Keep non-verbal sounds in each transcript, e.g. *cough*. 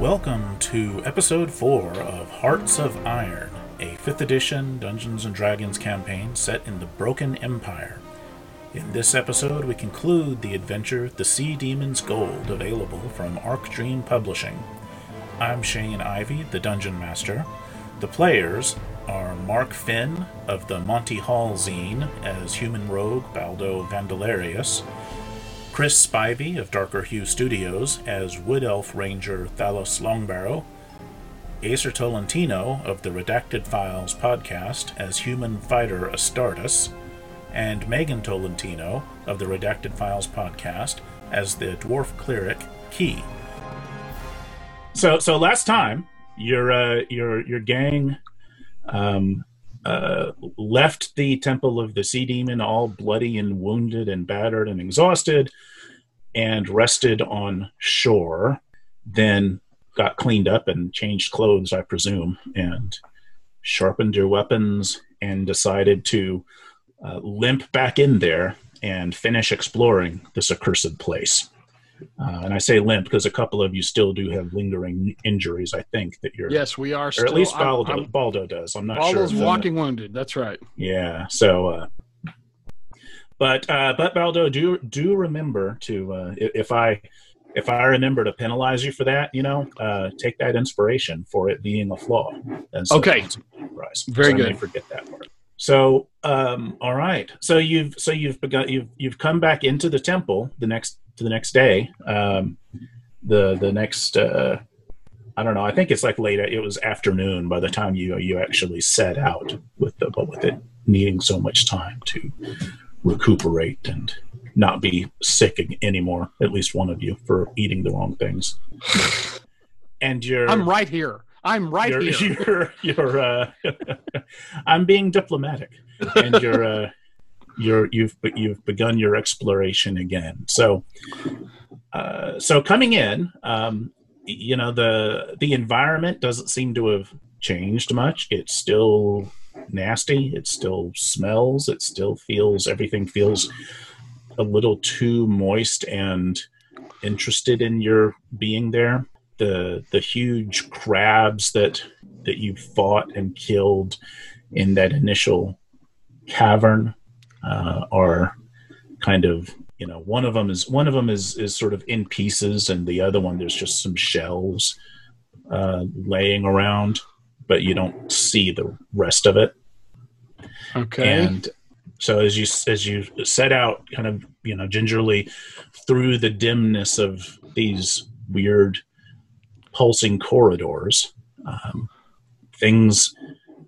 Welcome to episode 4 of Hearts of Iron, a 5th edition Dungeons and Dragons campaign set in the Broken Empire. In this episode, we conclude the adventure The Sea Demon's Gold, available from Arc Dream Publishing. I'm Shane Ivey, the Dungeon Master. The players are Mark Finn of the Monty Hall zine as human rogue Baldo Vandalarius, Chris Spivey of Darker Hue Studios as Wood Elf Ranger Thalos Longbarrow, Acer Tolentino of the Redacted Files podcast as human fighter Astartes, and Megan Tolentino of the Redacted Files podcast as the dwarf cleric Key. So, so last time your uh, your your gang um, uh, left the temple of the sea demon all bloody and wounded and battered and exhausted and rested on shore then got cleaned up and changed clothes i presume and sharpened your weapons and decided to uh, limp back in there and finish exploring this accursed place uh, and I say limp because a couple of you still do have lingering injuries. I think that you're. Yes, we are. Or Still, at least I'm- Baldo, I'm- Baldo does. I'm not Baldo's sure. Baldo's walking wounded. That's right. Yeah. So, uh, but uh, but Baldo, do do remember to uh, if I if I remember to penalize you for that, you know, uh, take that inspiration for it being a flaw. And so Okay. surprise. Very So I may good. forget that part. So, um, all right. So you've so you've begun you've you've come back into the temple the next to the next day. Um, the the next uh, I don't know. I think it's like late. It was afternoon by the time you you actually set out with the but with it needing so much time to recuperate and not be sick anymore. At least one of you for eating the wrong things. And you're I'm right here. I'm right you're, here. *laughs* You're, you're uh, *laughs* I'm being diplomatic, and you're, uh, you're, you've, you've begun your exploration again. So, uh, so coming in, um, you know, the, the environment doesn't seem to have changed much. It's still nasty. It still smells. It still feels, everything feels a little too moist and interested in your being there the the huge crabs that that you fought and killed in that initial cavern uh, are kind of you know one of them is one of them is is sort of in pieces and the other one there's just some shells uh, laying around but you don't see the rest of it Okay. and so as you as you set out kind of you know gingerly through the dimness of these weird pulsing corridors um, things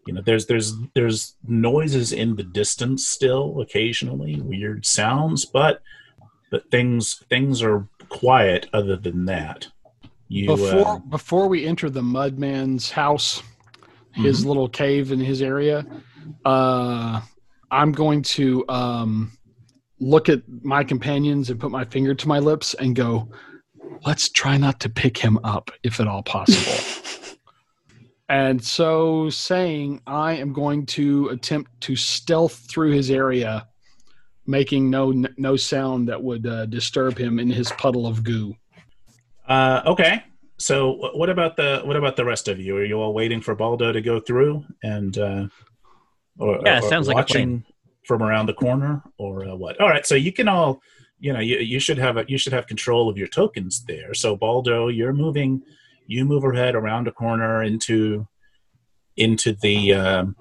you know there's there's there's noises in the distance still occasionally weird sounds but but things things are quiet other than that you before uh, before we enter the Mudman's house, his Mm-hmm. little cave in his area, uh, I'm going to um, look at my companions and put my finger to my lips and go, "Let's try not to pick him up, if at all possible." *laughs* and so saying, I am going to attempt to stealth through his area, making no no sound that would uh, disturb him in his puddle of goo. Uh, okay. So what about the what about the rest of you? Are you all waiting for Baldo to go through and uh, or, Yeah, or sounds like watching from around the corner or uh, what? All right. So you can all you know you, you should have a, you should have control of your tokens there. So Baldo, you're moving. You move ahead around a corner into into the um,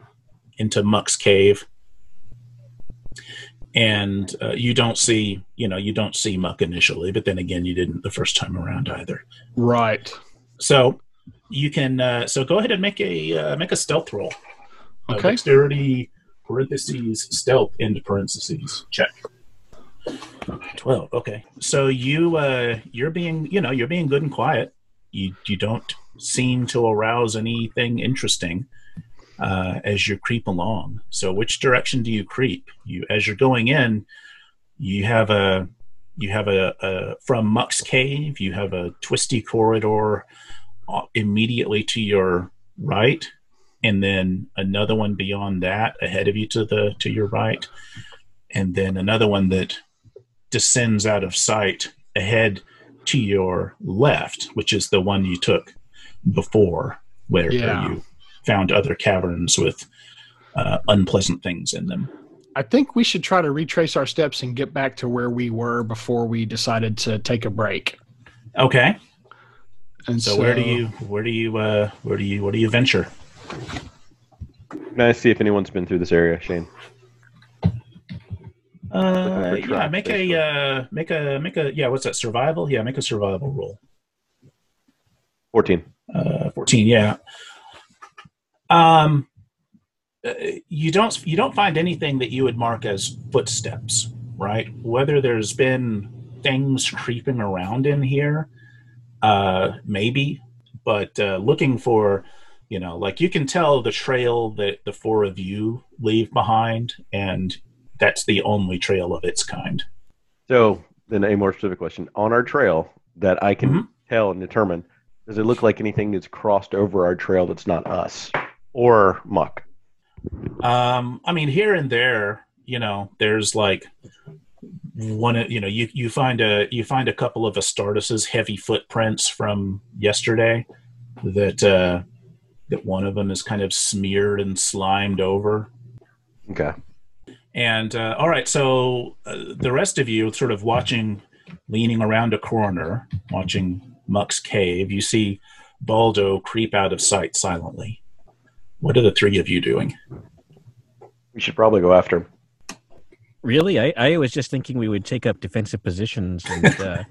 into Muck's cave. And uh, you don't see, you know, you don't see Muck initially, but then again, you didn't the first time around either. Right. So you can uh, so go ahead and make a uh, make a stealth roll. Uh, Okay. dexterity parentheses stealth end parentheses check. Twelve. Okay. So you uh, you're being you know you're being good and quiet. You you don't seem to arouse anything interesting uh, as you creep along. So which direction do you creep? You as you're going in, you have a you have a, a from Muck's cave. You have a twisty corridor uh, immediately to your right, and then another one beyond that ahead of you to the to your right, and then another one that descends out of sight ahead to your left, which is the one you took before, where, Yeah. where you found other caverns with uh, unpleasant things in them. I think we should try to retrace our steps and get back to where we were before we decided to take a break. Okay. And So, where do you where do you uh, where do you what do you venture? Can I see if anyone's been through this area, Shane? Uh, yeah, make basically. a uh, make a make a yeah. What's that? Survival? Yeah, make a survival roll. 14. Uh, Fourteen. Yeah. Um, uh, you don't you don't find anything that you would mark as footsteps, right? Whether there's been things creeping around in here, uh, maybe, but uh, looking for, you know, like you can tell the trail that the four of you leave behind, and that's the only trail of its kind. So, then a more specific question. On our trail that I can Mhm. tell and determine, does it look like anything that's crossed over our trail that's not us or muck? Um, I mean, here and there, you know, there's like one. You know, you you find a you find a couple of Astartes' heavy footprints from yesterday. That uh, that one of them is kind of smeared and slimed over. Okay. And uh, all right, so uh, the rest of you, sort of watching, leaning around a corner, watching Muck's cave. You see Baldo creep out of sight silently. What are the three of you doing? We should probably go after him. Really? I, I was just thinking we would take up defensive positions and uh,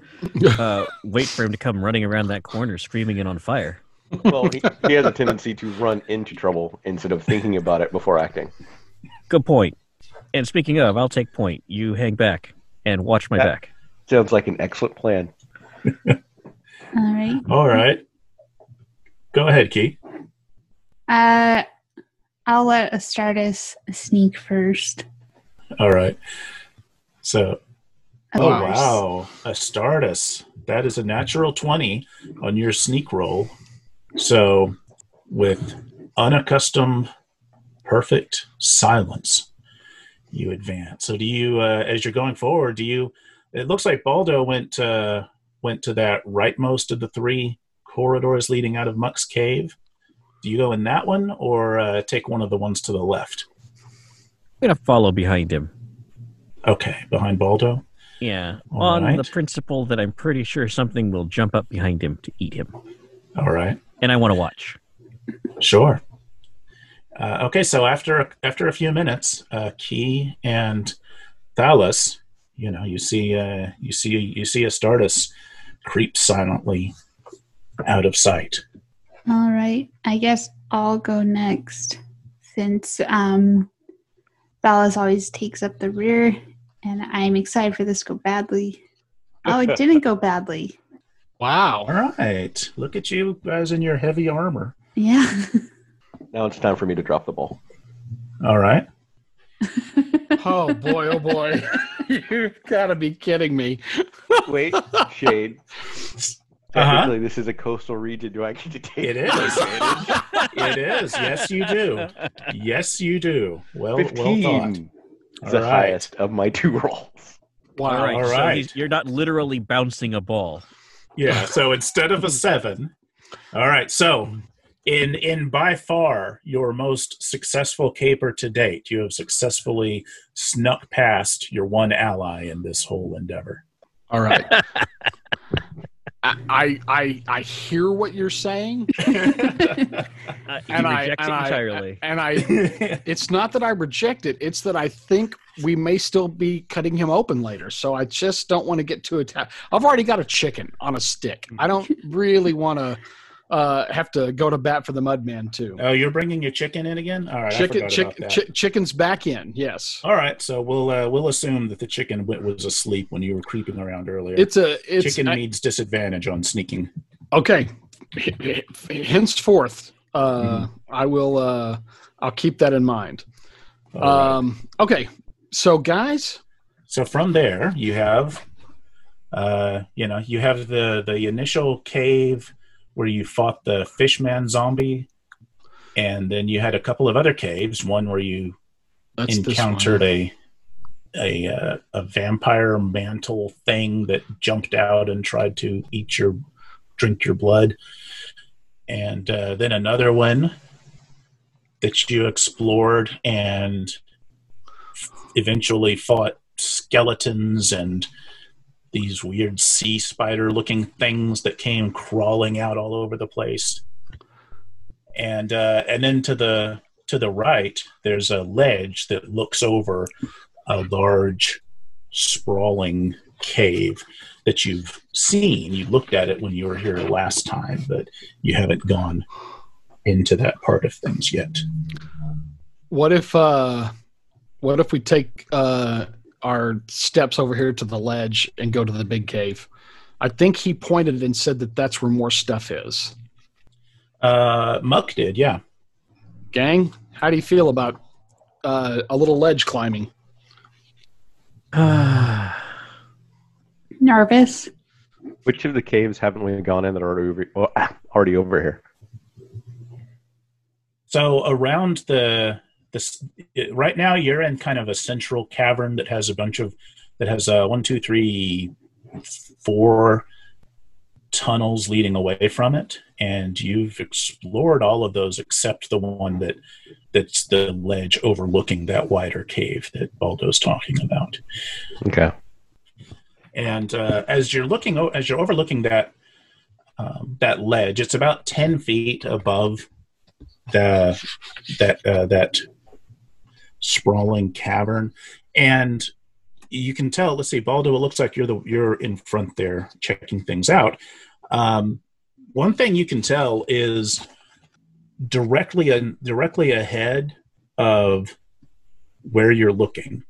*laughs* uh, wait for him to come running around that corner screaming and on fire. Well, he, he has a tendency to run into trouble instead of thinking about it before acting. Good point. And speaking of, I'll take point. You hang back and watch my Yeah. back. Sounds like an excellent plan. *laughs* All right. All right. Go ahead, Key. Uh, I'll let Astartes sneak first. All right. So, Oh, oh Nice. wow, Astartes. That is a natural 20 on your sneak roll. So, with unaccustomed perfect silence, you advance. So, do you uh, as you're going forward, do you it looks like Baldo went uh, went to that rightmost of the three corridors leading out of Muck's cave. Do you go in that one or uh, take one of the ones to the left? I'm going to follow behind him. Okay, behind Baldo. Yeah. All on the principle that I'm pretty sure something will jump up behind him to eat him. All right. And I want to watch. Sure. Uh, okay, so after after a few minutes, uh, Key and Thalos, you know, you see uh, you see you see Astartes creep silently out of sight. All right. I guess I'll go next since um Thalos always takes up the rear and I'm excited for this to go badly. Oh, it *laughs* didn't go badly. Wow. All right, look at you guys in your heavy armor. Yeah. *laughs* Now it's time for me to drop the ball. All right. *laughs* Oh boy, oh boy. You've got to be kidding me. Wait, Shane. Uh-huh. This is a coastal region. Do I get to take It is. *laughs* It is. Yes, you do. Yes, you do. Well, well thought. All is the right. highest of my two rolls. Wow. All right. all So you're not literally bouncing a ball. Yeah. So instead of a *laughs* seven, all right. So in in by far your most successful caper to date, you have successfully snuck past your one ally in this whole endeavor. All right. *laughs* I, I I hear what you're saying, *laughs* *laughs* and I and it I, entirely. and I. *laughs* It's not that I reject it; it's that I think we may still be cutting him open later. So I just don't want to get too attached. I've already got a chicken on a stick. I don't really want to uh, have to go to bat for the Mudman too. oh, you're bringing your chicken in again? All right. Chicken, chick, about that. chi- chicken's back in. Yes, All right. So we'll uh, we'll assume that the chicken was asleep when you were creeping around earlier. it's a it's chicken I- needs disadvantage on sneaking. Okay. Henceforth, uh, Mhm. I will. Uh, I'll keep that in mind. All right. Um, okay. So, guys, So from there, you have, uh, you know, you have the the initial cave where you fought the fishman zombie, and then you had a couple of other caves. One where you that's encountered a a uh, a vampire mantle thing that jumped out and tried to eat your drink your blood, and uh, then another one that you explored and eventually fought skeletons and these weird sea spider looking things that came crawling out all over the place. And uh, and then to the to the right there's a ledge that looks over a large sprawling cave that you've seen. You looked at it when you were here last time but you haven't gone into that part of things yet. What if uh what if we take uh our steps over here to the ledge and go to the big cave? I think he pointed and said that that's where more stuff is. uh muck did yeah Gang, how do you feel about uh, a little ledge climbing? Uh *sighs* nervous. Which of the caves haven't we gone in that are already over, well, *laughs* already over here? So around the this right now, you're in kind of a central cavern that has a bunch of that has uh, one, two, three, four tunnels leading away from it, and you've explored all of those except the one that that's the ledge overlooking that wider cave that Baldo's talking about. Okay. And uh, as you're looking, as you're overlooking that um, that ledge, it's about ten feet above the that uh, that sprawling cavern, and you can tell. Let's see, Baldo. It looks like you're the you're in front there checking things out. Um, one thing you can tell is directly an directly ahead of where you're looking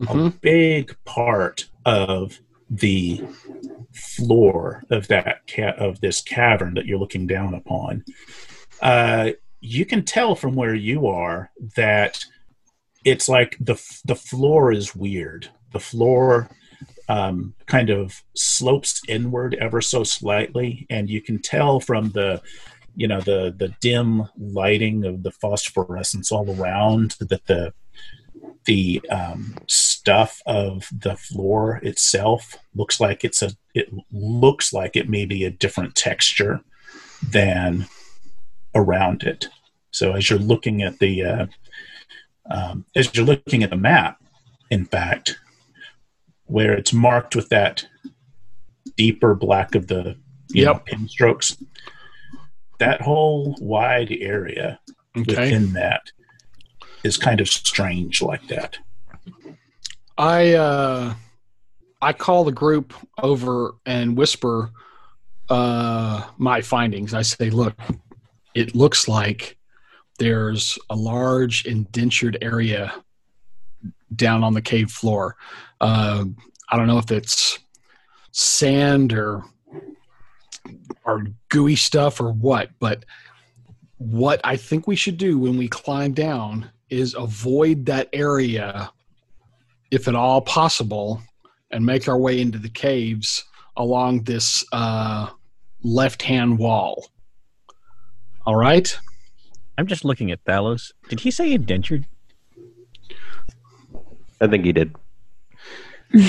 a Mhm. big part of the floor of that ca- of this cavern that you're looking down upon uh, you can tell from where you are that it's like the the floor is weird. The floor um, kind of slopes inward ever so slightly and you can tell from the you know the the dim lighting of the phosphorescence all around that the the um, stuff of the floor itself looks like it's a it looks like it may be a different texture than around it. So as you're looking at the uh, um, as you're looking at the map in fact where it's marked with that deeper black of the you know, pin strokes that whole wide area Okay. within that is kind of strange like that I uh, I call the group over and whisper uh, my findings. I say, look, it looks like there's a large indentured area down on the cave floor. Uh, I don't know if it's sand or or gooey stuff or what, but what I think we should do when we climb down is avoid that area if at all possible, and make our way into the caves along this uh, left hand wall. All right? I'm just looking at Thalos. Did he say indentured? I think he did. *laughs*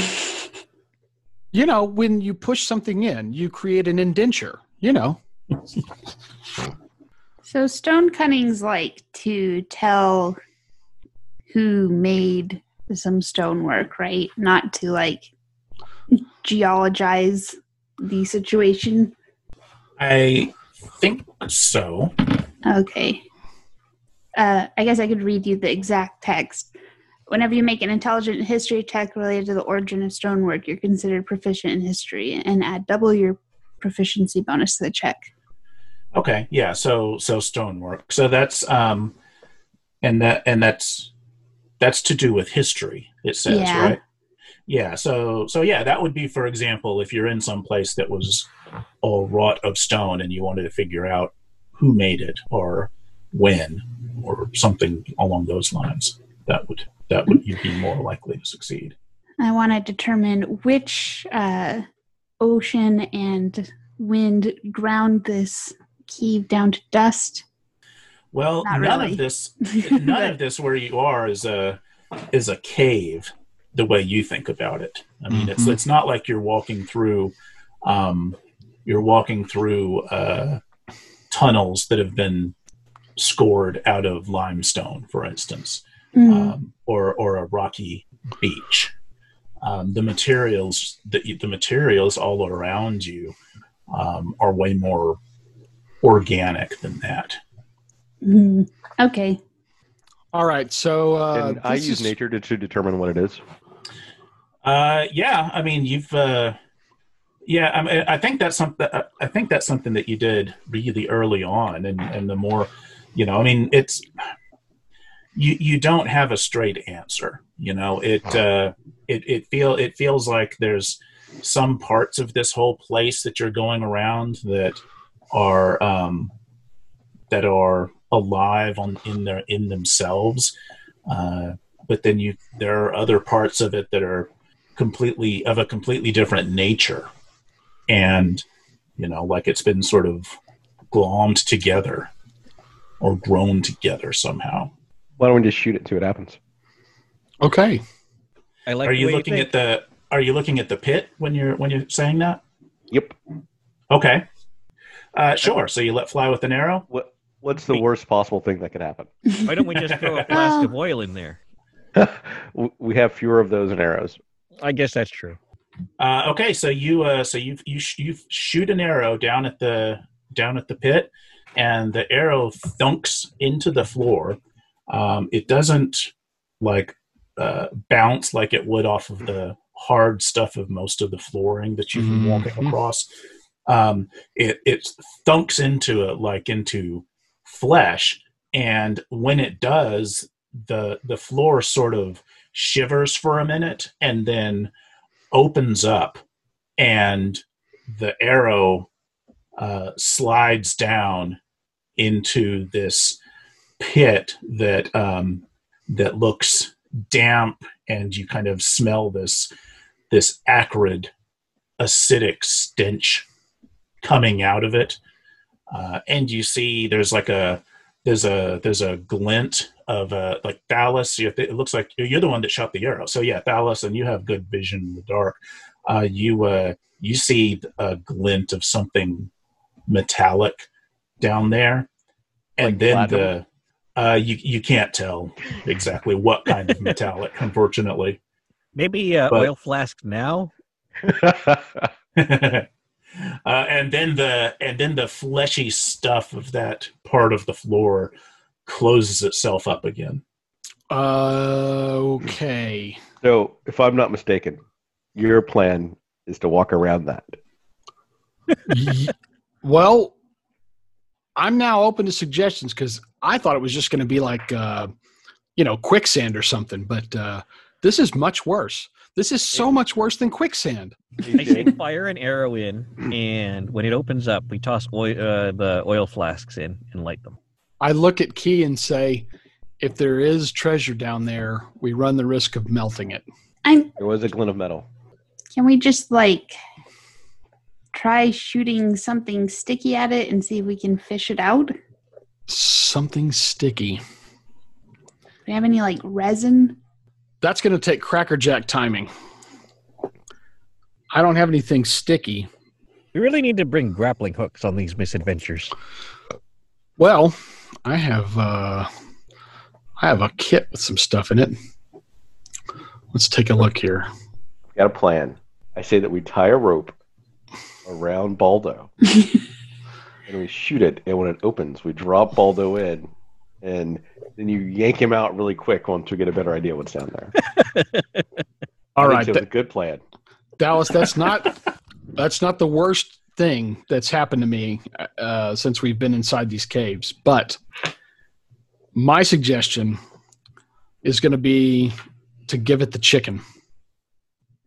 You know, when you push something in, you create an indenture. You know. *laughs* So stone cunning's like to tell who made some stonework, right? Not to like geologize the situation. I think so. Okay. Uh, I guess I could read you the exact text. Whenever you make an intelligent history check related to the origin of stonework, you're considered proficient in history and add double your proficiency bonus to the check. Okay, yeah. So so stonework. So that's um, and that and that's that's to do with history. It says Yeah. right. Yeah. So so yeah, that would be for example, if you're in some place that was all wrought of stone and you wanted to figure out who made it or when or something along those lines. That would that would you'd be more likely to succeed. I want to determine which uh, ocean and wind ground this cave down to dust. Well, Not none really. of this *laughs* none of this where you are is a is a cave the way you think about it. I mean, it's Mhm. it's not like you're walking through um, you're walking through uh, tunnels that have been scored out of limestone, for instance, Mm. um, or or a rocky beach. Um, the materials that you, the materials all around you um, are way more organic than that. Mm. Okay. All right, so uh, and I use is- nature to, to determine what it is. Uh, yeah, I mean, you've, uh, yeah, I mean, I think that's something. I think that's something that you did really early on, and and the more, you know, I mean, it's you you don't have a straight answer. You know, it uh, it it feel it feels like there's some parts of this whole place that you're going around that are um, that are alive on in their in themselves, uh, but then you there are other parts of it that are completely of a completely different nature and you know like it's been sort of glommed together or grown together somehow Why don't we just shoot it? See what happens. Okay. I like. are you looking think. at the are you looking at the pit when you're when you're saying that Yep. okay uh sure so you let fly with an arrow What What's the worst possible thing that could happen? Why don't we just throw a flask of *laughs* oil in there? *laughs* We have fewer of those than arrows. I guess that's true. Uh, okay, so you uh, so you you sh- you shoot an arrow down at the down at the pit, and the arrow thunks into the floor. Um, it doesn't like uh, bounce like it would off of the hard stuff of most of the flooring that you've been walking Mhm. across. Um, it it thunks into it like into flesh, and when it does, the the floor sort of shivers for a minute, and then opens up and the arrow uh, slides down into this pit that um, that looks damp and you kind of smell this this acrid acidic stench coming out of it uh, and you see there's like a there's a there's a glint of uh like. You, it looks like you're the one that shot the arrow. So yeah, Thalos, and you have good vision in the dark. Uh, you uh, you see a glint of something metallic down there, and Like then platinum? the uh, you you can't tell exactly what kind of metallic, *laughs* unfortunately. Maybe uh, But- oil flask now. *laughs* uh, and then the and then the fleshy stuff of that part of the floor closes itself up again. Uh, okay. so, if I'm not mistaken, your plan is to walk around that. Ye- well, I'm now open to suggestions because I thought it was just going to be like, uh, you know, quicksand or something. But uh, this is much worse. This is so much worse than quicksand. I say *laughs* fire an arrow in, and when it opens up, we toss oil, uh, the oil flasks in and light them. I look at Key and say, if there is treasure down there, we run the risk of melting it. I'm. There was a glint of metal. Can we just like try shooting something sticky at it and see if we can fish it out? Something sticky. Do we have any like resin? That's going to take crackerjack timing. I don't have anything sticky. We really need to bring grappling hooks on these misadventures. Well, I have uh I have a kit with some stuff in it. Let's take a look here. Got a plan. I say that we tie a rope around Baldo *laughs* and we shoot it, and when it opens, we drop Baldo in, and then you yank him out really quick once we get a better idea what's down there. *laughs* All right, it's a good plan. Thalos, that's not that's not the worst thing that's happened to me uh, since we've been inside these caves. But my suggestion is going to be to give it the chicken.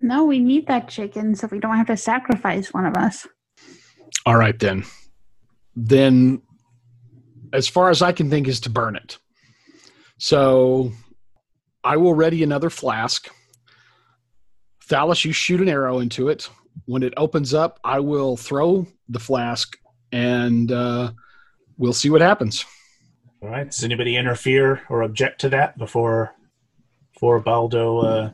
No, we need that chicken so we don't have to sacrifice one of us. All right, then. Then, as far as I can think, is to burn it. So, I will ready another flask. Thalos, you shoot an arrow into it. When it opens up, I will throw the flask, and uh, we'll see what happens. All right. Does anybody interfere or object to that before before Baldo uh,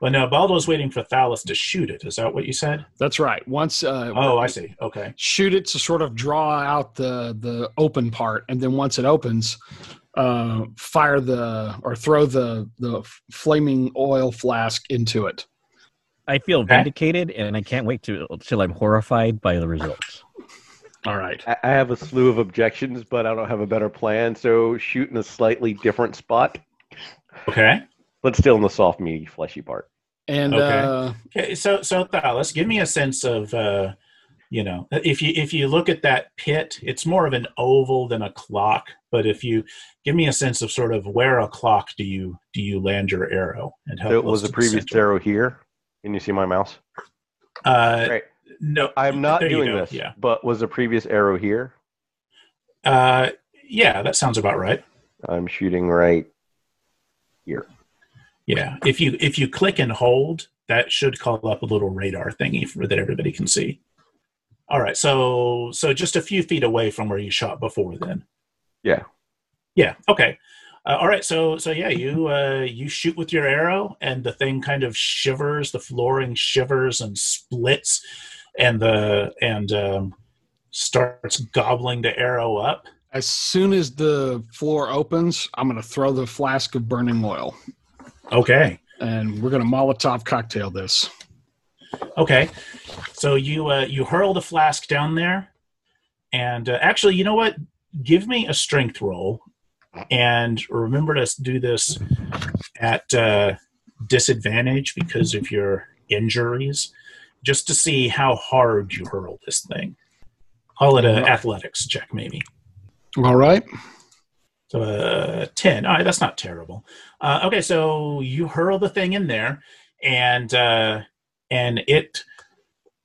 Well, no, Baldo's waiting for Thalos to shoot it. Is that what you said? That's right. Once uh, Oh, I see. Okay. shoot it to sort of draw out the the open part, and then once it opens, uh, fire the or throw the the flaming oil flask into it. I feel Okay. vindicated, and I can't wait to, till I'm horrified by the results. *laughs* All right. I I have a slew of objections, but I don't have a better plan. So shoot in a slightly different spot, Okay. But still in the soft, meaty, fleshy part. And Okay. uh, Okay. So, so Thalos, give me a sense of, uh, you know, if you if you look at that pit, it's more of an oval than a clock. But if you give me a sense of sort of where a clock do you do you land your arrow and how So it close was the previous center? arrow here. Can you see my mouse? Uh, Right. no, I'm not doing this. Yeah. But was the previous arrow here? Uh, yeah, that sounds about right. I'm shooting right here. Yeah, if you if you click and hold, that should call up a little radar thingy for, that everybody can see. All right, so so just a few feet away from where you shot before, then. Yeah. Yeah. Okay. Uh, all right. So so yeah, you uh, you shoot with your arrow, and the thing kind of shivers. The flooring shivers and splits, and the and um, starts gobbling the arrow up. as soon as the floor opens, I'm going to throw the flask of burning oil, Okay. and we're going to Molotov cocktail this. Okay, so you uh, you hurl the flask down there, and uh, actually, you know what? Give me a strength roll, and remember to do this at uh, disadvantage because of your injuries, just to see how hard you hurl this thing. Call it an athletics check, maybe. All right. So uh, 10. All right, that's not terrible. Uh, okay, so you hurl the thing in there, and uh, and it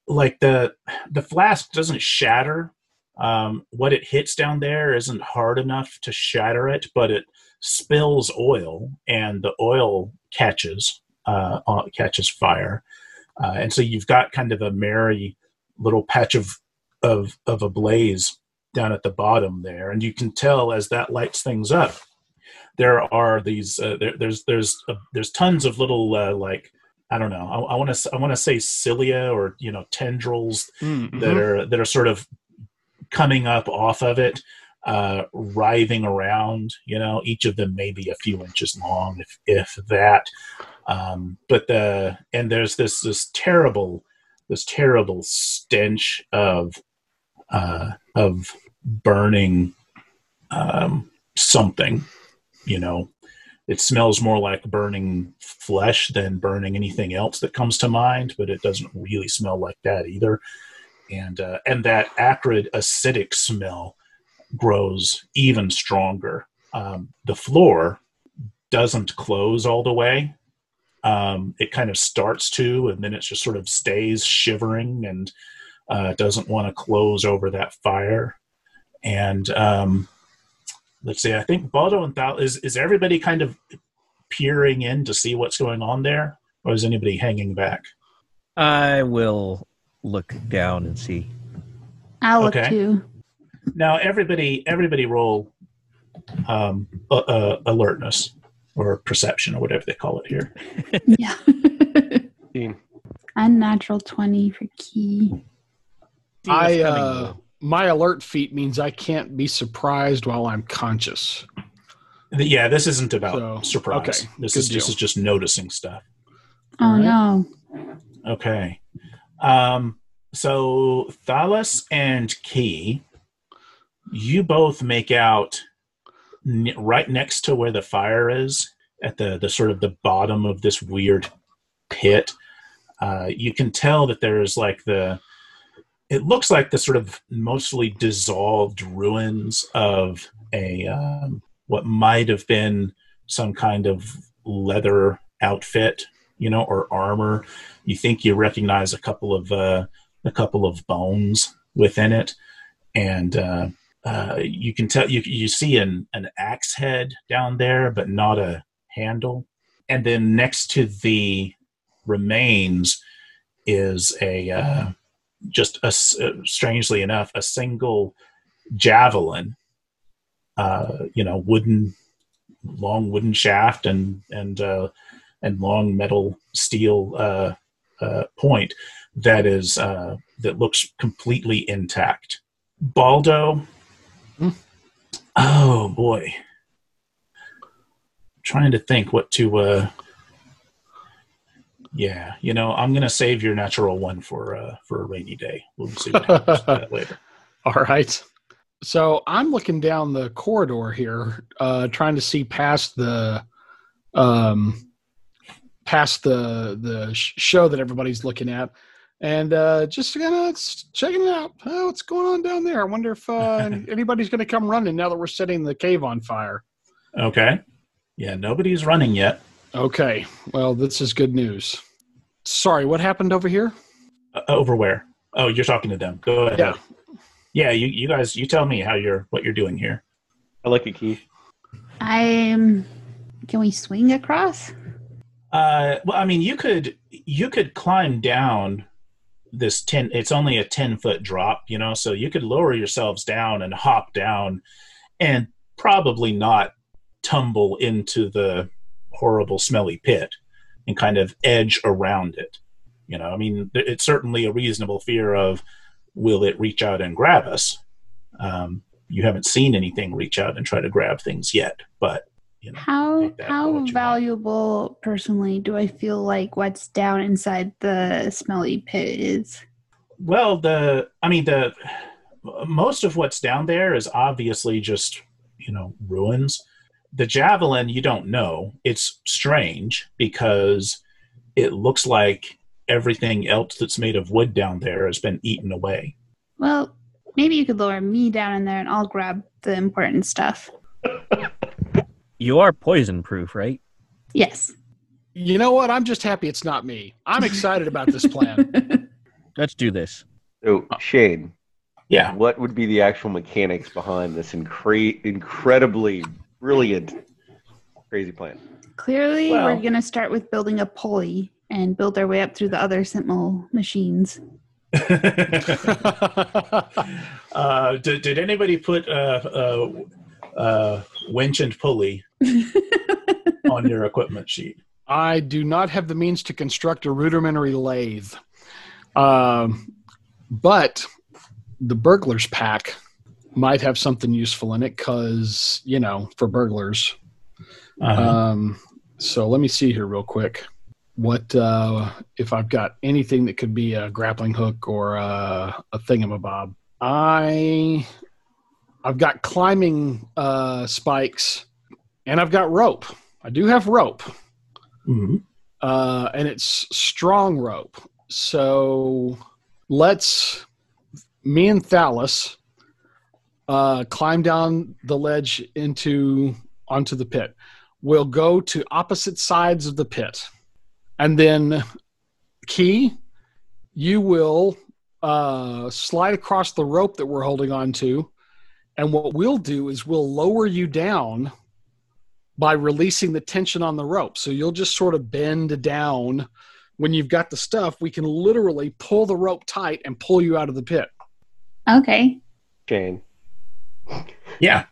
like the the flask doesn't shatter. Um, what it hits down there isn't hard enough to shatter it, but it spills oil, and the oil catches uh, uh, catches fire, uh, and so you've got kind of a merry little patch of of of a blaze down at the bottom there, and you can tell as that lights things up, there are these uh, there, there's there's uh, there's tons of little uh, like I don't know I want to I want to say cilia or you know tendrils Mm-hmm. that are that are sort of coming up off of it, uh, writhing around. You know, each of them maybe a few inches long, if if that. Um, but the and there's this this terrible this terrible stench of uh, of burning um, something. You know, it smells more like burning flesh than burning anything else that comes to mind, but it doesn't really smell like that either. And uh, and that acrid acidic smell grows even stronger. Um, the floor doesn't close all the way. Um, it kind of starts to, and then it just sort of stays shivering and uh, doesn't want to close over that fire. And um, let's see, I think Baldo and Thalos is everybody kind of peering in to see what's going on there, or is anybody hanging back? I will look down and see. I'll look Okay. too. Now, everybody, everybody, roll um, uh, uh, alertness or perception or whatever they call it here. *laughs* Yeah. Dean. Unnatural 20 for key. I Steve's uh, my alert feat means I can't be surprised while I'm conscious. Yeah, this isn't about So, surprise. okay, this good is this is just noticing stuff. Oh Alright. no. Okay. Um, so Thalos and Key, you both make out n- right next to where the fire is, at the the sort of the bottom of this weird pit. Uh, you can tell that there is like the. It looks like the sort of mostly dissolved ruins of a um, what might have been some kind of leather outfit, you know, or armor you think you recognize a couple of uh, a couple of bones within it, and uh, uh, you can tell you you see an an axe head down there, but not a handle. And then next to the remains is a uh, just a uh, strangely enough a single javelin, uh, you know, wooden long wooden shaft and and uh, and long metal steel uh, uh, point that is uh, that looks completely intact. Baldo. Hmm? Oh boy. Trying to think what to uh yeah, you know, I'm gonna save your natural one for uh for a rainy day. We'll see what happens *laughs* later. All right. So I'm looking down the corridor here, uh, trying to see past the, um, past the the show that everybody's looking at, and uh, just kind of checking it out. Oh, what's going on down there? I wonder if uh, *laughs* anybody's going to come running now that we're setting the cave on fire. Okay. Yeah, nobody's running yet. Okay. Well, this is good news. Sorry, what happened over here? Uh, over where? Oh, you're talking to them. Go ahead. Yeah. Yeah, you, you guys, you tell me how you're what you're doing here. I like it, Keith. I'm. Can we swing across? Uh, well, I mean, you could you could climb down this ten. It's only a ten foot drop, you know, so you could lower yourselves down and hop down, and probably not tumble into the horrible, smelly pit, and kind of edge around it. You know, I mean, it's certainly a reasonable fear of will it reach out and grab us. Um, you haven't seen anything reach out and try to grab things yet, but you know, How Take that for how what you want. valuable personally do I feel like what's down inside the smelly pit is? Well, the I mean the most of what's down there is obviously just you know ruins. The javelin you don't know. It's strange because it looks like everything else that's made of wood down there has been eaten away. Well, maybe you could lower me down in there and I'll grab the important stuff. *laughs* You are poison proof, right? Yes. You know what? I'm just happy it's not me. I'm excited about this plan. *laughs* Let's do this. So, Shane, Yeah. what would be the actual mechanics behind this incre- incredibly brilliant, crazy plan? Clearly, Well- we're going to start with building a pulley and build our way up through the other Sentinel machines. *laughs* uh, did, did anybody put uh, uh, uh, winch and pulley *laughs* on your equipment sheet? I do not have the means to construct a rudimentary lathe. Um, but the burglar's pack might have something useful in it because, you know, for burglars. Uh-huh. Um, so let me see here real quick. What uh, if I've got anything that could be a grappling hook or a, a thingamabob? I I've got climbing uh, spikes and I've got rope. I do have rope, Mhm. uh, and it's strong rope. So let's me and Thalos uh, climb down the ledge into onto the pit. We'll go to opposite sides of the pit, and then Key, you will uh, slide across the rope that we're holding on to, and what we'll do is we'll lower you down by releasing the tension on the rope. So you'll just sort of bend down. When you've got the stuff, we can literally pull the rope tight and pull you out of the pit. Okay. Shane, Yeah.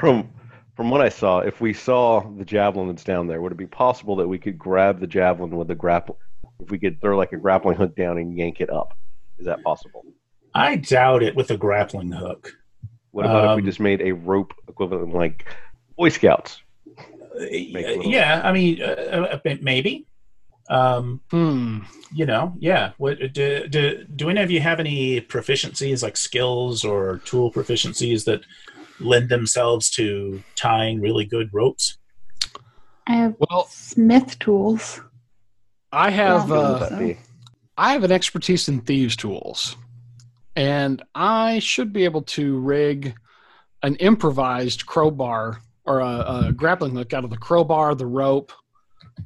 from from what I saw, if we saw the javelin that's down there, would it be possible that we could grab the javelin with the grapple? If we could throw like a grappling hook down and yank it up, is that possible? I doubt it with a grappling hook. What about if Um, we just made a rope equivalent, like Boy Scouts? Uh, a yeah, I mean, uh, uh, maybe. Um, Hmm. you know, yeah. What do, do do any of you have any proficiencies like skills or tool proficiencies that lend themselves to tying really good ropes? I have Well, smith tools. I have uh, would? I have an expertise in thieves' tools, and I should be able to rig an improvised crowbar or a, a grappling hook out of the crowbar, the rope,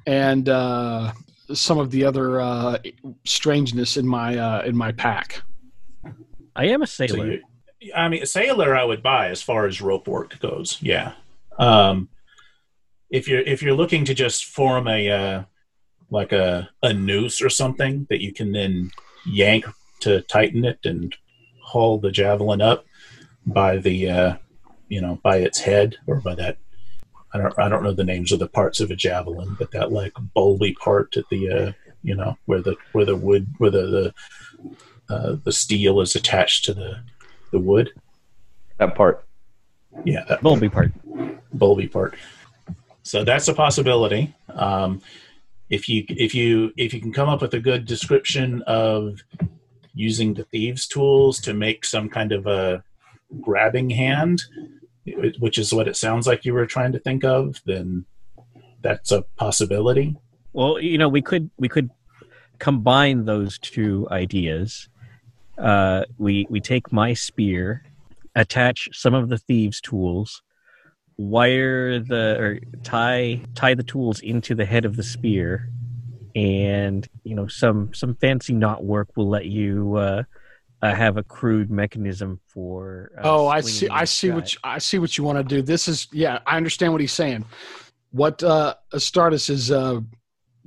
and uh, some of the other uh, strangeness in my uh, in my pack. I am a So sailor. you, I mean, a sailor I would buy as far as rope work goes. Yeah. Um, if you're if you're looking to just form a uh, like a a noose or something that you can then yank to tighten it and haul the javelin up by the uh, you know by its head or by that I don't I don't know the names of the parts of a javelin, but that like bulby part at the uh, you know where the where the wood where the the, uh, the steel is attached to the the wood. That part. Yeah, that Bulby part. bulby part. So that's a possibility. Um, if you if you if you can come up with a good description of using the thieves' tools to make some kind of a grabbing hand, which is what it sounds like you were trying to think of, then that's a possibility. Well, you know, we could we could combine those two ideas. Uh, we we take my spear, attach some of the thieves' tools, wire the or tie tie the tools into the head of the spear, and you know some some fancy knot work will let you uh, uh, have a crude mechanism for. Uh, oh, I see. I see what you, I see what you want to do. This is yeah. I understand what he's saying. What uh, Astartes is uh,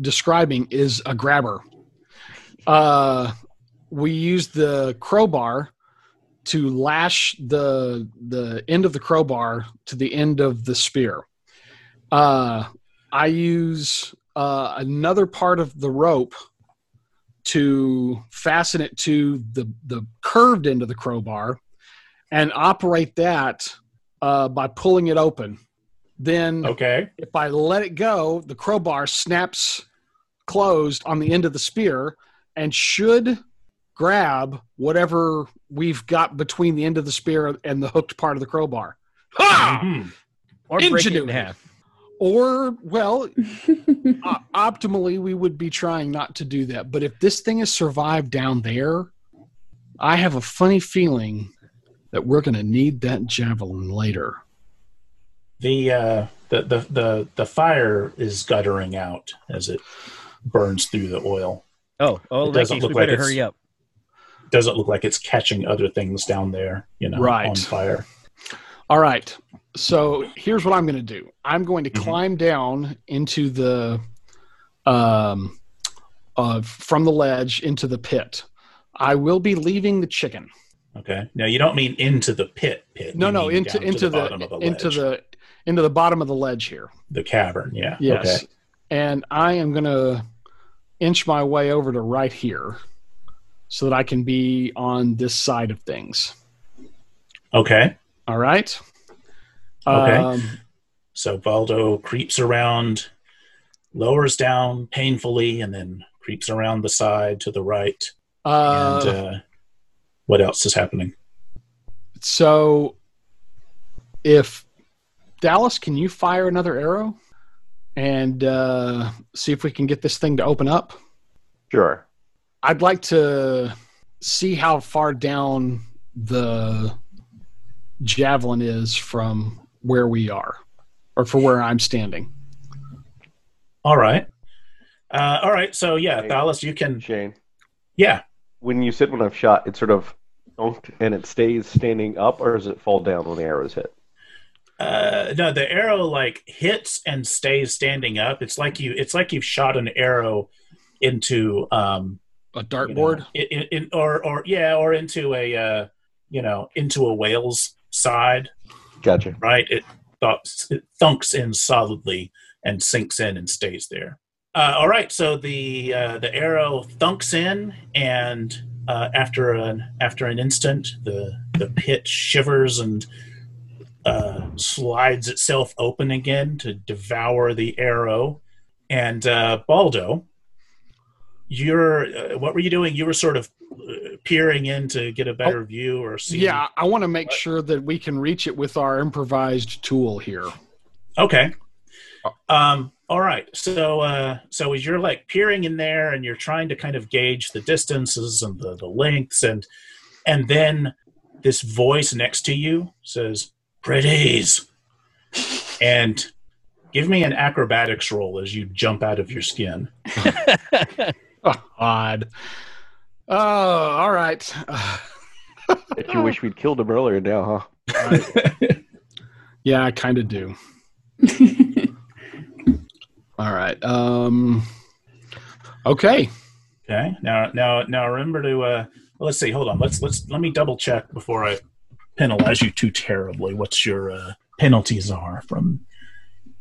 describing is a grabber. *laughs* Uh, we use the crowbar to lash the the end of the crowbar to the end of the spear. Uh, I use uh, another part of the rope to fasten it to the the curved end of the crowbar and operate that uh, by pulling it open. Then, Okay. if I let it go, the crowbar snaps closed on the end of the spear and should grab whatever we've got between the end of the spear and the hooked part of the crowbar. Ha! Mhm. or break it in half. Or, well, *laughs* o- optimally, we would be trying not to do that. But if this thing has survived down there, I have a funny feeling that we're going to need that javelin later. The, uh, the the the the fire is guttering out as it burns through the oil. Oh, oh, It in doesn't look we like better it's- hurry up. Doesn't look like it's catching other things down there, you know, Right. on fire. All right. So here's what I'm going to do. I'm going to Mhm. climb down into the, um, uh, from the ledge into the pit. I will be leaving the chicken. Okay. Now you don't mean into the pit pit. No, You no, into into the, of the into the into the bottom of the ledge here. the cavern. Yeah. Yes. Okay. And I am going to inch my way over to right here so that I can be on this side of things. Okay. All right. Okay. Um, So Baldo creeps around, lowers down painfully, and then creeps around the side to the right. uh, and uh, what else is happening? so if Dallas, can you fire another arrow and uh, see if we can get this thing to open up? Sure. I'd like to see how far down the javelin is from where we are, or for where I'm standing. All right. Uh, all right. So yeah, Hey. Dallas, you can. Shane, Yeah. when you said when I've shot, it sort of dunked and it stays standing up, or does it fall down when the arrows hit? Uh, no, the arrow like hits and stays standing up. It's like you. It's like you've shot an arrow into um A you know, dartboard. in, in, or or yeah, or into a uh, you know into a whale's side. Gotcha. right? It, it thunks in solidly and sinks in and stays there. Uh, all right, so the uh, the arrow thunks in, and uh, after an after an instant, the the pit shivers and uh, slides itself open again to devour the arrow. And uh, Baldo, you're uh, what were you doing? You were sort of peering in to get a better view or see. Yeah, I want to make sure that we can reach it with our improvised tool here. Okay. Um, all right. So, uh, so as you're like peering in there and you're trying to kind of gauge the distances and the, the lengths and, and then this voice next to you says, pretties. And give me an acrobatics roll as you jump out of your skin. *laughs* *laughs* Oh, odd. Oh, all right. Bet you wish we'd killed him earlier now, huh? *laughs* yeah, I kind of do. *laughs* All right. Um. Okay. Okay. Now, now, now remember to, uh, well, let's see, hold on. Let's, let's, let me double check before I penalize you too terribly. What's your, uh, penalties are from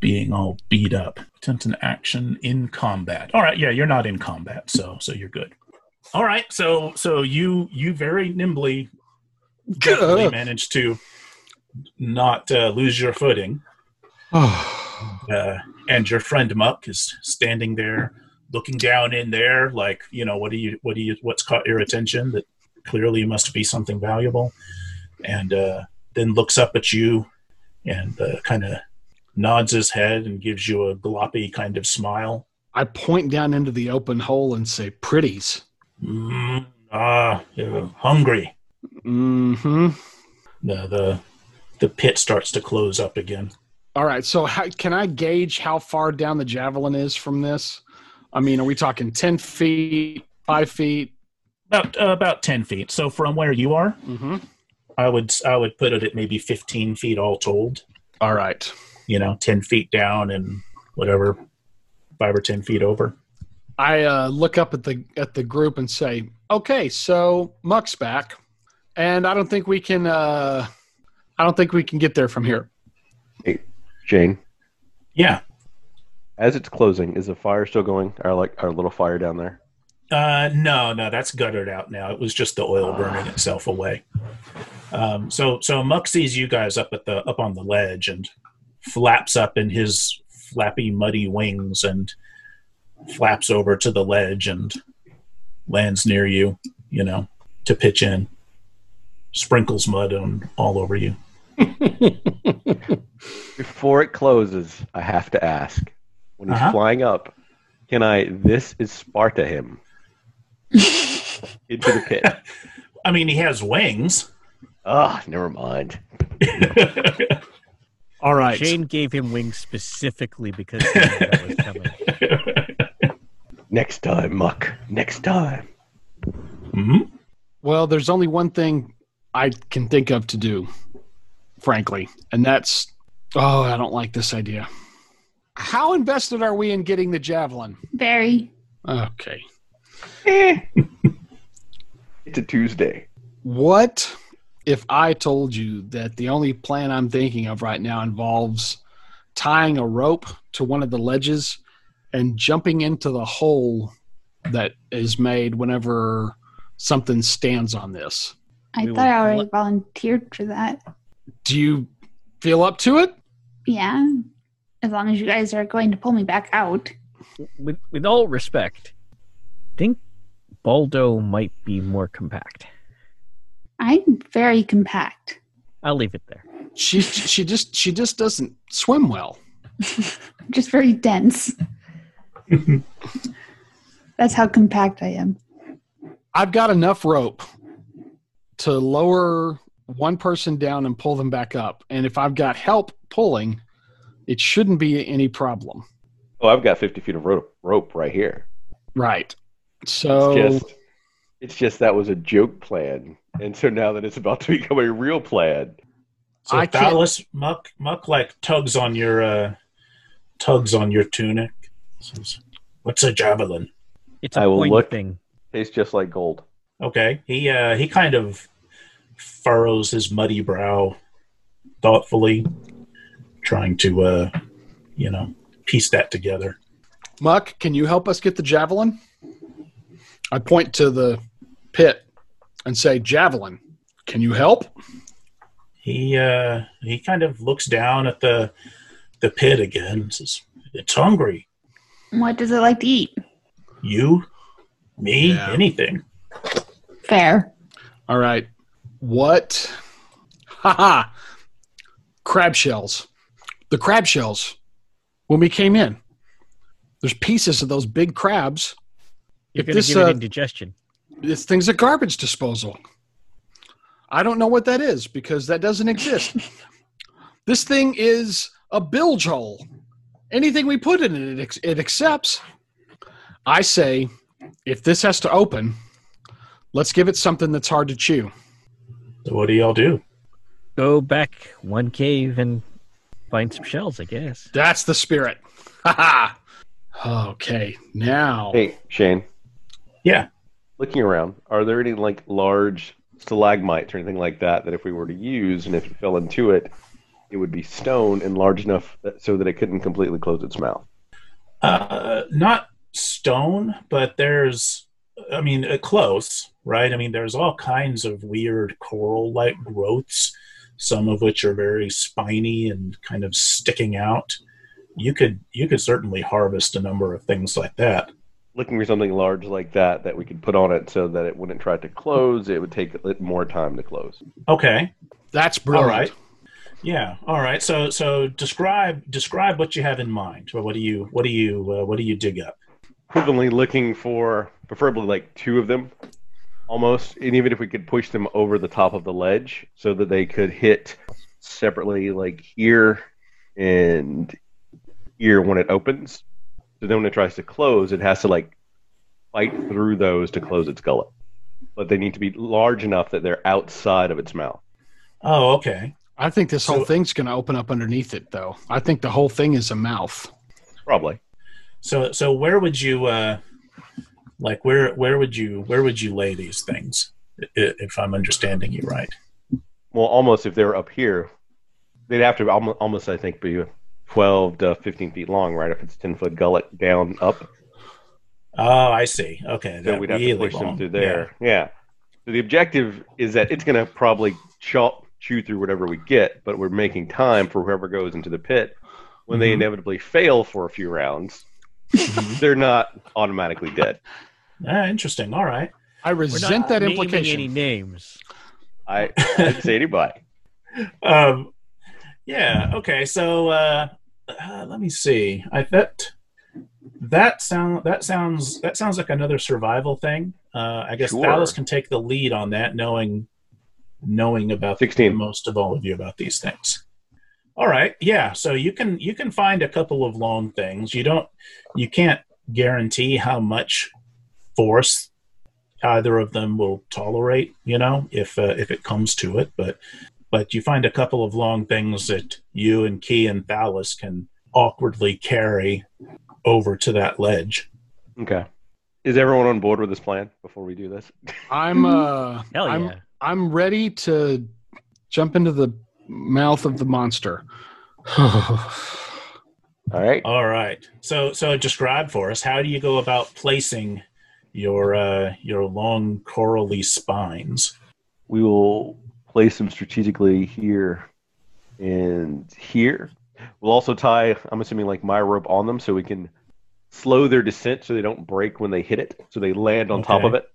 being all beat up. Attempt an action in combat. All right, yeah, you're not in combat, so so you're good. All right, so so you you very nimbly definitely managed to not uh, lose your footing, *sighs* uh, and your friend Muck is standing there, looking down in there, like you know, what do you what do you what's caught your attention? That clearly must be something valuable, and uh, then looks up at you and uh, kind of nods his head and gives you a gloppy kind of smile. I point down into the open hole and say, "Pretties." Mm, ah, you're hungry. Mm-hmm. The the the pit starts to close up again. All right. So, how, can I gauge how far down the javelin is from this? I mean, are we talking ten feet, five feet? About uh, about ten feet. So from where you are, Mm-hmm. I would I would put it at maybe fifteen feet all told. All right. You know, ten feet down and whatever, five or ten feet over. I uh, look up at the at the group and say, "Okay, so Muck's back, and I don't think we can. Uh, I don't think we can get there from here." Shane, Yeah. as it's closing, is the fire still going? Our like our little fire down there. Uh, no, no, that's guttered out now. It was just the oil burning itself away. Um, so, so Muck sees you guys up at the up on the ledge and flaps up in his flappy, muddy wings and flaps over to the ledge and lands near you. You know, to pitch in, sprinkles mud on all over you. *laughs* Before it closes, I have to ask: when he's Uh-huh. flying up, can I? This is Sparta him into the pit. *laughs* I mean, he has wings. Ah, never mind. *laughs* All right. Shane gave him wings specifically because he knew that was coming. Next time, Muck. Next time. hmm Well, there's only one thing I can think of to do, frankly, and that's oh, I don't like this idea. How invested are we in getting the javelin? Very. Okay. *laughs* It's a Tuesday. What if I told you that the only plan I'm thinking of right now involves tying a rope to one of the ledges and jumping into the hole that is made whenever something stands on this? I We thought I already let- volunteered for that. Do you feel up to it? Yeah. As long as you guys are going to pull me back out. with with all respect, I think Baldo might be more compact. I'm very compact. I'll leave it there. She she just she just doesn't swim well. *laughs* Just very dense. *laughs* That's how compact I am. I've got enough rope to lower one person down and pull them back up. And if I've got help pulling, it shouldn't be any problem. Oh, I've got 50 feet of rope, rope right here. Right. So It's just, it's just that was a joke plan, and so now that it's about to *laughs* become a real plan, So I can't- Muck Muck like tugs on your uh, tugs on your tunic. Says, What's a javelin? It's a I will point look- thing. tastes just like gold. Okay. He uh he kind of furrows his muddy brow thoughtfully, trying to uh you know, piece that together. Muck, can you help us get the javelin? I point to the pit and say, Javelin, can you help? He uh he kind of looks down at the the pit again says, It's hungry. What does it like to eat? You? Me? Yeah. Anything. Fair. All right. What? *laughs* Haha. Crab shells. The crab shells. When we came in, there's pieces of those big crabs. You're If going to this, give uh, it indigestion. This thing's a garbage disposal. I don't know what that is because that doesn't exist. *laughs* this thing is a bilge hole. Anything we put in it, it, it accepts. I say, if this has to open, let's give it something that's hard to chew. So what do y'all do? Go back one cave and find some shells, I guess. That's the spirit. Ha ha. Okay, now. Hey, Shane, Yeah. looking around, are there any like large stalagmites or anything like that that if we were to use and if it fell into it, it would be stone and large enough that, so that it couldn't completely close its mouth. Uh, not stone, but there's, I mean, uh, close, right? I mean, there's all kinds of weird coral-like growths, some of which are very spiny and kind of sticking out. You could you could certainly harvest a number of things like that. Looking for something large like that that we could put on it so that it wouldn't try to close. It would take it more time to close. Okay, That's brilliant. All right. Yeah. All right. So so describe describe what you have in mind. Or what do you what do you uh, what do you dig up? Equivalently looking for preferably like two of them almost. And even if we could push them over the top of the ledge so that they could hit separately like here and here when it opens. So then when it tries to close, it has to like fight through those to close its gullet. But they need to be large enough that they're outside of its mouth. Oh, okay. I think this whole So- thing's going to open up underneath it, though. I think the whole thing is a mouth. Probably. So so where would you uh like where where would you where would you lay these things if I'm understanding you right? Well, almost if they were up here, they'd have to almost, almost I think, be 12 to 15 feet long, right? If it's 10 foot gullet down up. Oh, I see. Okay. So that we'd have really to push long. them through there. Yeah. So the objective is that it's going to probably chop, chew through whatever we get, but we're making time for whoever goes into the pit. When they Mhm. inevitably fail for a few rounds, *laughs* they're not automatically dead. Yeah. Ah, interesting. All right. I resent not that naming implication. Any names? I, I didn't say anybody. *laughs* Um, yeah. Okay. So uh, uh, let me see. I bet that sound that sounds that sounds like another survival thing. Uh, I guess Sure. Dallas can take the lead on that, knowing knowing about 16. most of all of you about these things. All right. Yeah. So you can you can find a couple of long things. You don't you can't guarantee how much force either of them will tolerate. You know, if uh, if it comes to it, but but you find a couple of long things that you and Key and Thalos can awkwardly carry over to that ledge. Okay. Is everyone on board with this plan before we do this? I'm uh Hell yeah! I'm ready to jump into the mouth of the monster. *sighs* All right. All right. So so describe for us how do you go about placing your uh, your long corally spines? we will place them strategically here and here. We'll also tie, I'm assuming, like my rope on them so we can slow their descent so they don't break when they hit it, so they land on top of it.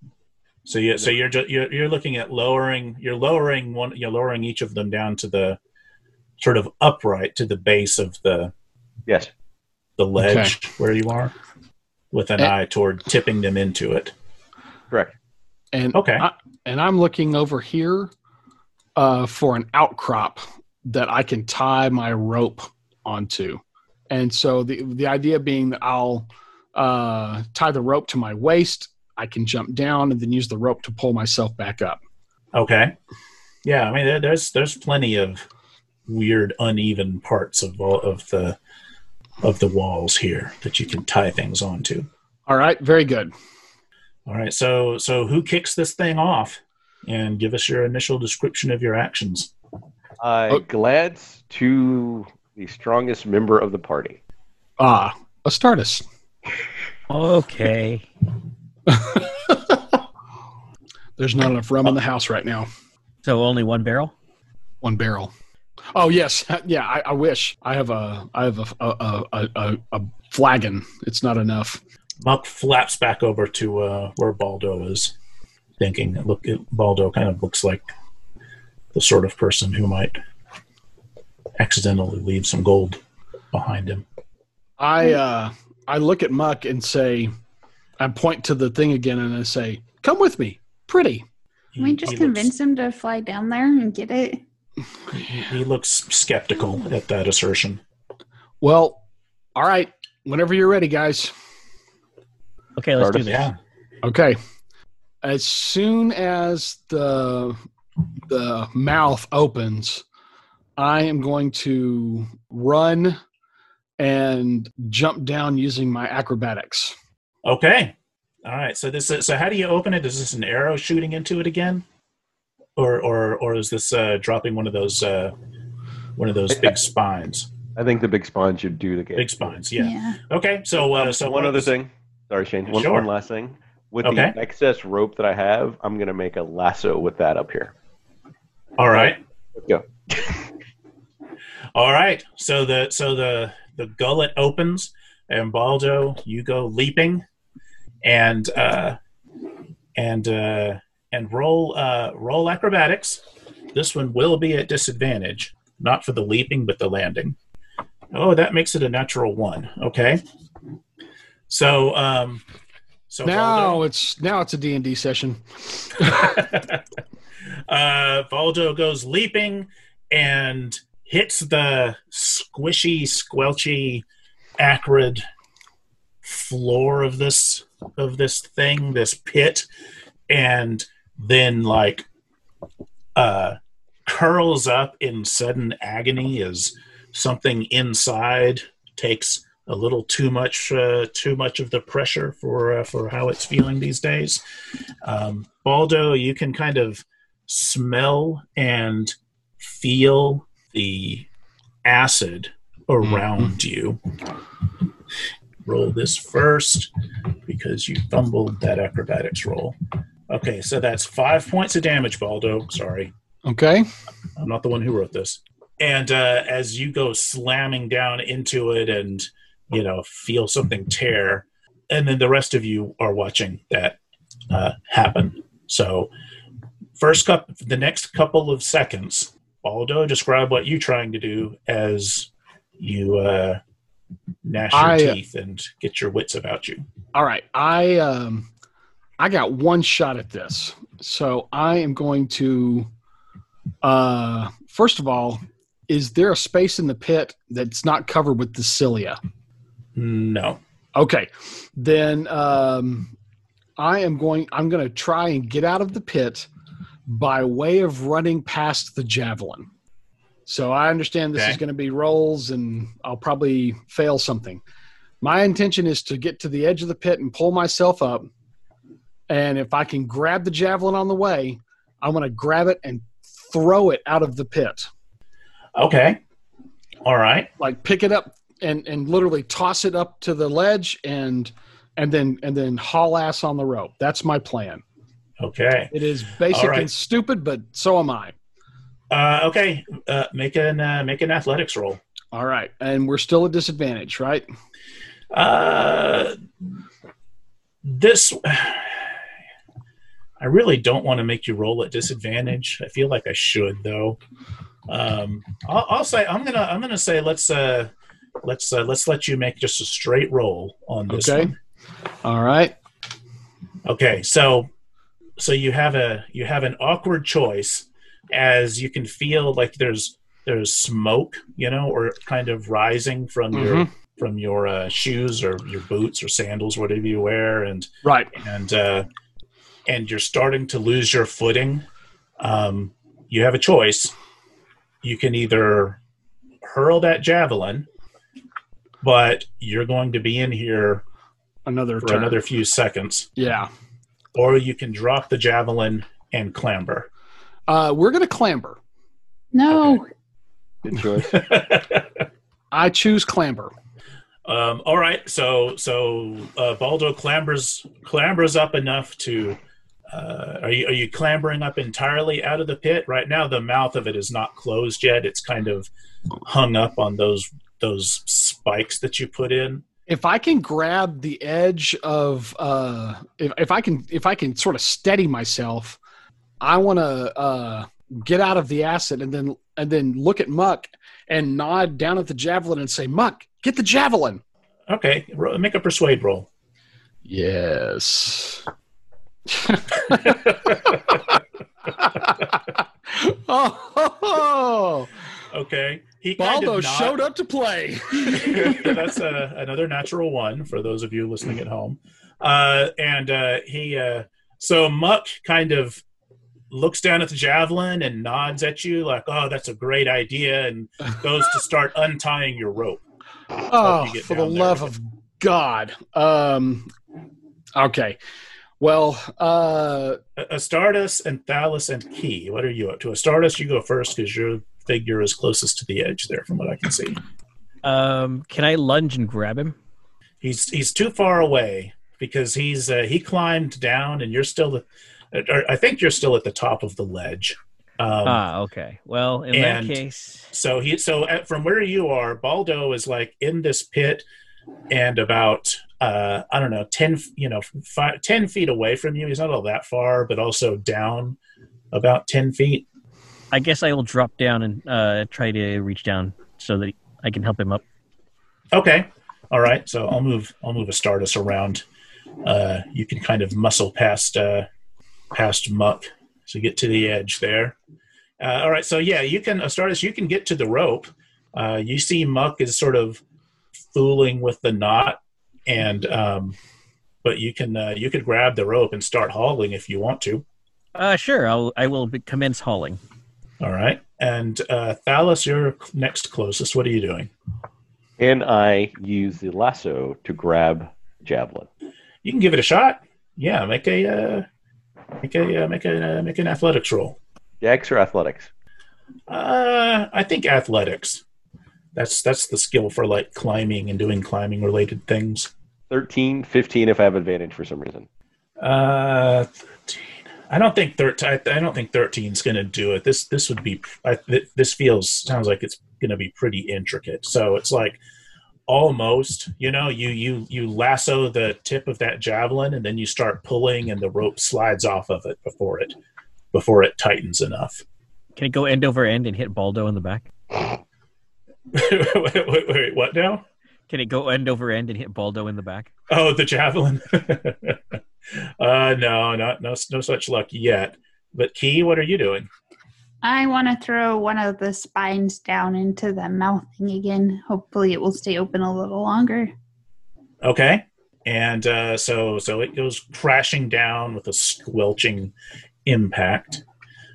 So you so you're ju- you're you're looking at lowering you're lowering one you're lowering each of them down to the sort of upright to the base of the Yes. the ledge where you are with an Eh. eye toward tipping them into it. Correct. And Okay. I, and I'm looking over here uh, for an outcrop that I can tie my rope onto. And so the the idea being that I'll uh, tie the rope to my waist. I can jump down and then use the rope to pull myself back up. Okay. Yeah, I mean there's there's plenty of weird uneven parts of all of the of the walls here that you can tie things onto. All right, very good. All right. So so who kicks this thing off? And give us your initial description of your actions. I Oh. glance to the strongest member of the party. Ah, Astartes. Okay. *laughs* There's not enough rum in the house right now. So only one barrel. One barrel. Oh yes, *laughs* yeah. I, I wish I have a I have a a, a, a a flagon. It's not enough. Muck flaps back over to uh, where Baldo is, thinking. Look, it, Baldo kind of looks like the sort of person who might accidentally leave some gold behind him. I uh I look at Muck and say, I point to the thing again and I say, "Come with me, pretty." Can we just he convince him to fly down there and get it? He looks skeptical at that assertion. Well, all right. Whenever you're ready, guys. Okay, let's do Sardis? this. Yeah. Okay. As soon as the the mouth opens, I am going to run and jump down using my acrobatics. Okay. All right. So this is, so how do you open it? Is this an arrow shooting into it again? Or or or is this uh, dropping one of those uh, one of those big spines. I think the big spines should do the game. Big spines, yeah. Okay, so uh, so one other what's- thing. Sorry, Shane. One, Sure. one last thing. With Okay. the excess rope that I have, I'm gonna make a lasso with that up here. All right, Let's go. *laughs* all right. So the so the the gullet opens, and Baldo, you go leaping, and uh, and uh, and roll uh, roll acrobatics. This one will be at disadvantage, not for the leaping, but the landing. Oh, that makes it a natural one. Okay. So um, so now Baldo- it's now it's a D and D session. *laughs* uh, Baldo goes leaping and hits the squishy, squelchy, acrid floor of this of this thing, this pit, and then like uh, curls up in sudden agony as something inside takes a little too much uh, too much of the pressure for uh, for how it's feeling these days. Um, Baldo, you can kind of smell and feel the acid around you. Roll this first because you fumbled that acrobatics roll. Okay, so that's five points of damage, Baldo. Sorry. Okay. I'm not the one who wrote this. And uh, as you go slamming down into it and, you know, feel something tear, and then the rest of you are watching that uh, happen. So, first cup, the next couple of seconds, Baldo, describe what you're trying to do as you uh, gnash your I- uh, teeth and get your wits about you. All right. I um I got one shot at this. So I am going to uh first of all, is there a space in the pit that's not covered with the cilia? No. Okay. Then um I am going I'm going to try and get out of the pit by way of running past the javelin. So I understand this Okay. is going to be rolls and I'll probably fail something. My intention is to get to the edge of the pit and pull myself up. And if I can grab the javelin on the way, I'm going to grab it and throw it out of the pit. Okay. All right. Like pick it up and and literally toss it up to the ledge and and then and then haul ass on the rope. That's my plan. Okay. It is basic right. and stupid, but so am I. Uh, okay. Uh, make an uh, make an athletics roll. All right. And we're still at disadvantage, right? Uh, this, I really don't want to make you roll at disadvantage. I feel like I should though. Um, I'll, I'll say I'm gonna I'm gonna say let's uh let's uh, let's let you make just a straight roll on this Okay. one. All right. Okay, so so you have a you have an awkward choice as you can feel like there's there's smoke, you know, or kind of rising from your from your uh, shoes or your boots or sandals, whatever you wear, and Right. and uh, and you're starting to lose your footing. Um, you have a choice. You can either hurl that javelin, but you're going to be in here Another for turn. another few seconds Yeah. or you can drop the javelin and clamber. Uh, we're going to clamber. No. Good choice. *laughs* I choose clamber. um, all right, so so uh, Baldo clambers clambers up enough to. Uh, are you are you clambering up entirely out of the pit right now? The mouth of it is not closed yet. It's kind of hung up on those those spikes that you put in. If I can grab the edge of, uh, if, if I can, if I can sort of steady myself, I want to uh, get out of the acid and then and then look at Muck and nod down at the javelin and say, "Muck, get the javelin." Okay, make a persuade roll. Yes. oh, *laughs* Okay, he kind Baldo of showed up to play. *laughs* That's uh, another natural one for those of you listening at home. Uh, and uh, he, uh, so Muck kind of looks down at the javelin and nods at you like, "Oh, that's a great idea," and goes to start *laughs* untying your rope. Oh, you for the down there. love of God. Um, okay. Well, uh, A- Astartes and Thalos and Key. What are you up to? Astartes, you go first because you're figure is closest to the edge there, from what I can see. Um, can I lunge and grab him? He's he's too far away because he's uh, he climbed down, and you're still the. I think you're still at the top of the ledge. Um, ah, okay. Well, in that case, So he so at, from where you are, Baldo is like in this pit, and about uh, I don't know ten you know five, ten feet away from you. He's not all that far, but also down about ten feet. I guess I will drop down and uh, try to reach down so that I can help him up. Okay, all right. So I'll move I'll move Astartes around. Uh, you can kind of muscle past uh, past Muck to get to the edge there. Uh, all right. So yeah, you can Astartes. You can get to the rope. Uh, you see Muck is sort of fooling with the knot, and um, but you can uh, you could grab the rope and start hauling if you want to. Uh, sure. I'll I will be- commence hauling. All right. And uh, Thalos, you're next closest. What are you doing? And I use the lasso to grab javelin. You can give it a shot. Yeah, make a uh, make a uh, make a uh, make an athletics roll. Dex or athletics? Uh, I think athletics. That's that's the skill for like climbing and doing climbing related things. 13, 15 if I have advantage for some reason. Uh. I don't think thirteen. I, I don't think thirteen is going to do it. This this would be. I, this feels sounds like it's going to be pretty intricate. So it's like almost. You know, you you you lasso the tip of that javelin, and then you start pulling, and the rope slides off of it before it before it tightens enough. Can it go end over end and hit Baldo in the back? *laughs* wait, wait, wait, what now? Can it go end over end and hit Baldo in the back? Oh, the javelin. *laughs* uh, no, not no no such luck yet. But Key, what are you doing? I want to throw one of the spines down into the mouth thing again. Hopefully, it will stay open a little longer. Okay, and uh, so so it goes crashing down with a squelching impact.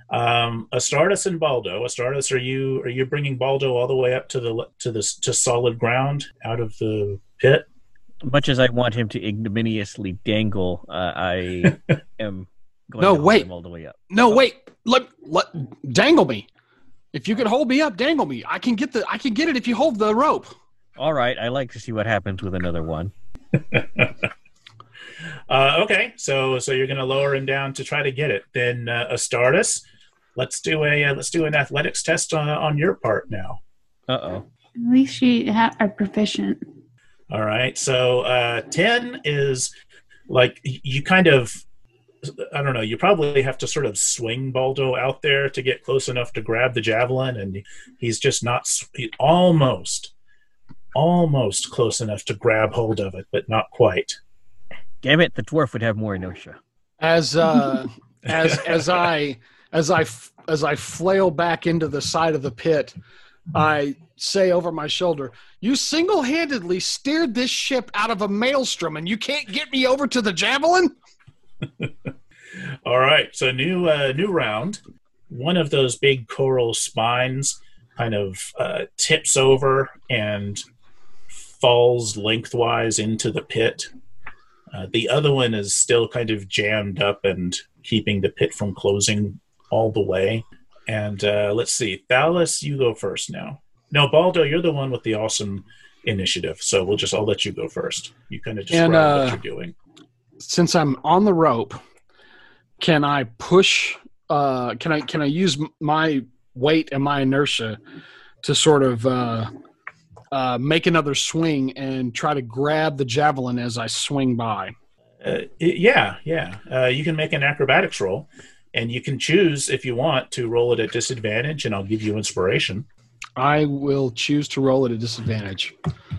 Um, Astartes and Baldo. Astartes, are you are you bringing Baldo all the way up to the to the to solid ground out of the pit? Much as I want him to ignominiously dangle, uh, I *laughs* am going No, to hold wait. him all the way up. No, wait. Let let dangle me. If you can hold me up, dangle me. I can get the I can get it if you hold the rope. All right, I like to see what happens with another one. *laughs* Uh, okay, so so you're going to lower him down to try to get it. Then uh, Astartes, let's do a uh, let's do an athletics test on on your part now. Uh oh. At least you ha- are proficient. All right, so uh, ten is like you kind of. I don't know. You probably have to sort of swing Baldo out there to get close enough to grab the javelin, and he's just not he- almost, almost close enough to grab hold of it, but not quite. Damn it, the dwarf would have more inertia. As uh *laughs* as as I as I as I flail back into the side of the pit, I say over my shoulder, "You single-handedly steered this ship out of a maelstrom, and you can't get me over to the javelin." *laughs* All right, so new uh, new round. One of those big coral spines kind of uh, tips over and falls lengthwise into the pit. Uh, the other one is still kind of jammed up and keeping the pit from closing all the way. And uh, let's see, Thalos, you go first now. No, Baldo, you're the one with the awesome initiative, so we'll just I'll let you go first. You kind of describe And, uh, what you're doing. Since I'm on the rope, can I push? Uh, can I can I use my weight and my inertia to sort of uh, uh, make another swing and try to grab the javelin as I swing by? Uh, yeah, yeah. Uh, you can make an acrobatics roll, and you can choose if you want to roll it at disadvantage, and I'll give you inspiration. I will choose to roll at a disadvantage.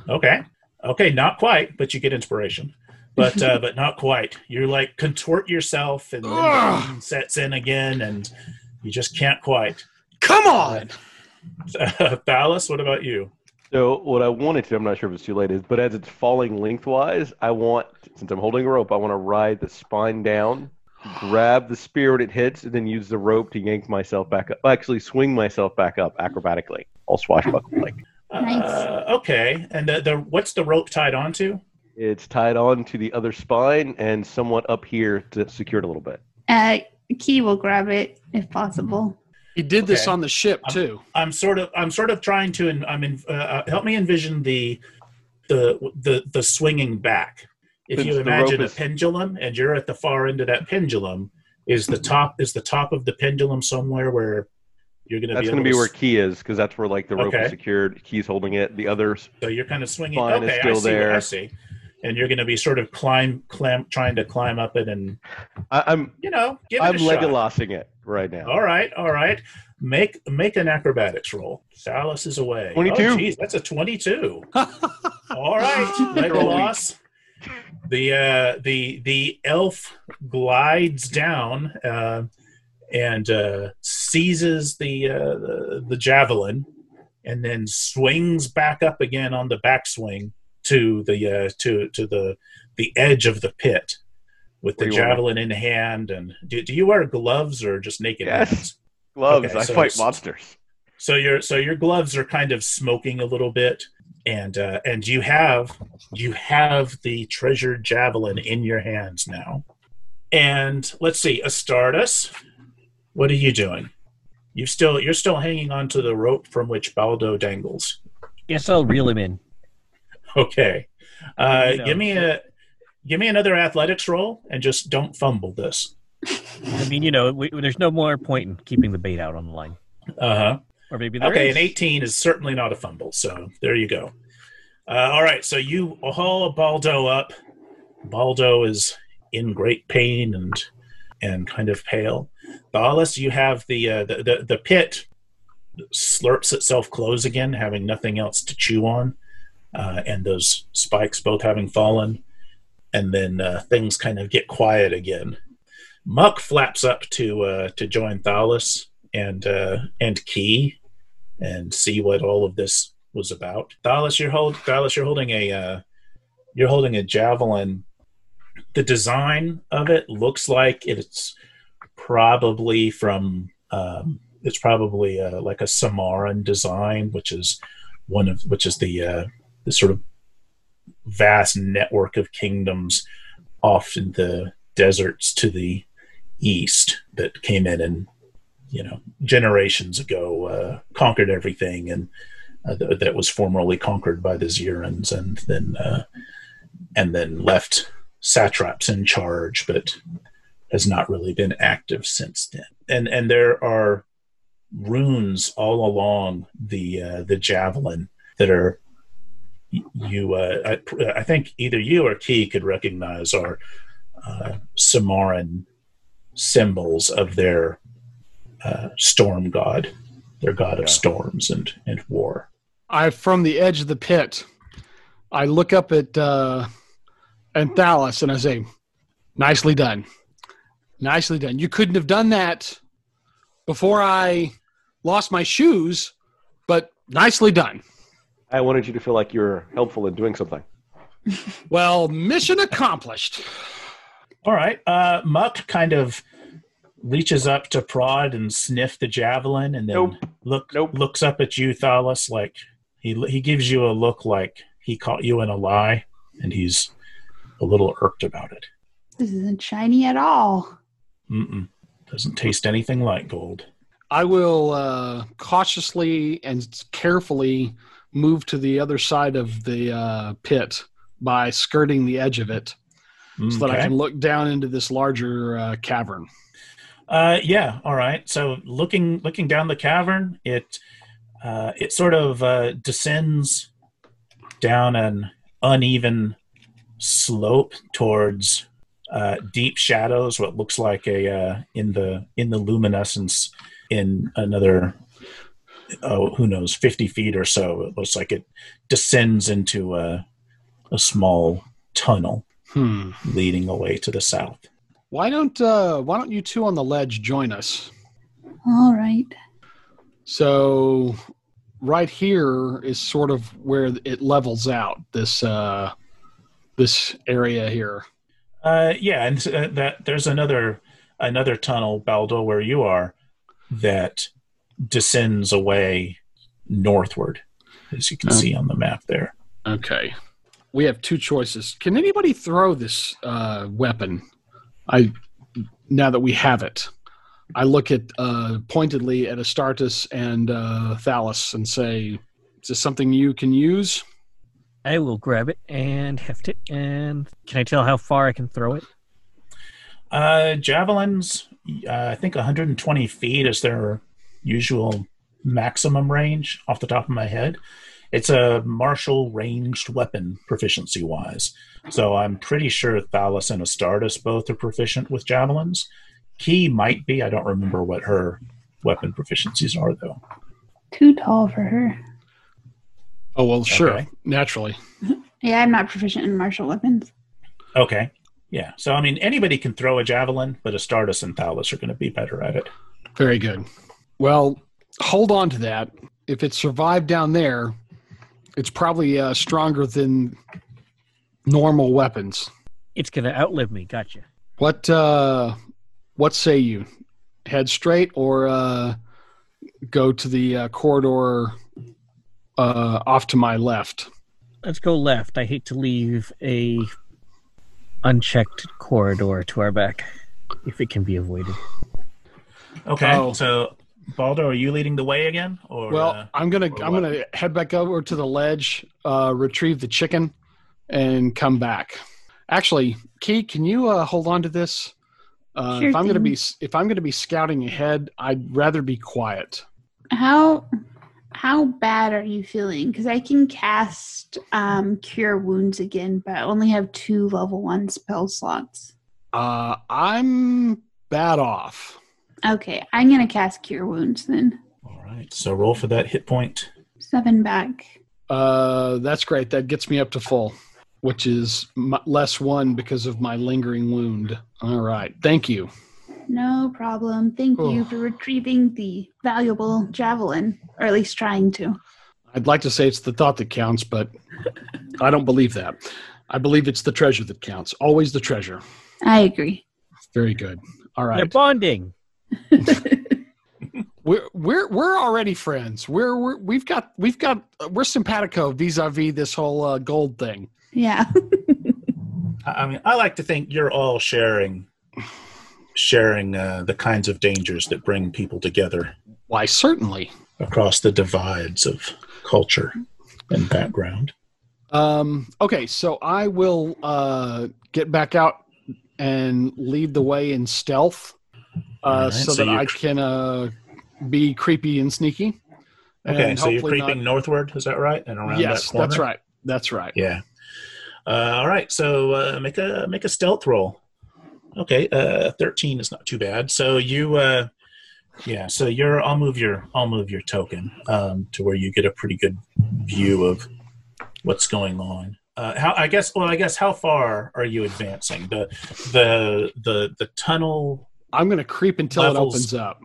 Okay, okay, not quite, but you get inspiration. But uh, but not quite. You're like contort yourself, and then the pain sets in again, and you just can't quite. Come on! *laughs* Thalos, what about you? So what I wanted to, I'm not sure if it's too late, is but as it's falling lengthwise, I want, since I'm holding a rope, I want to ride the spine down, grab the spear when it hits, and then use the rope to yank myself back up. Actually, swing myself back up acrobatically, all swashbuckle like. Nice. Uh, okay, and the, the what's the rope tied onto? It's tied on to the other spine and somewhat up here to secure it a little bit. Uh, Key will grab it if possible. He did this on the ship I'm- too. I'm sort of I'm sort of trying to and I'm in uh, uh, help me envision the the the the swinging back. If Since you imagine rope a pendulum and you're at the far end of that pendulum, is the top is the top of the pendulum somewhere where you're going to be. That's be going to be where Key is because that's where like the rope Okay. is secured. Key's holding it. The others, so you're kind of swinging. Spine is okay, I see. what- I see. And you're going to be sort of climb climb trying to climb up it and I, I'm you know give it I'm a shot. Legolasing it right now. All right, all right. Make make an acrobatics roll. Salus is away. 22. Oh, geez, that's a twenty-two. *laughs* All right, Legolas. The uh, the the elf glides down uh, and uh, seizes the, uh, the the javelin, and then swings back up again on the backswing to the uh, to to the the edge of the pit with the What do javelin in hand. And do, do you wear gloves or just naked Yes. hands? Gloves. Okay, I so fight it's- monsters. So your so your gloves are kind of smoking a little bit, and uh, and you have you have the treasured javelin in your hands now. And let's see, Astartes, what are you doing? You still you're still hanging on to the rope from which Baldo dangles. Yes, I'll reel him in. Okay, uh, No. give me a give me another athletics roll, and just don't fumble this. I mean, you know, we, there's no more point in keeping the bait out on the line. Uh huh. Or maybe Okay, is. an 18 is certainly not a fumble. So there you go. Uh, all right, so you haul Baldo up. Baldo is in great pain and and kind of pale. Balas, you have the, uh, the the the pit slurps itself close again, having nothing else to chew on, uh, and those spikes both having fallen, and then uh, things kind of get quiet again. Muck flaps up to uh, to join Thalos and uh, and Key and see what all of this was about. Thalos, you're hold Thalos, you're holding a uh, you're holding a javelin. The design of it looks like it's probably from um, it's probably uh, like a Samaran design, which is one of which is the the sort of vast network of kingdoms off in the deserts to the east that came in and you know generations ago uh, conquered everything and uh, th- that was formerly conquered by the Zirans and then uh, and then left satraps in charge but has not really been active since then. And and there are runes all along the uh, the javelin that are you uh, I, I think either you or Key could recognize are uh, Samaran symbols of their uh, storm god, their god of storms and, and war. I from the edge of the pit, I look up at uh, Anthalos and I say, "Nicely done, nicely done. You couldn't have done that before I lost my shoes, but nicely done." I wanted you to feel like you're helpful in doing something. *laughs* Well, mission accomplished. All right. Uh, Muck kind of reaches up to prod and sniff the javelin, and then Nope. look Nope. looks up at you, Thalos. Like he he gives you a look like he caught you in a lie, and he's a little irked about it. This isn't shiny at all. Mm-mm. Doesn't taste anything like gold. I will uh, cautiously and carefully move to the other side of the uh, pit by skirting the edge of it so that I can look down into this larger uh, cavern. Uh, yeah. All right. So looking looking down the cavern, it uh, it sort of uh, descends down an uneven slope towards uh, deep shadows. What looks like a uh, in the in the luminescence in another oh who knows fifty feet or so. It looks like it descends into a a small tunnel Hmm. leading away to the south. Why don't uh, Why don't you two on the ledge join us? All right. So, right here is sort of where it levels out. This uh, this area here. Uh, yeah, and uh, that there's another another tunnel, Baldo, where you are, that descends away northward, as you can Oh. see on the map there. Okay. We have two choices. Can anybody throw this uh, weapon? I now that we have it. I look at uh, pointedly at Astartes and uh, Thalos and say, "Is this something you can use?" I will grab it and heft it. And can I tell how far I can throw it? Uh, javelins, uh, I think 120 feet is their usual maximum range off the top of my head. It's a martial ranged weapon proficiency wise. So I'm pretty sure Thalos and Astartes both are proficient with javelins. Key might be. I don't remember what her weapon proficiencies are, though. Too tall for her. Oh well, sure, Okay. naturally. *laughs* Yeah, I'm not proficient in martial weapons. Okay. Yeah. So, I mean, anybody can throw a javelin, but Astartes and Thalos are going to be better at it. Very good. Well, hold on to that. If it survived down there, it's probably uh, stronger than normal weapons. It's going to outlive me. Gotcha. What uh, what say you? Head straight or uh, go to the uh, corridor uh, off to my left? Let's go left. I hate to leave a unchecked corridor to our back if it can be avoided. Okay. Oh. So, Baldo, are you leading the way again? Or Well, uh, I'm gonna I'm what? gonna head back over to the ledge, uh, retrieve the chicken, and come back. Actually, Key, can you uh, hold on to this? Uh, Sure if I'm gonna be if I'm gonna be scouting ahead, I'd rather be quiet. How how bad are you feeling? Because I can cast um, Cure Wounds again, but I only have two level one spell slots. Uh, I'm bad off. Okay, I'm gonna cast Cure Wounds then. All right. So, roll for that hit point. Seven back. Uh, that's great. That gets me up to full, which is m- less one because of my lingering wound. All right, thank you. No problem. Thank you for retrieving the valuable javelin, or at least trying to. I'd like to say it's the thought that counts, but *laughs* I don't believe that. I believe it's the treasure that counts. Always the treasure. I agree. Very good. All right. They're bonding. *laughs* We're we're we're already friends. We're, we're we've got we've got we're simpatico vis-a-vis this whole uh, gold thing. Yeah. *laughs* I I mean, I like to think you're all sharing sharing uh, the kinds of dangers that bring people together Why certainly. across the divides of culture and background. Um, okay, so I will uh, get back out and lead the way in stealth, uh, right, so, so that I can uh, be creepy and sneaky. Okay, and so you're creeping northward, is that right? And around yes, that corner. that's right. That's right. Yeah. Uh, all right. So uh, make a make a stealth roll. Okay. Uh, Thirteen is not too bad. So you, uh, yeah. So you're. I'll move your. I'll move your token um, to where you get a pretty good view of what's going on. Uh, how I guess. Well, I guess how far are you advancing? The the the the tunnel. I'm going to creep until Levels. it opens up.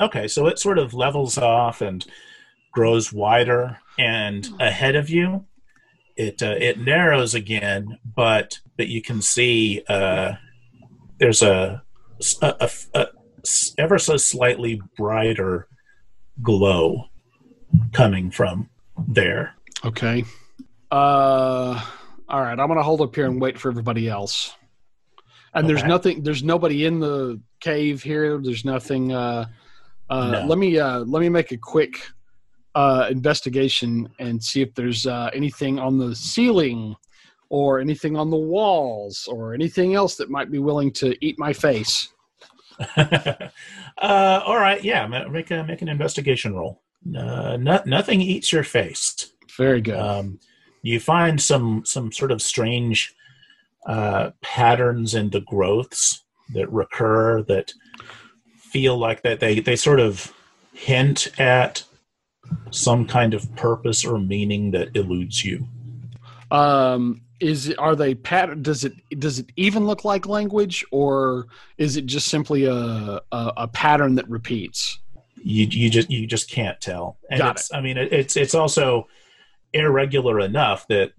Okay, so it sort of levels off and grows wider, and ahead of you, it uh, it narrows again, but but you can see uh, there's a ever so slightly brighter glow coming from there. Okay. Uh, all right. I'm going to hold up here and wait for everybody else. And there's nothing. There's nobody in the cave here. There's nothing. Uh, uh, No. Let me uh, let me make a quick uh, investigation and see if there's uh, anything on the ceiling or anything on the walls or anything else that might be willing to eat my face. *laughs* uh, all right, yeah, make a make an investigation roll. Uh, no, nothing eats your face. Very good. um, you find some some sort of strange uh, patterns in the growths that recur that feel like that they they sort of hint at some kind of purpose or meaning that eludes you. um, is it, are they pat? Does it does it even look like language, or is it just simply a a, a pattern that repeats? You you just you just can't tell. And Got it's, I mean, it, it's it's also irregular enough that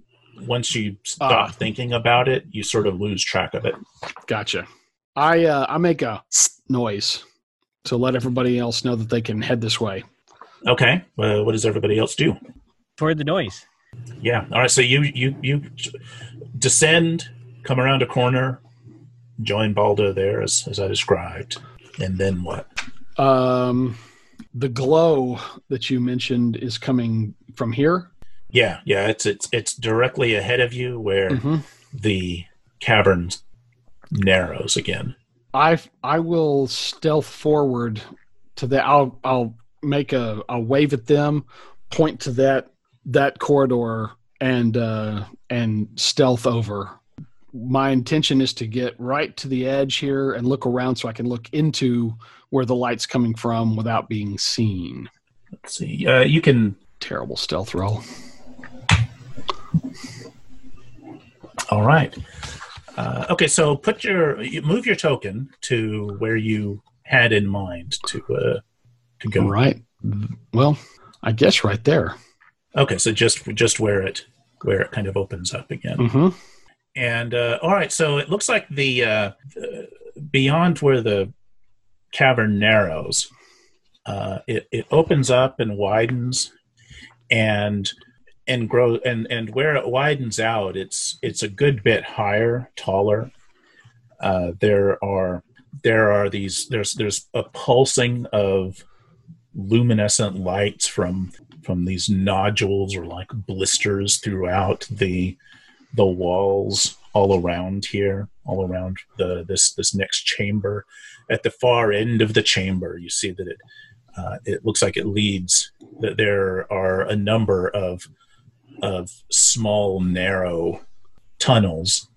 once you stop Ah. thinking about it, you sort of lose track of it. Gotcha. I uh, I make a noise to let everybody else know that they can head this way. Okay, well, what does everybody else do? Toward the noise. Yeah. All right. So you you you descend, come around a corner, join Baldo there as as I described, and then what? Um, the glow that you mentioned is coming from here. Yeah, yeah, it's it's it's directly ahead of you where Mm-hmm. the cavern narrows again. I I will stealth forward to the. I'll I'll make a I'll wave at them, point to that that corridor, and uh, and stealth over. My intention is to get right to the edge here and look around so I can look into where the light's coming from without being seen. Let's see. Uh, you can. Terrible stealth roll. All right. Uh, okay, so put your you move your token to where you had in mind to uh, to go. Right. Well, I guess right there. Okay, so just just where it where it kind of opens up again. Mm-hmm. And uh, all right, so it looks like the, uh, the beyond where the cavern narrows, uh, it it opens up and widens, and and grow and and where it widens out, it's it's a good bit higher, taller. Uh, there are there are these there's there's a pulsing of luminescent lights from from these nodules or like blisters throughout the the walls all around here, all around the this this next chamber. At the far end of the chamber, you see that it uh, it looks like it leads that there are a number of of small narrow tunnels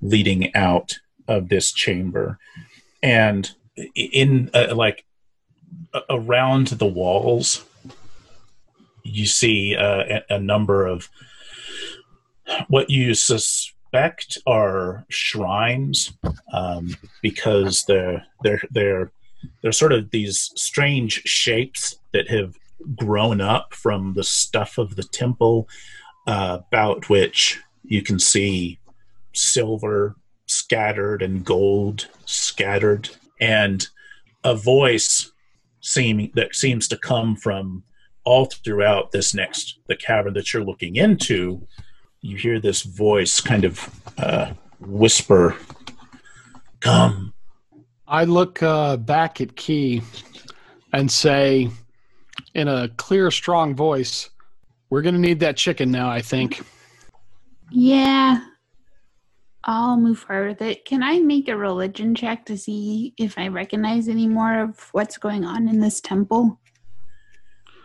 leading out of this chamber, and in uh, like around the walls, you see uh, a, a number of what you suspect are shrines um, because they're they're they're they're sort of these strange shapes that have grown up from the stuff of the temple uh, about which you can see silver scattered and gold scattered and a voice seeming that seems to come from all throughout this next the cavern that you're looking into you hear this voice kind of uh, whisper come. I look uh, back at Key and say, in a clear, strong voice, "We're going to need that chicken now." I think. Yeah. I'll move forward with it. Can I make a religion check to see if I recognize any more of what's going on in this temple?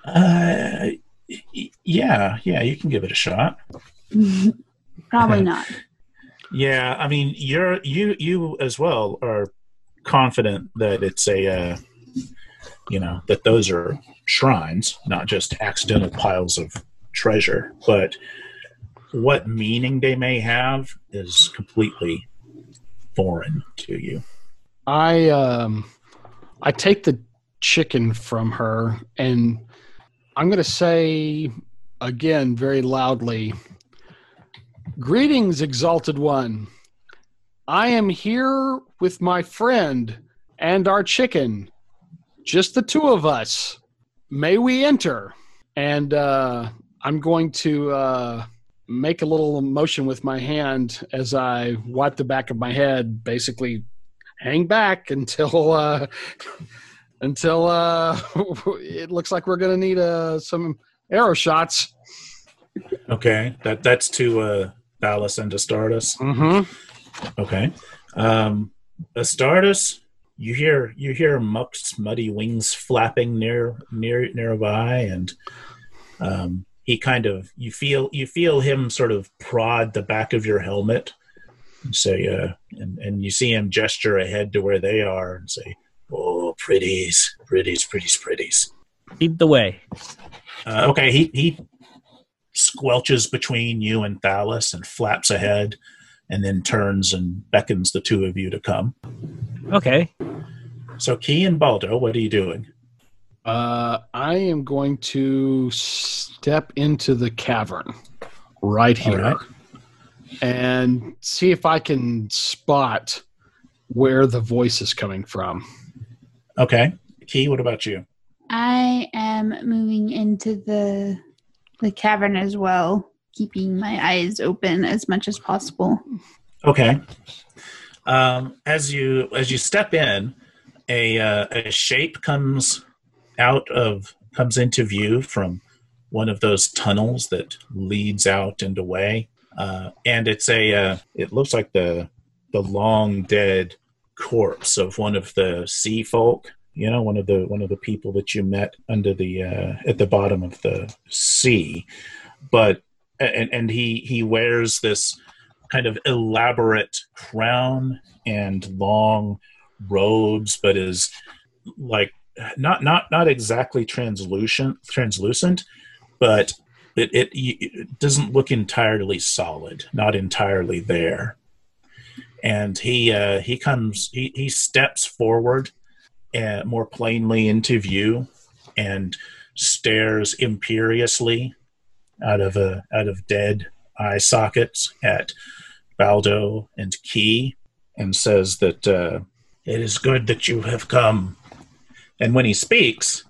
uh, yeah yeah you can give it a shot *laughs* Probably not. *laughs* yeah i mean you're you you as well are confident that it's a uh, you know that those are shrines not just accidental piles of treasure but what meaning they may have is completely foreign to you I um, I take the chicken from her, and I'm going to say again very loudly, "Greetings, exalted one. I am here with my friend and our chicken, just the two of us. May we enter?" And uh, I'm going to uh, make a little motion with my hand as I wipe the back of my head, basically hang back until uh, *laughs* until uh, *laughs* it looks like we're going to need uh, some arrow shots. okay that that's to uh and Astartes. Mm-hmm. Okay. Um, Astartes, you hear you hear Muck's muddy wings flapping near near nearby, and um, he kind of you feel you feel him sort of prod the back of your helmet and say, uh, and and you see him gesture ahead to where they are and say, "Oh, pretties, pretties, pretties, pretties." Lead the way. Uh, okay, he he squelches between you and Thalos and flaps ahead, and then turns and beckons the two of you to come. Okay. So, Key and Baldo, what are you doing? Uh, I am going to step into the cavern right here right. and see if I can spot where the voice is coming from. Okay, Key, what about you? I am moving into the the cavern as well, keeping my eyes open as much as possible. Okay. Um, as you as you step in, a uh, a shape comes out of comes into view from one of those tunnels that leads out and away, uh, and it's a uh, it looks like the the long dead corpse of one of the sea folk. You know, one of the one of the people that you met under the uh, at the bottom of the sea, but and and he he wears this kind of elaborate crown and long robes, but is like not not not exactly translucent translucent, but it, it, it doesn't look entirely solid, not entirely there. And he uh, he comes he he steps forward uh, more plainly into view and stares imperiously out of a out of dead eye sockets at Baldo and Key and says that uh, it is good that you have come. And when he speaks,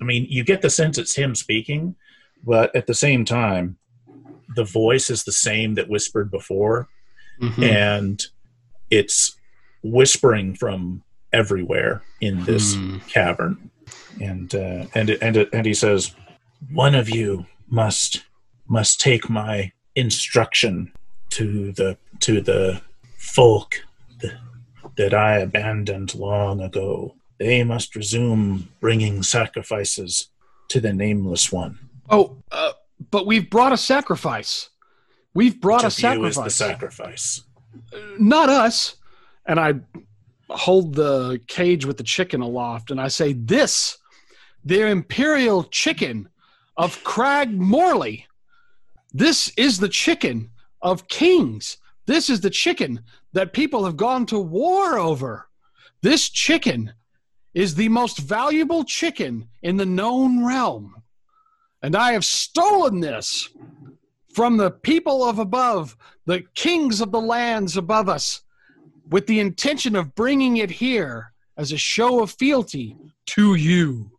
I mean, you get the sense it's him speaking, but at the same time, the voice is the same that whispered before, Mhm. and it's whispering from everywhere in this Hmm. cavern. And uh, and and and he says, "One of you must must take my instruction to the to the folk that I abandoned long ago. They must resume bringing sacrifices to the nameless one. Oh, uh, but we've brought a sacrifice. We've brought Which a of you is the sacrifice. sacrifice. Not us. And I hold the cage with the chicken aloft and I say, This, their imperial chicken of Crag Morley. This is the chicken of kings. This is the chicken that people have gone to war over. This chicken is the most valuable chicken in the known realm. And I have stolen this from the people of above, the kings of the lands above us, with the intention of bringing it here as a show of fealty to you.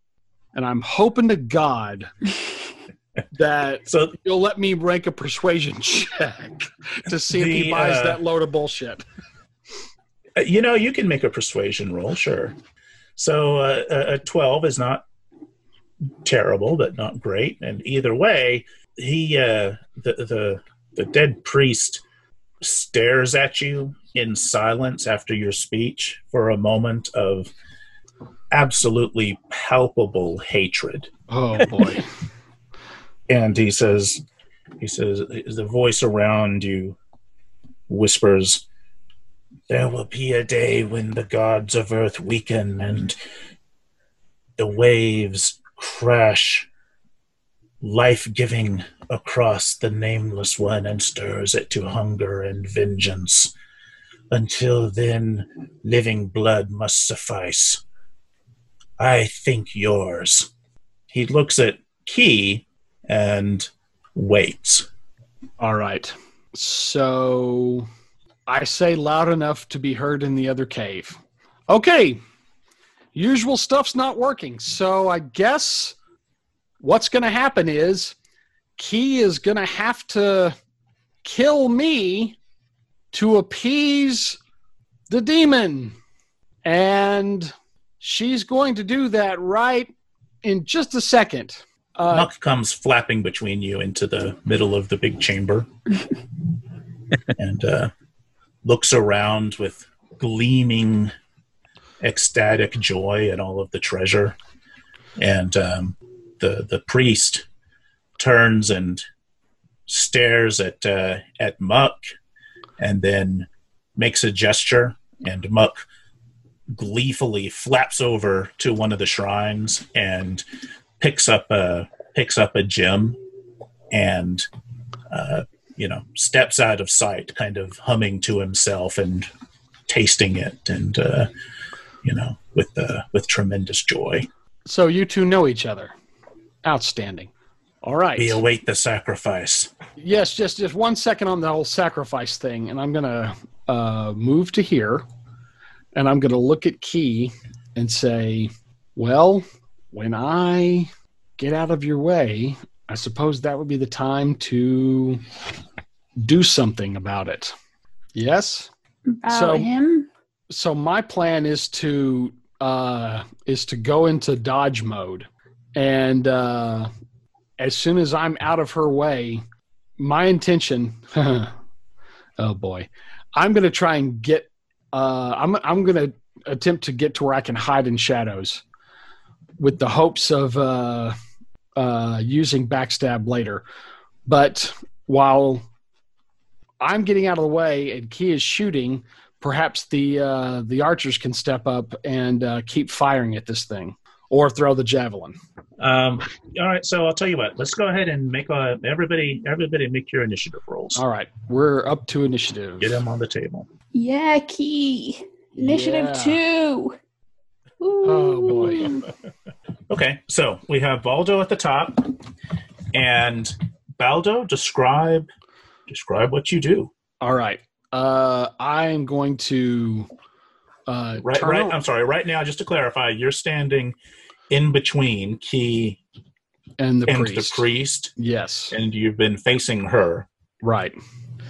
And I'm hoping to God *laughs* that So you'll let me rank a persuasion check *laughs* to see if he buys uh, that load of bullshit. uh, you know you can make a persuasion roll, sure. So uh, a a twelve is not terrible, but not great. And either way, he uh, the the the dead priest stares at you in silence after your speech for a moment of absolutely palpable hatred. Oh boy. *laughs* and he says he says the voice around you whispers there will be a day when the gods of earth weaken and the waves crash life-giving across the nameless one and stirs it to hunger and vengeance until then living blood must suffice i think yours he looks at key and waits. All right. So I say loud enough to be heard in the other cave. Okay. Usual stuff's not working. So I guess what's going to happen is Key is going to have to kill me to appease the demon. And she's going to do that right in just a second. Uh, Muck comes flapping between you into the middle of the big chamber *laughs* and uh, looks around with gleaming, ecstatic joy at all of the treasure. And um, the the priest turns and stares at uh, at Muck, and then makes a gesture, and Muck gleefully flaps over to one of the shrines and picks up a picks up a gem and uh, you know steps out of sight, kind of humming to himself and tasting it, and uh, you know with uh, with tremendous joy. so you two know each other. Outstanding. All right. We await the sacrifice. Yes, just just one second on the whole sacrifice thing, and I'm gonna uh, move to here, and I'm gonna look at Key and say, "Well, when I get out of your way, I suppose that would be the time to do something about it." Yes. About So- him? So my plan is to uh, is to go into dodge mode, and uh, as soon as I'm out of her way, my intention. *laughs* oh boy, I'm going to try and get. Uh, I'm I'm going to attempt to get to where I can hide in shadows, with the hopes of uh, uh, using backstab later. But while I'm getting out of the way and Key is shooting, perhaps the uh, the archers can step up and uh, keep firing at this thing, or throw the javelin. Um, all right, so I'll tell you what. Let's go ahead and make a, everybody everybody make your initiative rolls. All right, we're up to initiative. Get them on the table. Yeah, key. Initiative Yeah. two. Oh, boy. *laughs* Okay, so we have Baldo at the top, and Baldo, describe describe what you do. All right, uh, I'm going to uh, Right, right. I'm sorry. Right now, just to clarify, you're standing in between Key and the and priest. the priest, Yes, and you've been facing her. right.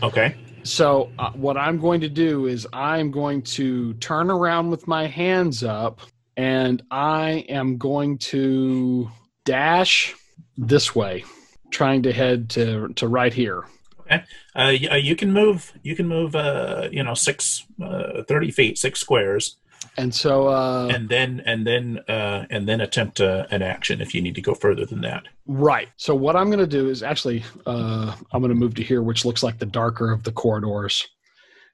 Okay. So uh, what I'm going to do is I'm going to turn around with my hands up, and I am going to dash this way, trying to head to to right here. Uh, y- uh, you can move. You can move. Uh, you know, six, uh, thirty feet, six squares, And so, uh, and then and then uh, and then attempt uh, an action if you need to go further than that. right. So what I'm going to do is actually uh, I'm going to move to here, which looks like the darker of the corridors.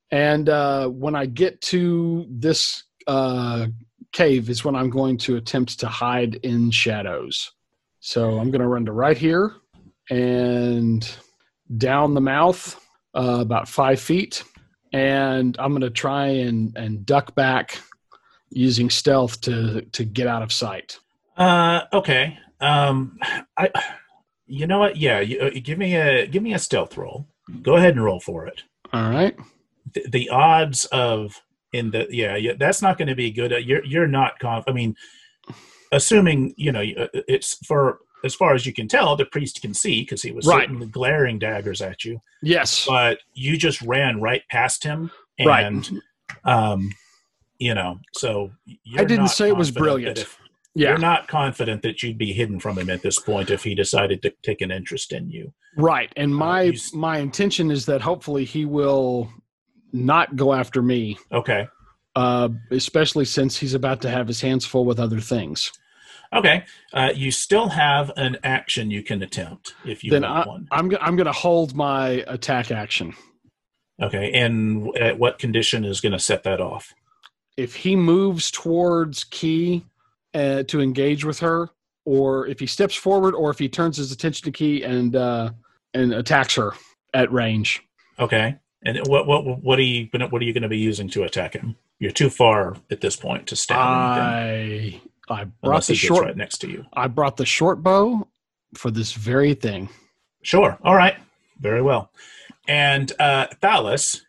And uh, when I get to this uh, cave, is when I'm going to attempt to hide in shadows. So I'm going to run to right here and down the mouth uh, about five feet, and I'm going to try and and duck back using stealth to to get out of sight. Uh, okay. Um, I. You know what? Yeah. You, uh, give me a give me a stealth roll. Go ahead and roll for it. All right. The, the odds of in the yeah, yeah that's not going to be good. Uh, You're you're not conf. I mean, assuming you know uh, it's for as far as you can tell, the priest can see because he was Right. certainly glaring daggers at you. Yes. but you just ran right past him Right. and um you know so I didn't say it was brilliant. if- Yeah. you're not confident that you'd be hidden from him at this point if he decided to take an interest in you Right. And my s- my intention is that hopefully he will not go after me, okay uh, especially since he's about to have his hands full with other things. okay uh, you still have an action you can attempt if you then want I, one I'm go- I'm going to hold my attack action. okay and at what condition is going to set that off If he moves towards Key uh, to engage with her, or if he steps forward, or if he turns his attention to Key and uh, and attacks her at range. okay and what what what are you gonna what are you going to be using to attack him you're too far at this point to stab I I brought the he short right next to you I brought the short bow for this very thing. Sure. All right. Very well. And uh Thalos,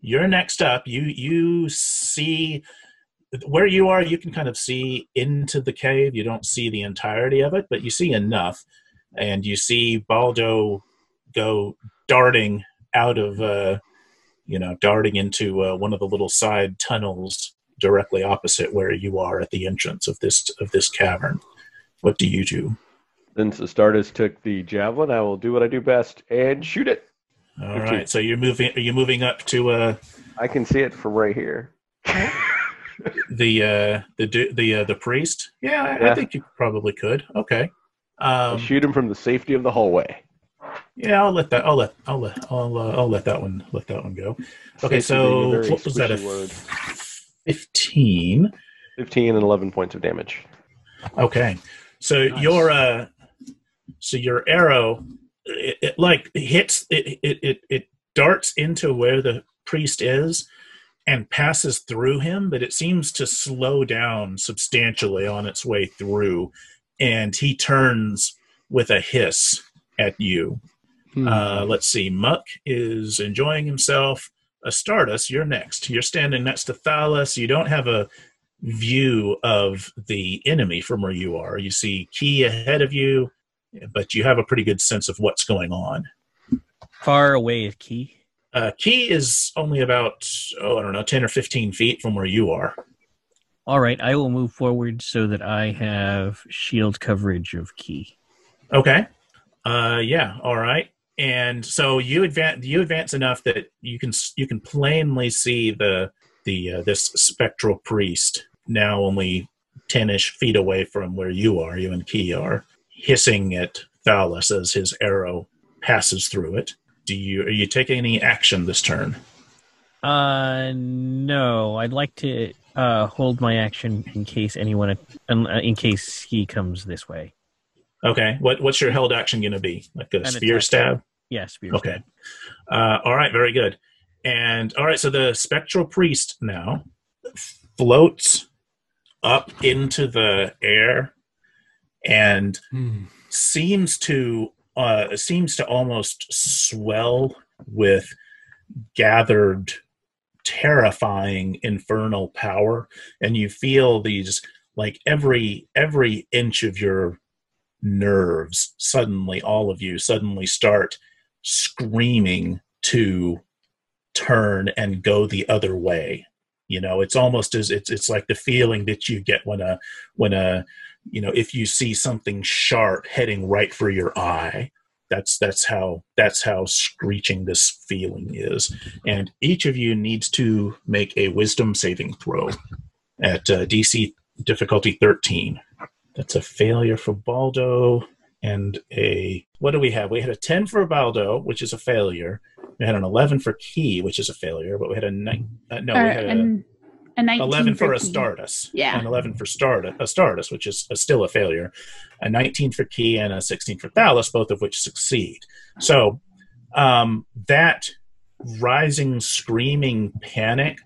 you're next up. You you see where you are, you can kind of see into the cave. You don't see the entirety of it, but you see enough. And you see Baldo go darting out of uh you know, darting into uh, one of the little side tunnels directly opposite where you are at the entrance of this of this cavern. What do you do? Since the Astartes took the javelin, I will do what I do best and shoot it. All right. So you're moving are you moving up to uh I can see it from right here. *laughs* the uh the the uh, the priest yeah, I, I think you probably could okay um shoot him from the safety of the hallway. Yeah i'll let that i'll let i'll let i'll, uh, I'll let that one let that one go okay Safety being a so what was that a word. 15 15 and 11 points of damage. okay so Nice. your uh so your arrow it, it like hits it, it it it darts into where the priest is and passes through him but it seems to slow down substantially on its way through and he turns with a hiss at you Hmm. uh let's see muck is enjoying himself astartes you're next you're standing next to thalos you don't have a view of the enemy from where you are. You see Key ahead of you, but you have a pretty good sense of what's going on. Far away is key. Uh, Key is only about, oh, I don't know, 10 or 15 feet from where you are. All right, I will move forward so that I have shield coverage of key. Okay. Uh, yeah. All right. And so you advance. You advance enough that you can you can plainly see the the uh, this spectral priest now only ten-ish feet away from where you are. You and Key are hissing at Thalos as his arrow passes through it. Do you are you taking any action this turn? Uh, no. I'd like to uh, hold my action in case anyone, in, in case he comes this way. Okay. What what's your held action going to be? Like a An spear attack. stab? Yeah, spear Okay. Uh, all right. Very good. And all right. So the spectral priest now floats up into the air and Hmm. seems to uh, seems to almost swell with gathered terrifying infernal power and you feel these like every every inch of your nerves suddenly all of you suddenly start screaming to turn and go the other way. You know it's almost as it's it's like the feeling that you get when a when a you know if you see something sharp heading right for your eye that's that's how that's how screeching this feeling is. And each of you needs to make a wisdom saving throw at uh, dc difficulty 13 that's a failure for baldo and a what do we have we had a 10 for baldo which is a failure we had an 11 for key which is a failure but we had a nine uh, no Or we had a, an- a 19 11 for Key. Astartes. Yeah. And 11 for Stardust, Astartes, which is uh still a failure. A 19 for Key and a 16 for Thalos, both of which succeed. So um, that rising, screaming panic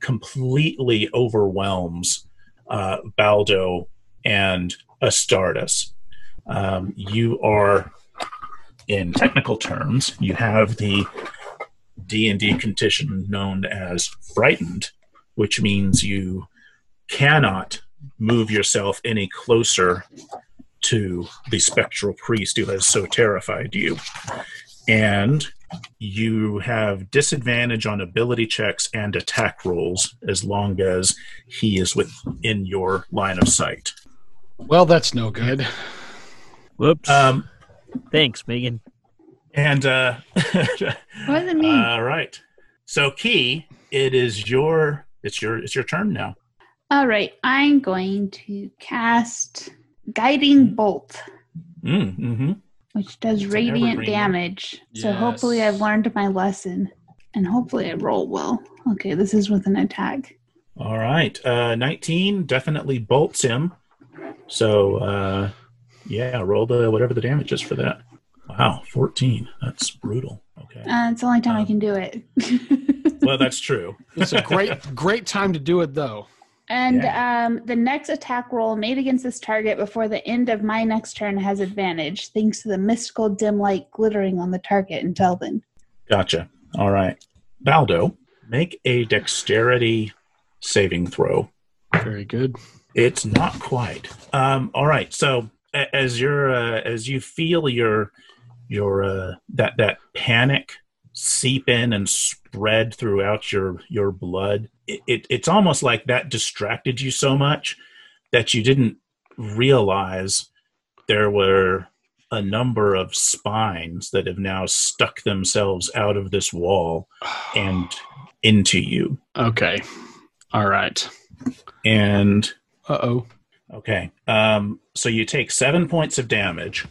completely overwhelms uh, Baldo and Astartes. Um, you are, in technical terms, you have the D&D condition known as frightened, which means you cannot move yourself any closer to the spectral priest who has so terrified you. And you have disadvantage on ability checks and attack rolls as long as he is within your line of sight. Well, that's no good. Whoops. Um, Thanks, Megan. and uh, *laughs* It wasn't me. all right, so Key, it is your it's your it's your turn now. All right, I'm going to cast Guiding Bolt, Mm, hmm which does an radiant evergreen. damage. So hopefully I've learned my lesson. And hopefully I roll well. Okay, this is with an attack. All right. Uh, 19 definitely bolts him. So, uh, yeah, roll the whatever the damage is for that. Wow, 14. That's brutal. Okay. Uh, it's the only time I Um, can do it. *laughs* Well, that's true. It's a great, great time to do it, though. and um, the next attack roll made against this target before the end of my next turn has advantage, thanks to the mystical dim light glittering on the target until then. Gotcha. All right. Baldo, make a dexterity saving throw. Very good. It's not quite. Um, all right. So a- as you're uh, as you feel your your uh, that that panic seep in and spread throughout your your blood, it, it it's almost like that distracted you so much that you didn't realize there were a number of spines that have now stuck themselves out of this wall and into you. *sighs* Okay. All right. And Uh oh. Okay. Um, so you take seven points of damage,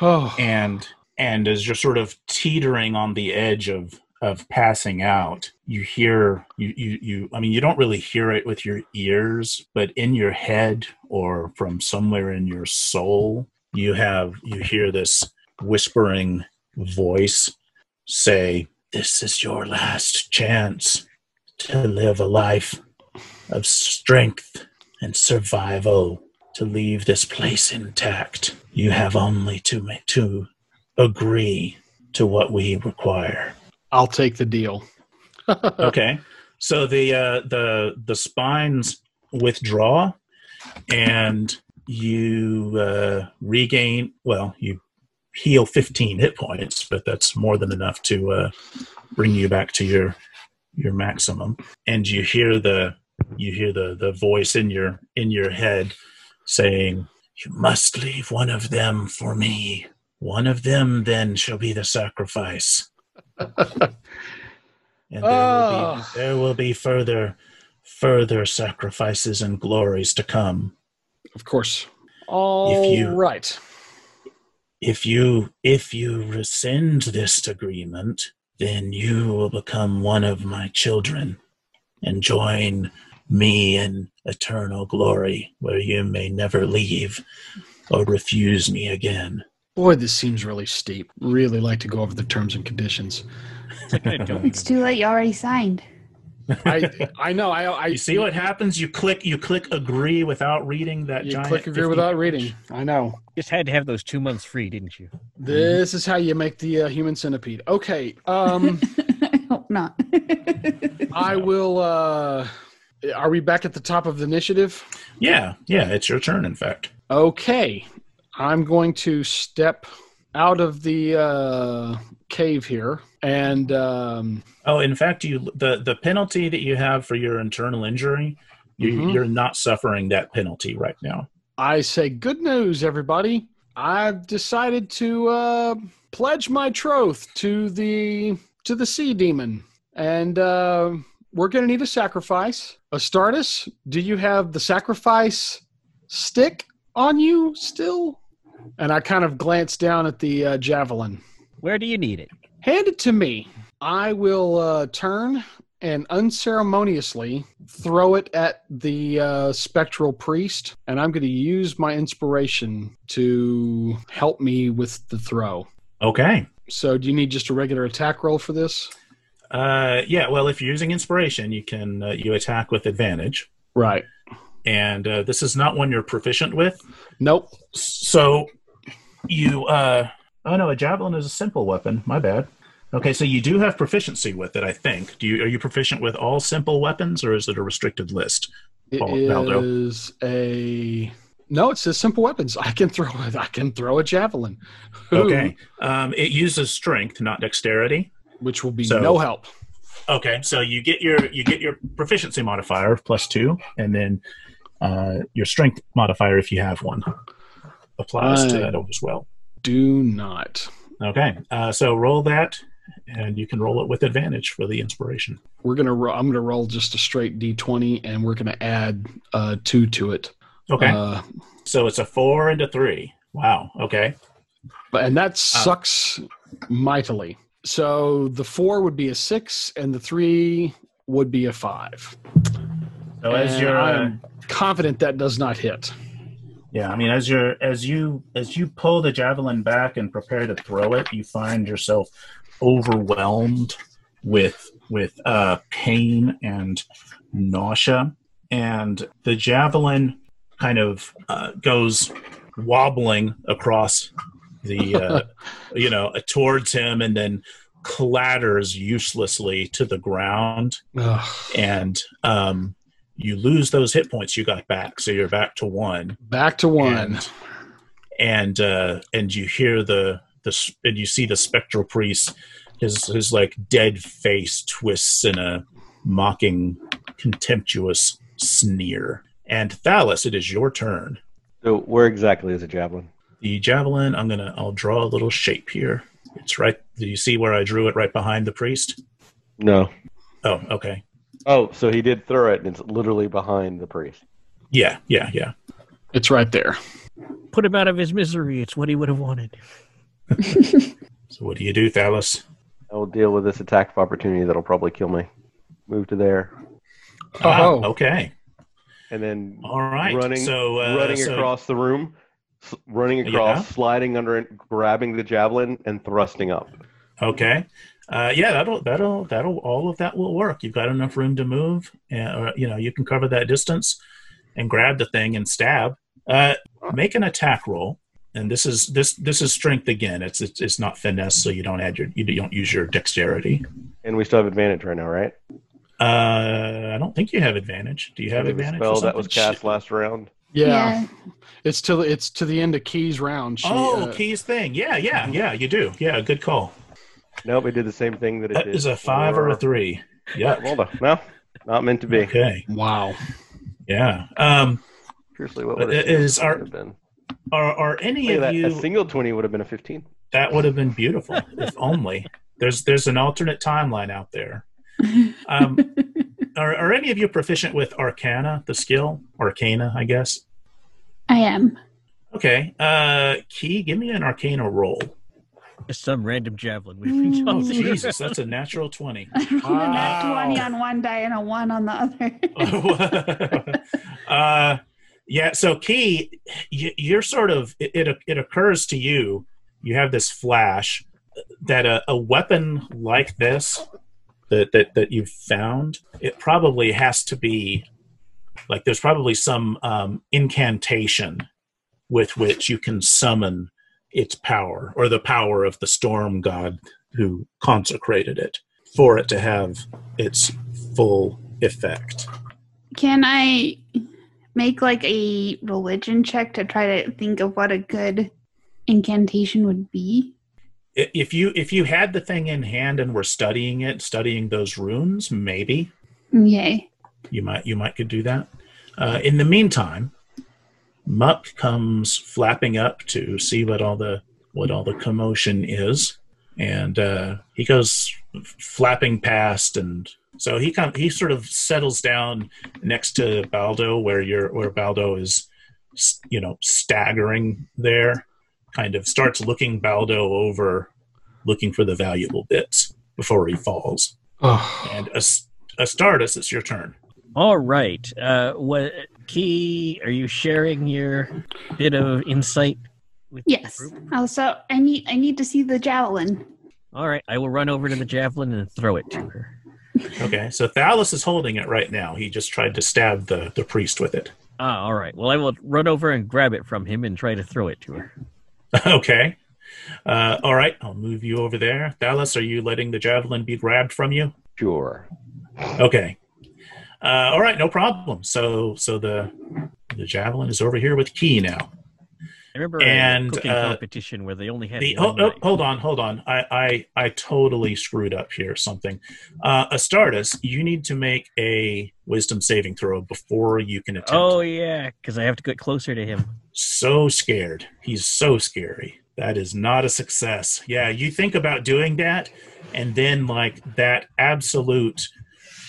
Oh. and and as you're sort of teetering on the edge of of passing out, you hear you you you. I mean, you don't really hear it with your ears, but in your head or from somewhere in your soul, you have you hear this whispering voice say, "This is your last chance to live a life of strength and survival to leave this place intact. You have only to to agree to what we require. I'll take the deal. *laughs* Okay. So the uh, the the spines withdraw, and you uh, regain. Well, you heal 15 hit points, but that's more than enough to uh, bring you back to your your maximum. And you hear the you hear the the voice in your in your head saying, "You must leave one of them for me. One of them then shall be the sacrifice." *laughs* and there will be Oh. there will be further further sacrifices and glories to come. Of course. All if you- right. If you if you rescind this agreement, then you will become one of my children and join me in eternal glory, where you may never leave or refuse me again. Boy, this seems really steep. Really like to go over the terms and conditions. It's too late. You already signed. I I know. I I You see what happens? You click you click agree without reading that you giant click agree 50 without reading. I know. Just had to have those two months free, didn't you? This is how you make the uh, human centipede. Okay. Um, *laughs* I hope not. *laughs* I will. Uh, are we back at the top of the initiative? Yeah, yeah, it's your turn in fact. Okay. I'm going to step out of the uh, cave here and um, Oh, in fact, you the the penalty that you have for your internal injury, you, Mhm. you're not suffering that penalty right now. I say, "Good news, everybody! I've decided to uh, pledge my troth to the to the sea demon, and uh, we're going to need a sacrifice. Astartes, do you have the sacrifice stick on you still?" And I kind of glance down at the uh, javelin. Where do you need it? Hand it to me. I will uh, turn and unceremoniously throw it at the uh, spectral priest, and I'm going to use my inspiration to help me with the throw. Okay. So, do you need just a regular attack roll for this? Uh, yeah. Well, if you're using inspiration, you can uh, you attack with advantage, Right. and uh, this is not one you're proficient with. Nope. So you uh oh no, a javelin is a simple weapon. My bad. Okay, so you do have proficiency with it, I think. Do you are you proficient with all simple weapons, or is it a restricted list? It Baldo. is a no. It says simple weapons. I can throw it. I can throw a javelin. *laughs* Okay, um, it uses strength, not dexterity. Which will be So- no help. Okay, so you get your you get your proficiency modifier plus two, and then uh, your strength modifier if you have one applies to that as well. Do not. Okay, uh, so roll that, and you can roll it with advantage for the inspiration. We're gonna. Ro- I'm gonna roll just a straight d20, and we're gonna add uh, two to it. Okay, Uh, so it's a four and a three. Wow. Okay. but and that sucks mightily. So the four would be a six, and the three would be a five. So as you're, uh, I'm confident that does not hit. yeah, I mean, as you're as you as you pull the javelin back and prepare to throw it, you find yourself overwhelmed with with uh, pain and nausea, and the javelin kind of uh, goes wobbling across the uh, *laughs* you know towards him, and then clatters uselessly to the ground. Ugh. and um, you lose those hit points you got back, so you're back to one, Back to one. and and uh, and you hear the the and you see the spectral priest, his his like dead face twists in a mocking, contemptuous sneer. And Thalos, it is your turn. So where exactly is a javelin? The javelin, I'm gonna I'll draw a little shape here. It's right. Do you see where I drew it right behind the priest? No. Oh, okay. Oh, so he did throw it, and it's literally behind the priest. Yeah, yeah, yeah. It's right there. Put him out of his misery. It's what he would have wanted. *laughs* So what do you do, Thalos? I will deal with this attack of opportunity that'll probably kill me. Move to there, Ah, Oh. okay. and then All right. running, so uh, running so- across the room, s- running across, Yeah. sliding under it, grabbing the javelin, and thrusting up. Okay. Uh, yeah, that'll that'll that'll all of that will work. You've got enough room to move, and, or you know you can cover that distance and grab the thing and stab. Uh, make an attack roll, and this is this this is strength again. It's it's, it's not finesse, so you don't add your you don't use your dexterity. And we still have advantage right now, right? Uh, I don't think you have advantage. Do you have advantage? spell that was cast last round. Yeah. It's to the it's to the end of Key's round. She, Oh, uh, keys thing. Yeah, yeah, yeah. You do. Yeah, good call. Nope, it did the same thing that it That did. is a five or a three. Yeah. Hold on. No, Not meant to be. Okay. Wow. Yeah. Um, Seriously, what Uh, would a is single our- have been? are, are any of that. you A single 20 would have been a 15. that would have been beautiful if only there's there's an alternate timeline out there. *laughs* Um, are, are any of you proficient with Arcana, the skill Arcana? I guess. I am. Okay. Uh, Key, give me an Arcana roll. Just some random javelin we've been Oh Ooh. Jesus, that's a natural twenty. *laughs* I rolled a nat 20 on one die and a 1 on the other. *laughs* uh, yeah. So, Key, you, you're sort of it, it. It occurs to you. You have this flash that a, a weapon like this that, that that you've found, it probably has to be like there's probably some um, incantation with which you can summon its power or the power of the storm god who consecrated it for it to have its full effect. Can I make like a religion check to try to think of what a good incantation would be? If you if you had the thing in hand and were studying it, studying those runes, maybe Yay. you might you might could do that. Uh, in the meantime, Muck comes flapping up to see what all the what all the commotion is, and uh, he goes flapping past, and so he come he sort of settles down next to Baldo, where you're where Baldo is, you know, staggering there, kind of starts looking Baldo over, looking for the valuable bits before he falls. Oh, And Ast- Astartes, it's your turn. All right. Uh, what key? Are you sharing your bit of insight with the Yes. group? Also, I need I need to see the javelin. All right. I will run over to the javelin and throw it to her. Okay, so Thalos is holding it right now. He just tried to stab the, the priest with it. Ah, all right. Well, I will run over and grab it from him and try to throw it to her. *laughs* okay. Uh, all right, I'll move you over there. Thalos, are you letting the javelin be grabbed from you? Sure. Okay. Uh, all right, no problem. So so the the javelin is over here with Key now. I remember And, a cooking uh, competition where they only had The, oh, oh, hold on, hold on. I, I I totally screwed up here. Something. Uh, Astartes, you need to make a wisdom saving throw before you can attempt. Oh yeah, because I have to get closer to him. so scared. He's so scary. That is not a success. Yeah, you think about doing that, and then like that absolute,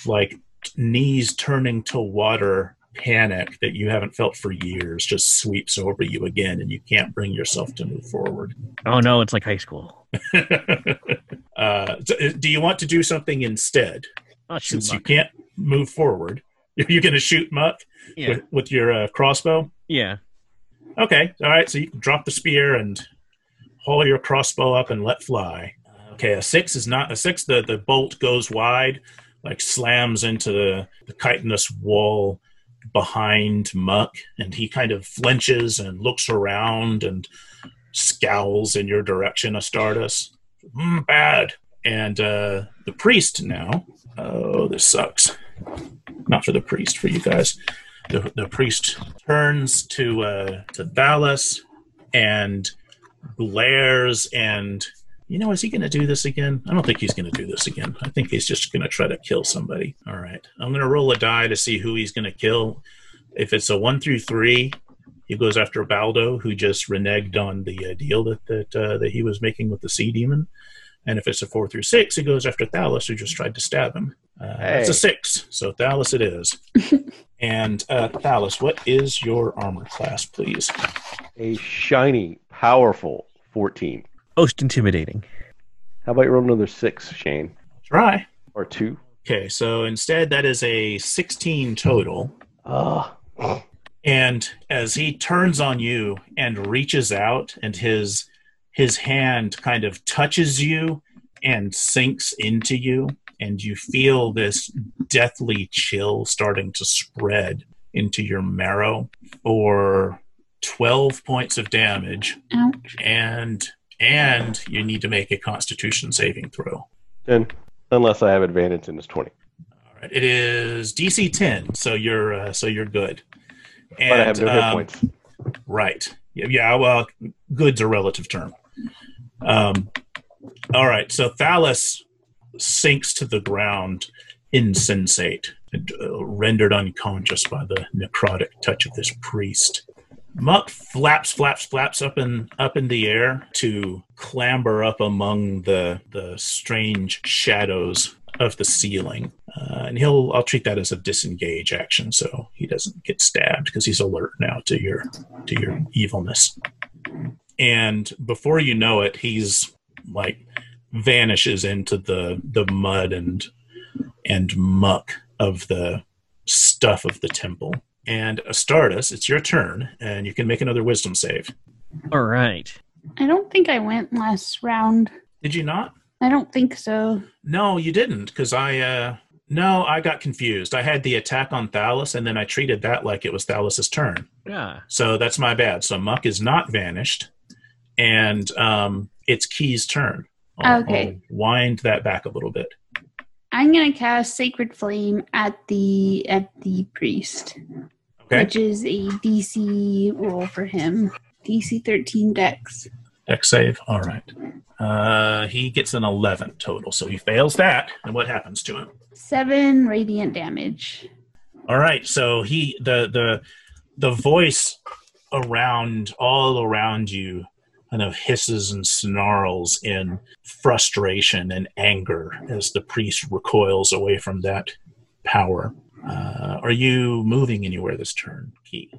like knees turning to water panic that you haven't felt for years just sweeps over you again, and you can't bring yourself to move forward. Oh no, it's like high school. *laughs* uh, so, uh, do you want to do something instead? Since you can't move forward, are *laughs* you going to shoot Muck Yeah, with, with your uh, crossbow? yeah. Okay, all right. So you can drop the spear and haul your crossbow up and let fly. Okay, a six is not a six. The the bolt goes wide, like slams into the the chitinous wall behind Muck, and he kind of flinches and looks around and scowls in your direction, Astartes. Mm, bad. And uh, the priest now. Oh, this sucks. Not for the priest, for you guys the, the priest turns to uh, to Thalos and glares and you know is he going to do this again? I don't think he's going to do this again. I think he's just going to try to kill somebody. All right. I'm going to roll a die to see who he's going to kill. If it's a one through three he goes after baldo who just reneged on the uh, deal that that, uh, that he was making with the sea demon. And if it's a four through six he goes after thalos who just tried to stab him. Uh, it's a six. So thalos it is. *laughs* And uh, Thalos, what is your armor class, please? A shiny, powerful 14. Most intimidating. How about you roll another six, Shane? Try. Or two? Okay, so instead that is a 16 total. Ah. And as he turns on you and reaches out, and his his hand kind of touches you and sinks into you, and you feel this deathly chill starting to spread into your marrow for 12 points of damage, Ouch. and and you need to make a Constitution saving throw. 10. Unless I have advantage in this 20. All right, it is DC 10, so you're uh, so you're good. And, But I have no hit um, points. Right. Yeah, yeah, well, good's a relative term. Um, all right, so Thalus sinks to the ground insensate uh, rendered unconscious by the necrotic touch of this priest. Muck flaps, flaps, flaps up in up in the air to clamber up among the the strange shadows of the ceiling, uh, and he'll I'll treat that as a disengage action, so he doesn't get stabbed because he's alert now to your to your evilness. And before you know it, he's like vanishes into the the mud and and muck of the stuff of the temple. And Astartes, it's your turn, and you can make another wisdom save. All right. I don't think I went last round. Did you not? I don't think so. No, you didn't, because I uh no, I got confused. I had the attack on Thalos, and then I treated that like it was Thalos's turn. Yeah. So that's my bad. So Muck is not vanished, and um, it's Key's turn. I'll, Okay. I'll wind that back a little bit. I'm gonna cast Sacred Flame at the at the priest, Okay. which is a DC roll for him. DC 13 Dex. Dex save. All right. Uh, he gets an 11 total, so he fails that. And what happens to him? Seven radiant damage. All right. So he the the the voice around all around you kind of hisses and snarls in frustration and anger as the priest recoils away from that power. Uh, are you moving anywhere this turn, Key?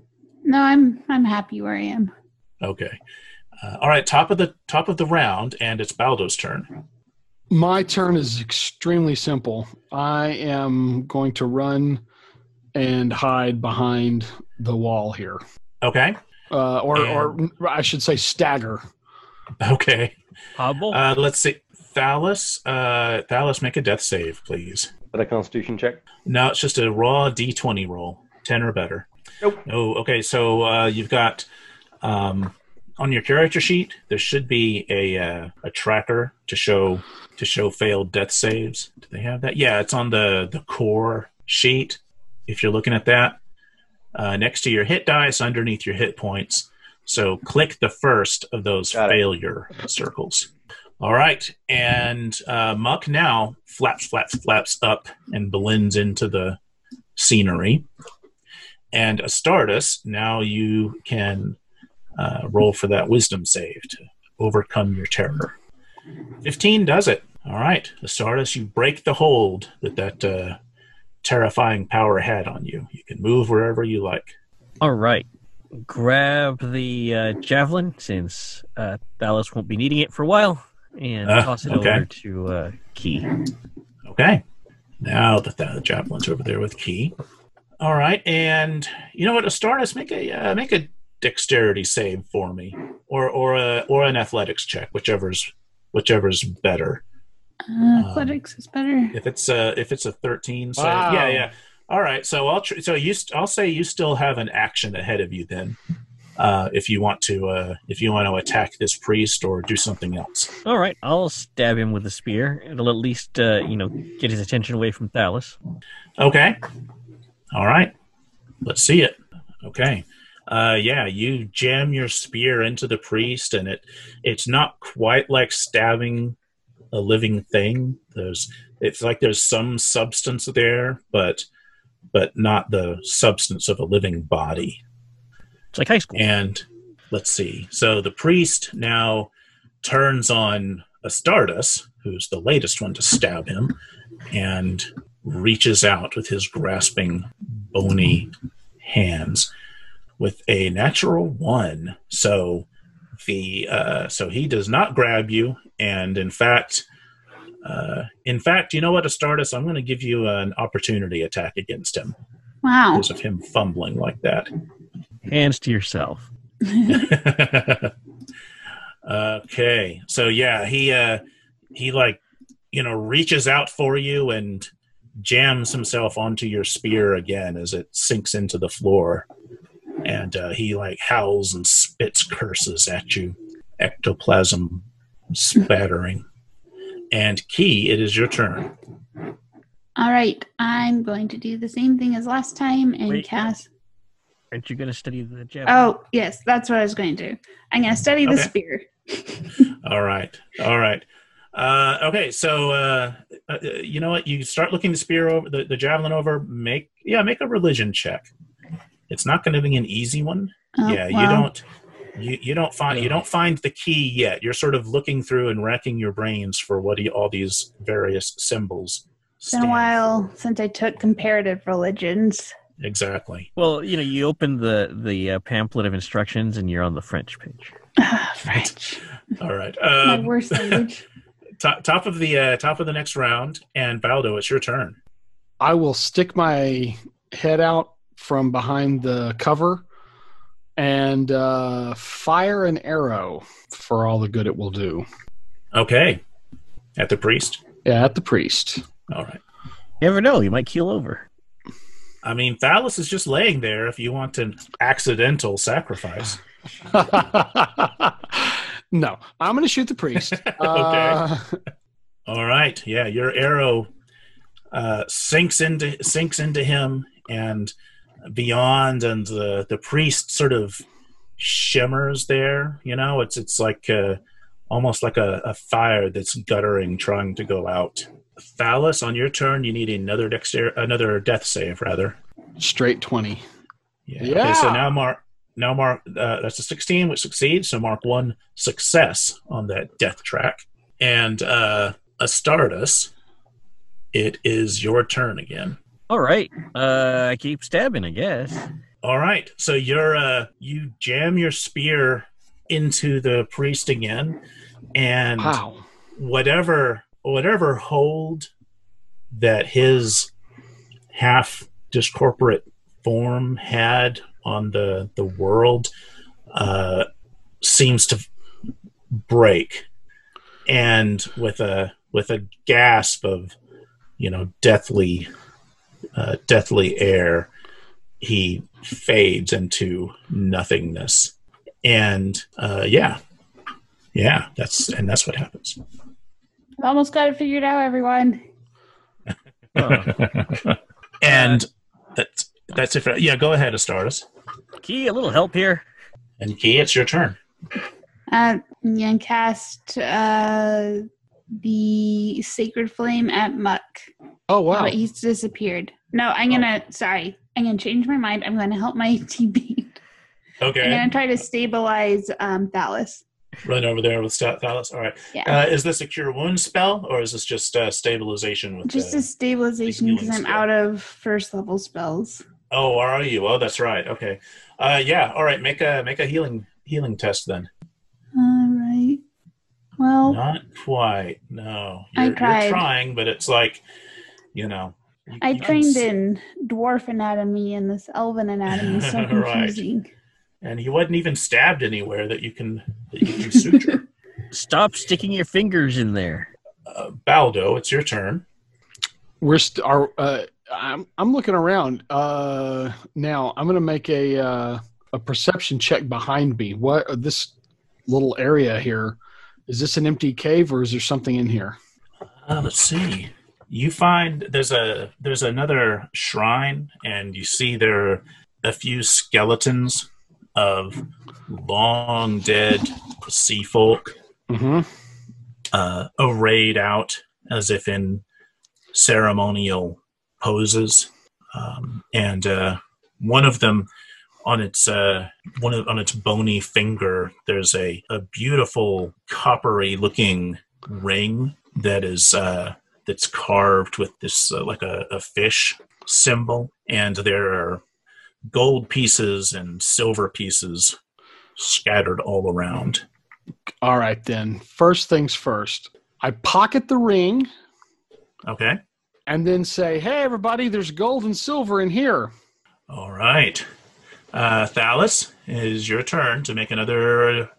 No, I'm I'm happy where I am. Okay. Uh, all right. Top of the top of the round, and it's Baldo's turn. My turn is extremely simple. I am going to run and hide behind the wall here, Okay. uh, or, or I should say, stagger. Okay. Hobble. Uh, let's see. Thalos, uh, Thalos, make a death save, please. That a constitution check? No, it's just a raw d20 roll, 10 or better. Nope. No, okay, so uh, you've got um, on your character sheet, there should be a uh, a tracker to show to show failed death saves. Do they have that? Yeah, it's on the the core sheet. If you're looking at that, uh, next to your hit dice, underneath your hit points. So click the first of those Got it. failure circles. All right, and uh, Muck now flaps, flaps, flaps up and blends into the scenery. And Astartes, now you can uh, roll for that wisdom save to overcome your terror. 15 does it. All right, Astartes, you break the hold that that uh, terrifying power had on you. You can move wherever you like. All right. Grab the uh, javelin since uh, Thalos won't be needing it for a while, and Ah, toss it okay. over to uh, Key. Okay. Now that the javelin's over there with Key. All right, and you know what, Astartes, make a uh, make a dexterity save for me, or or a or an athletics check, whichever's whichever's better. Uh, athletics is better. If it's a if it's a thirteen, so Wow. yeah, yeah. All right, so I'll tr- so you st- I'll say you still have an action ahead of you then, uh, if you want to uh, if you want to attack this priest or do something else. All right, I'll stab him with a spear. It'll at least, uh, you know, get his attention away from Thalos. Okay. All right. Let's see it. Okay. Uh, yeah, you jam your spear into the priest, and it it's not quite like stabbing a living thing. There's it's like there's some substance there, but but not the substance of a living body. It's like high school. And let's see. So the priest now turns on Astartes, who's the latest one to stab him, and reaches out with his grasping, bony hands with a natural one. So the uh, so he does not grab you, and in fact. Uh, in fact, you know what, Astartes? I'm going to give you an opportunity attack against him Wow. because of him fumbling like that. Hands to yourself. *laughs* okay so yeah he uh he like you know reaches out for you and jams himself onto your spear again as it sinks into the floor and uh, he like howls and spits curses at you ectoplasm spattering and key it is your turn All right, I'm going to do the same thing as last time and Wait. cast. Aren't you going to study the javelin? Oh, yes, that's what I was going to do. I'm going to study the Okay. spear. *laughs* all right all right Uh, okay, so uh, uh, you know what? You start looking the spear over the, the javelin over. Make yeah, make a religion check. It's not going to be an easy one. Oh, yeah, you don't you, you don't find you don't find the key yet. You're sort of looking through and racking your brains for what he, all these various symbols. It's been a while since I took comparative religions. For. Exactly. Well, you know, you open the the uh, pamphlet of instructions, and you're on the French page. Ah, French. *laughs* All right. *laughs* My Um, worst language. *laughs* top, top of the uh, top of the next round, and Baldo, it's your turn. I will stick my head out from behind the cover and uh, fire an arrow for all the good it will do. Okay. At the priest. Yeah, at the priest. All right. You never know; you might keel over. I mean, Thalos is just laying there. If you want an accidental sacrifice, *laughs* no, I'm going to shoot the priest. *laughs* Uh, all right. Yeah, your arrow uh, sinks into sinks into him and beyond, and the the priest sort of shimmers there. You know, it's it's like uh, almost like a, a fire that's guttering, trying to go out. Thalos, on your turn, you need another dexter another death save, rather. straight 20. Yeah. Okay, so now mark now mark uh, that's a 16 which succeeds. So mark one success on that death track. And uh Astartes, it is your turn again. All right, uh, I keep stabbing, I guess. All right. So you're uh you jam your spear into the priest again and Wow. whatever whatever hold that his half discorporate form had on the the world uh, seems to break, and with a with a gasp of you know deathly uh, deathly air, he fades into nothingness, and uh, yeah, yeah, that's and that's what happens. I've almost got it figured out, everyone. Oh. *laughs* and that's that's it for yeah go ahead Astartes Key, a little help here. and key it's your turn Uh, and cast uh, the sacred flame at Muck. Oh, wow. But he's disappeared. No, I'm gonna. Sorry, I'm gonna change my mind. I'm gonna help my *laughs* teammate. Okay. I'm gonna try to stabilize um, Thalos. Run over there with Stat Thalos. All right. Yeah, uh, is this a cure wound spell or is this just uh, stabilization with just a stabilization because I'm out of first level spells. oh are you? Oh that's right. Okay. Uh, yeah. All right. Make a make a healing healing test then. All right. Well, not quite. No. I you're, you're trying but it's like you know you- I trained in dwarf anatomy and this elven anatomy is so *laughs* Right. Confusing. and he wasn't even stabbed anywhere that you can that you can suture *laughs* Stop sticking your fingers in there. uh, Baldo it's your turn We're st- are, uh, I'm I'm looking around. Uh, now I'm going to make a uh, a perception check behind me. What uh, this little area here? Is this an empty cave or is there something in here? Uh, let's see. You find there's a there's another shrine, and you see there are a few skeletons of long dead sea folk Mm-hmm. uh, arrayed out as if in ceremonial poses, um, and uh, one of them on its uh, one of, on its bony finger, there's a, a beautiful coppery looking ring that is uh, that's carved with this uh, like a, a fish symbol, and there are gold pieces and silver pieces scattered all around. All right, then. First things first. I pocket the ring Okay. and then say, "Hey, everybody! There's gold and silver in here." All right. Uh, Thalos, it is your turn to make another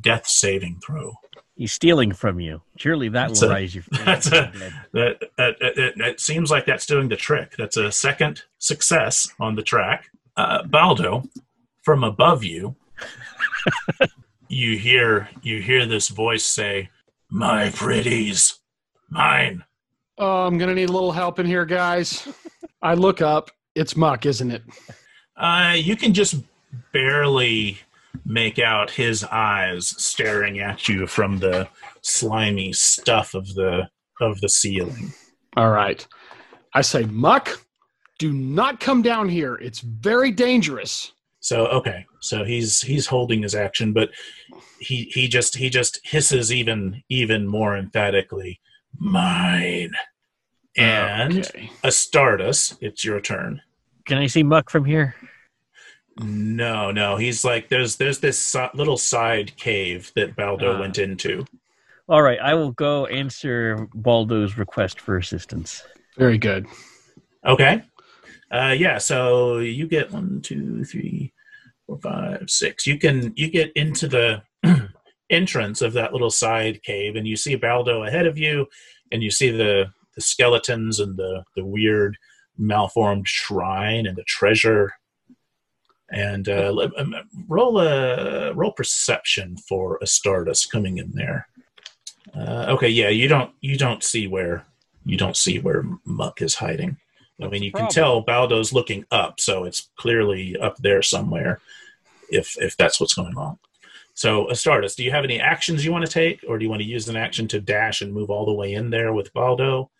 death saving throw. He's stealing from you. Surely that That's will a- rise your. *laughs* that's a- That, that, that- it, it seems like that's doing the trick. That's a second success on the track. Uh, Baldo, from above you, you hear you hear this voice say, "My pretties, mine." Oh, I'm gonna need a little help in here, guys. I look up. It's Muck, isn't it? Uh, you can just barely make out his eyes staring at you from the slimy stuff of the of the ceiling. All right. I say, Muck, do not come down here. It's very dangerous. So okay, so he's he's holding his action, but he he just he just hisses even even more emphatically, mine. And Okay. Astartes, it's your turn. Can I see Muck from here? No, no, he's like there's there's this si- little side cave that Baldo Ah. went into. All right, I will go answer Baldo's request for assistance. Very good. Okay. Uh, yeah. So you get one, two, three, four, five, six. You can you get into the *clears throat* entrance of that little side cave, and you see Baldo ahead of you, and you see the the skeletons and the the weird malformed shrine and the treasure. And uh, um, roll a roll perception for Astartes coming in there. Uh, okay, yeah, you don't you don't see where you don't see where Muck is hiding. I mean, you can tell Baldo's looking up, so it's clearly up there somewhere. If if that's what's going on. So, Astartes, do you have any actions you want to take, or do you want to use an action to dash and move all the way in there with Baldo?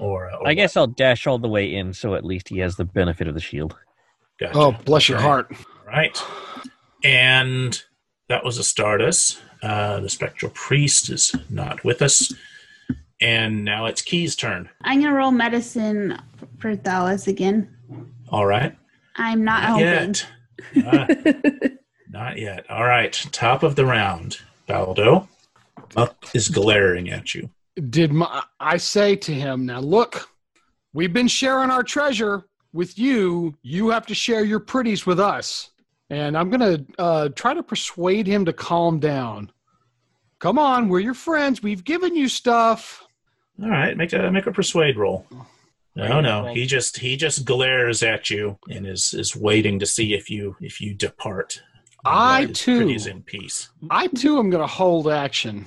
Or, or I guess I'll dash all the way in, so at least he has the benefit of the shield. Gotcha. Oh, bless your Right. heart. Right. And that was Astartes. Uh, the spectral priest is not with us. And now it's Key's turn. I'm gonna roll medicine for Thalos again. All right. I'm not, Not helping. yet. Ah, *laughs* not yet. All right. Top of the round. Baldo. Muck is glaring at you. Did my, I say to him, now look, we've been sharing our treasure with you. You have to share your pretties with us. And I'm going to uh, try to persuade him to calm down. Come on, we're your friends. We've given you stuff. All right, make a make a persuade roll. No, no, he just he just glares at you and is is waiting to see if you if you depart. I, too. pretties in peace. I too am going to hold action.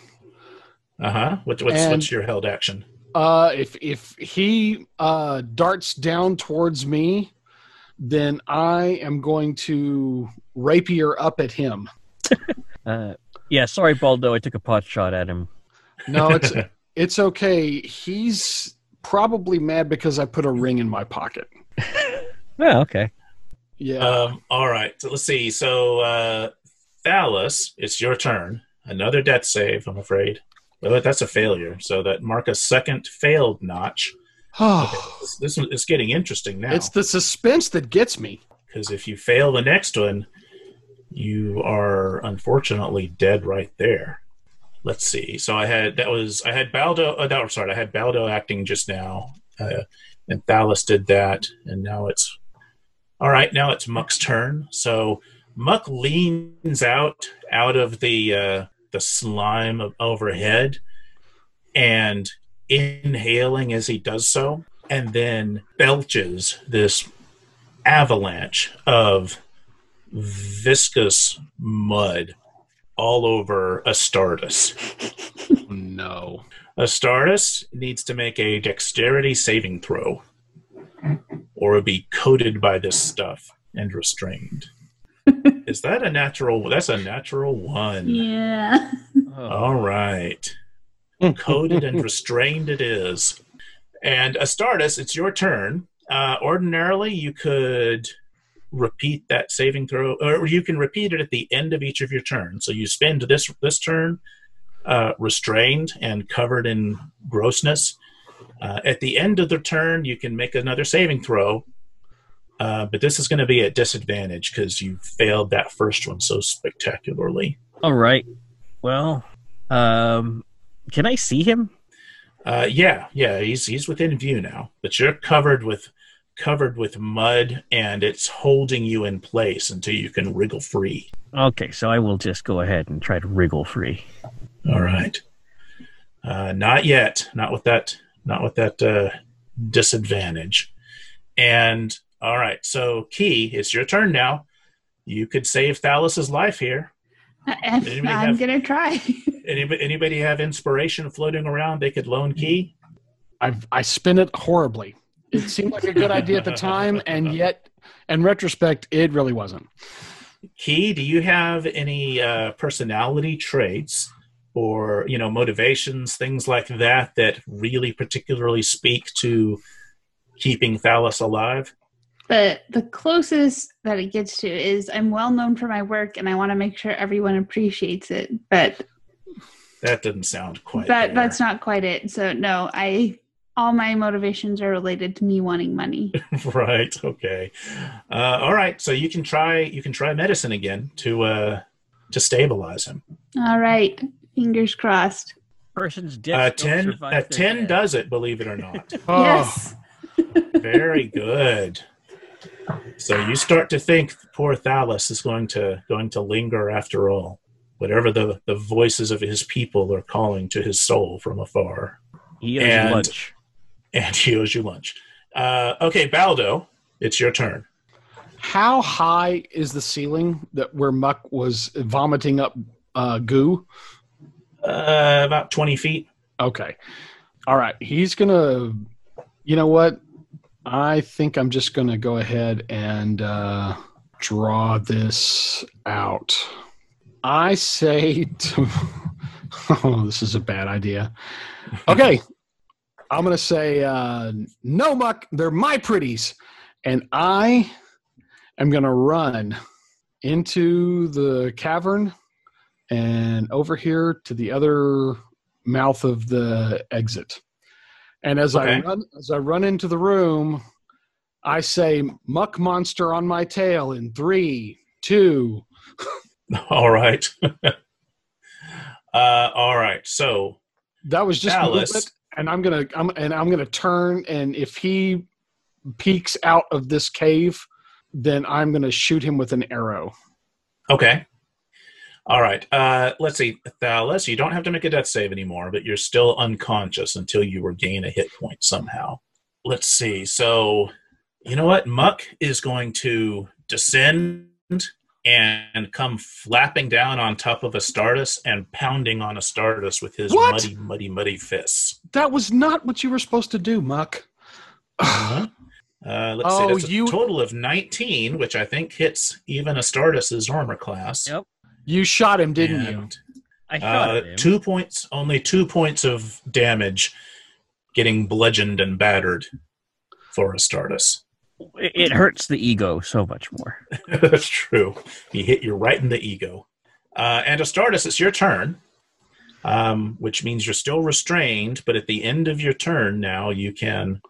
Uh huh. What, what's And- what's your held action? Uh, if if he uh, darts down towards me, then I am going to rapier up at him. *laughs* Uh, yeah, sorry, Baldo. I took a pot shot at him. No, it's *laughs* it's okay. He's probably mad because I put a ring in my pocket. *laughs* Oh, okay. Yeah. Um, all right. So let's see. So uh, Thalos, it's your turn. Another death save. I'm afraid. Well, that's a failure. So that mark a second failed notch. *sighs* oh, This, this one is getting interesting now. it's the suspense that gets me. because if you fail the next one, you are unfortunately dead right there. Let's see. So I had that was I had Baldo. Uh, no, sorry, I had Baldo acting just now, uh, and Thalos did that, and now it's all right. Now it's Muck's turn. So Muck leans out out of the uh, the slime of overhead, and inhaling as he does so, and then belches this avalanche of viscous mud all over Astartes. No. Astartes needs to make a dexterity saving throw, or be coated by this stuff and restrained. *laughs* Is that a natural? That's a natural one. Yeah. Oh, All right. Coated and *laughs* restrained it is. And Astartes, it's your turn. Uh, ordinarily, you could repeat that saving throw, or you can repeat it at the end of each of your turns. So you spend this this turn uh, restrained and covered in grossness. Uh, at the end of the turn, you can make another saving throw, uh, but this is going to be at disadvantage because you failed that first one so spectacularly. all right. Well, um, can I see him? Uh, yeah, yeah, he's he's within view now, but you're covered with covered with mud, and it's holding you in place until you can wriggle free. Okay, so I will just go ahead and try to wriggle free. All right. Uh, not yet. Not with that. Not with that uh, disadvantage. And all right. So, Key, it's your turn now. You could save Thalos's life here. *laughs* I'm have- gonna try. *laughs* Anybody, anybody have inspiration floating around? They could loan Key. I I spin it horribly. It seemed like a good idea at the time, and yet, in retrospect, it really wasn't. Key, do you have any uh, personality traits or you know motivations, things like that that really particularly speak to keeping Thalos alive? But the closest that it gets to is I'm well known for my work and I want to make sure everyone appreciates it. But That doesn't sound quite. that there. that's not quite it. So no, I all my motivations are related to me wanting money. *laughs* right. Okay. Uh, all right. So you can try. You can try medicine again to uh, to stabilize him. all right. Fingers crossed. Person's Uh, death. don't ten. survive Uh, ten death. does it. Believe it or not. *laughs* Oh, Yes. Very good. So you start to think poor Thalos is going to going to linger after all. Whatever the, the voices of his people are calling to his soul from afar. He owes and- lunch. And *laughs* he owes you lunch. Uh, okay, Baldo, it's your turn. How high is the ceiling that where Muck was vomiting up uh, goo? Uh, about 20 feet. Okay. All right. He's gonna. You know what? I think I'm just gonna go ahead and uh, draw this out. I say to. *laughs* Oh, this is a bad idea. Okay. I'm gonna say uh, no, Muck. They're my pretties, and I am gonna run into the cavern and over here to the other mouth of the exit. And as I run as I run into the room, I say muck monster on my tail in three, two. *laughs* All right. *laughs* uh, all right. So, That was just Alice. And I'm gonna I'm and I'm gonna turn and if he peeks out of this cave, then I'm gonna shoot him with an arrow. okay. All right. Uh, let's see. Thalos, you don't have to make a death save anymore, but you're still unconscious until you regain a hit point somehow. Let's see. So, you know what? Muck is going to descend and come flapping down on top of Astartes and pounding on Astartes with his What? muddy, muddy, muddy fists. That was not what you were supposed to do, Muck. Uh-huh. Uh, let's Oh, see. That's a you- total of 19, which I think hits even Astartes' armor class. Yep. You shot him, didn't you? I shot Uh, him. two points, only two points of damage, getting bludgeoned and battered for Astartes. It hurts the ego so much more. *laughs* That's true. You hit you right in the ego. Uh, and Astartes, it's your turn, um, which means you're still restrained, but at the end of your turn now, you can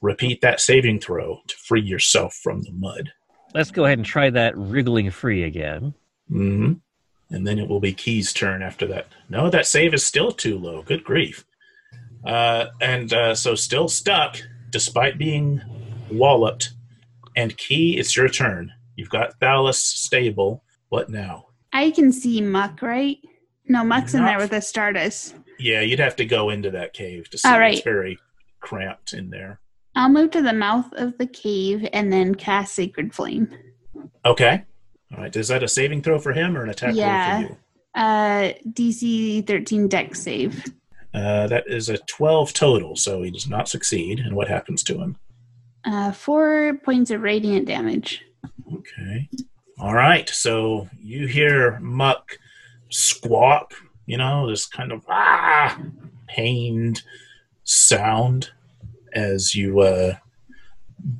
repeat that saving throw to free yourself from the mud. Let's go ahead and try that wriggling free again. hmm And then it will be Key's turn after that. No, that save is still too low. Good grief. Uh, and uh, so still stuck, despite being walloped. And Key, it's your turn. You've got Thalos stable. What now? I can see Muck, right? No, Muck's in there Not- with Astartes. Yeah, you'd have to go into that cave to see. All right. It's very cramped in there. I'll move to the mouth of the cave and then cast Sacred Flame. Okay. All right. Is that a saving throw for him or an attack Yeah. roll for you? Uh, DC 13 dex save. Uh, that is a 12 total, so he does not succeed. And what happens to him? Uh, four points of radiant damage. Okay. All right. So you hear Muck squawk, you know, this kind of ah pained sound as you uh,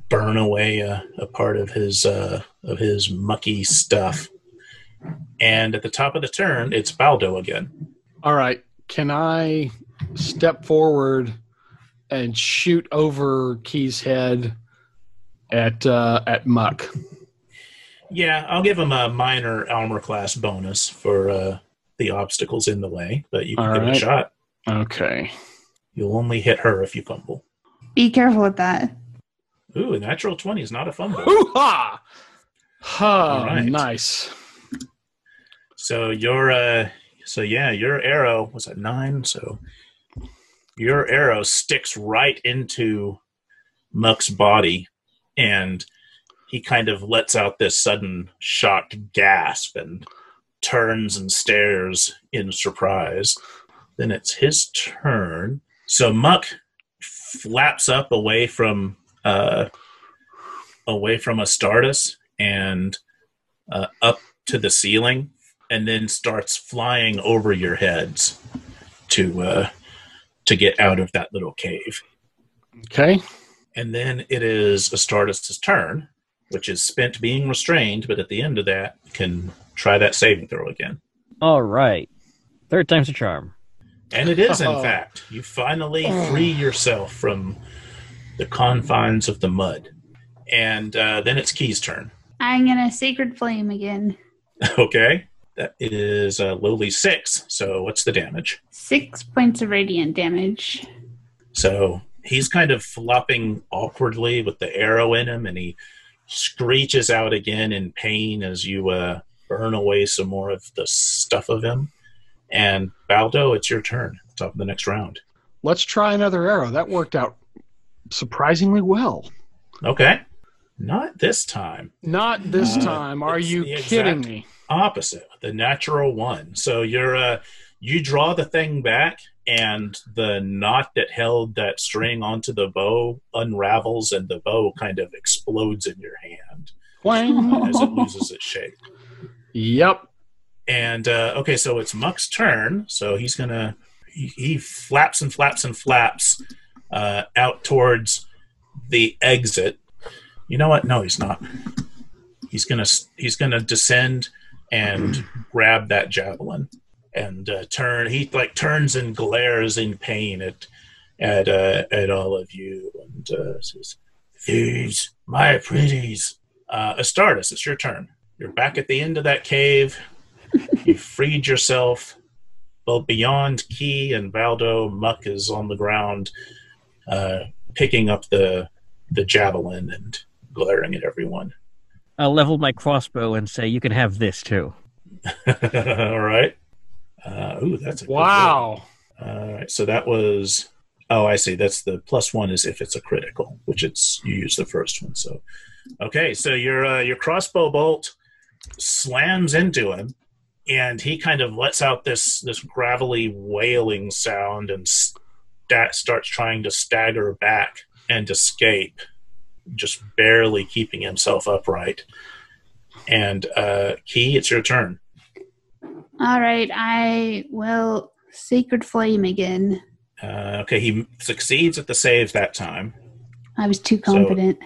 burn away a, a part of his uh, of his mucky stuff. And at the top of the turn, it's Baldo again. All right. Can I step forward and shoot over Key's head at uh, at Muck? Yeah, I'll give him a minor armor class bonus for uh, the obstacles in the way, but you can All give it a shot. Okay. You'll only hit her if you fumble. Be careful with that. Ooh, a natural 20 is not a fumble. Ooh ha! Ha! All right. Nice. So your uh so yeah, your arrow was at 9, so your arrow sticks right into Muck's body and he kind of lets out this sudden shocked gasp and turns and stares in surprise. Then it's his turn. So Muck flaps up away from uh away from Astartes and uh, up to the ceiling and then starts flying over your heads to uh, to get out of that little cave. Okay. And then it is Astartes' turn, which is spent being restrained, but at the end of that, can try that saving throw again. All right. Third time's a charm. And it is, in Oh. *laughs* fact, you finally free yourself from the confines of the mud. And uh, then it's Key's turn. I'm gonna sacred flame again. *laughs* Okay. That is uh, lowly six. So what's the damage? Six points of radiant damage. So he's kind of flopping awkwardly with the arrow in him, and he screeches out again in pain as you uh, burn away some more of the stuff of him. And Baldo, it's your turn. Top of the next round. Let's try another arrow. That worked out surprisingly well. Okay. Not this time. Not this Uh, time. Are you kidding me? Opposite, the natural one. So you're uh, you draw the thing back, and the knot that held that string onto the bow unravels, and the bow kind of explodes in your hand. Whang. as it loses its shape. Yep. And uh, okay, so it's Muck's turn. So he's gonna he, he flaps and flaps and flaps uh, out towards the exit. You know what? No, he's not. He's gonna he's gonna descend and grab that javelin and uh, turn. He like turns and glares in pain at at uh, at all of you and uh, says, "These my pretties." Uh, Astartes, it's your turn. You're back at the end of that cave. You've *laughs* freed yourself. Well, beyond Key and Baldo, Muck is on the ground, uh, picking up the the javelin and glaring at everyone. I'll level my crossbow and say, "You can have this too." *laughs* All right. Uh, ooh, that's a Wow. roll. All right. So that was. Oh, I see. That's the plus one is if it's a critical, which it's you use the first one. So, okay. So your uh, your crossbow bolt slams into him, and he kind of lets out this this gravelly wailing sound and sta- starts trying to stagger back and escape, just barely keeping himself upright. And uh, Key, it's your turn. All right, I will sacred flame again. Uh, okay, he succeeds at the save that time. I was too confident.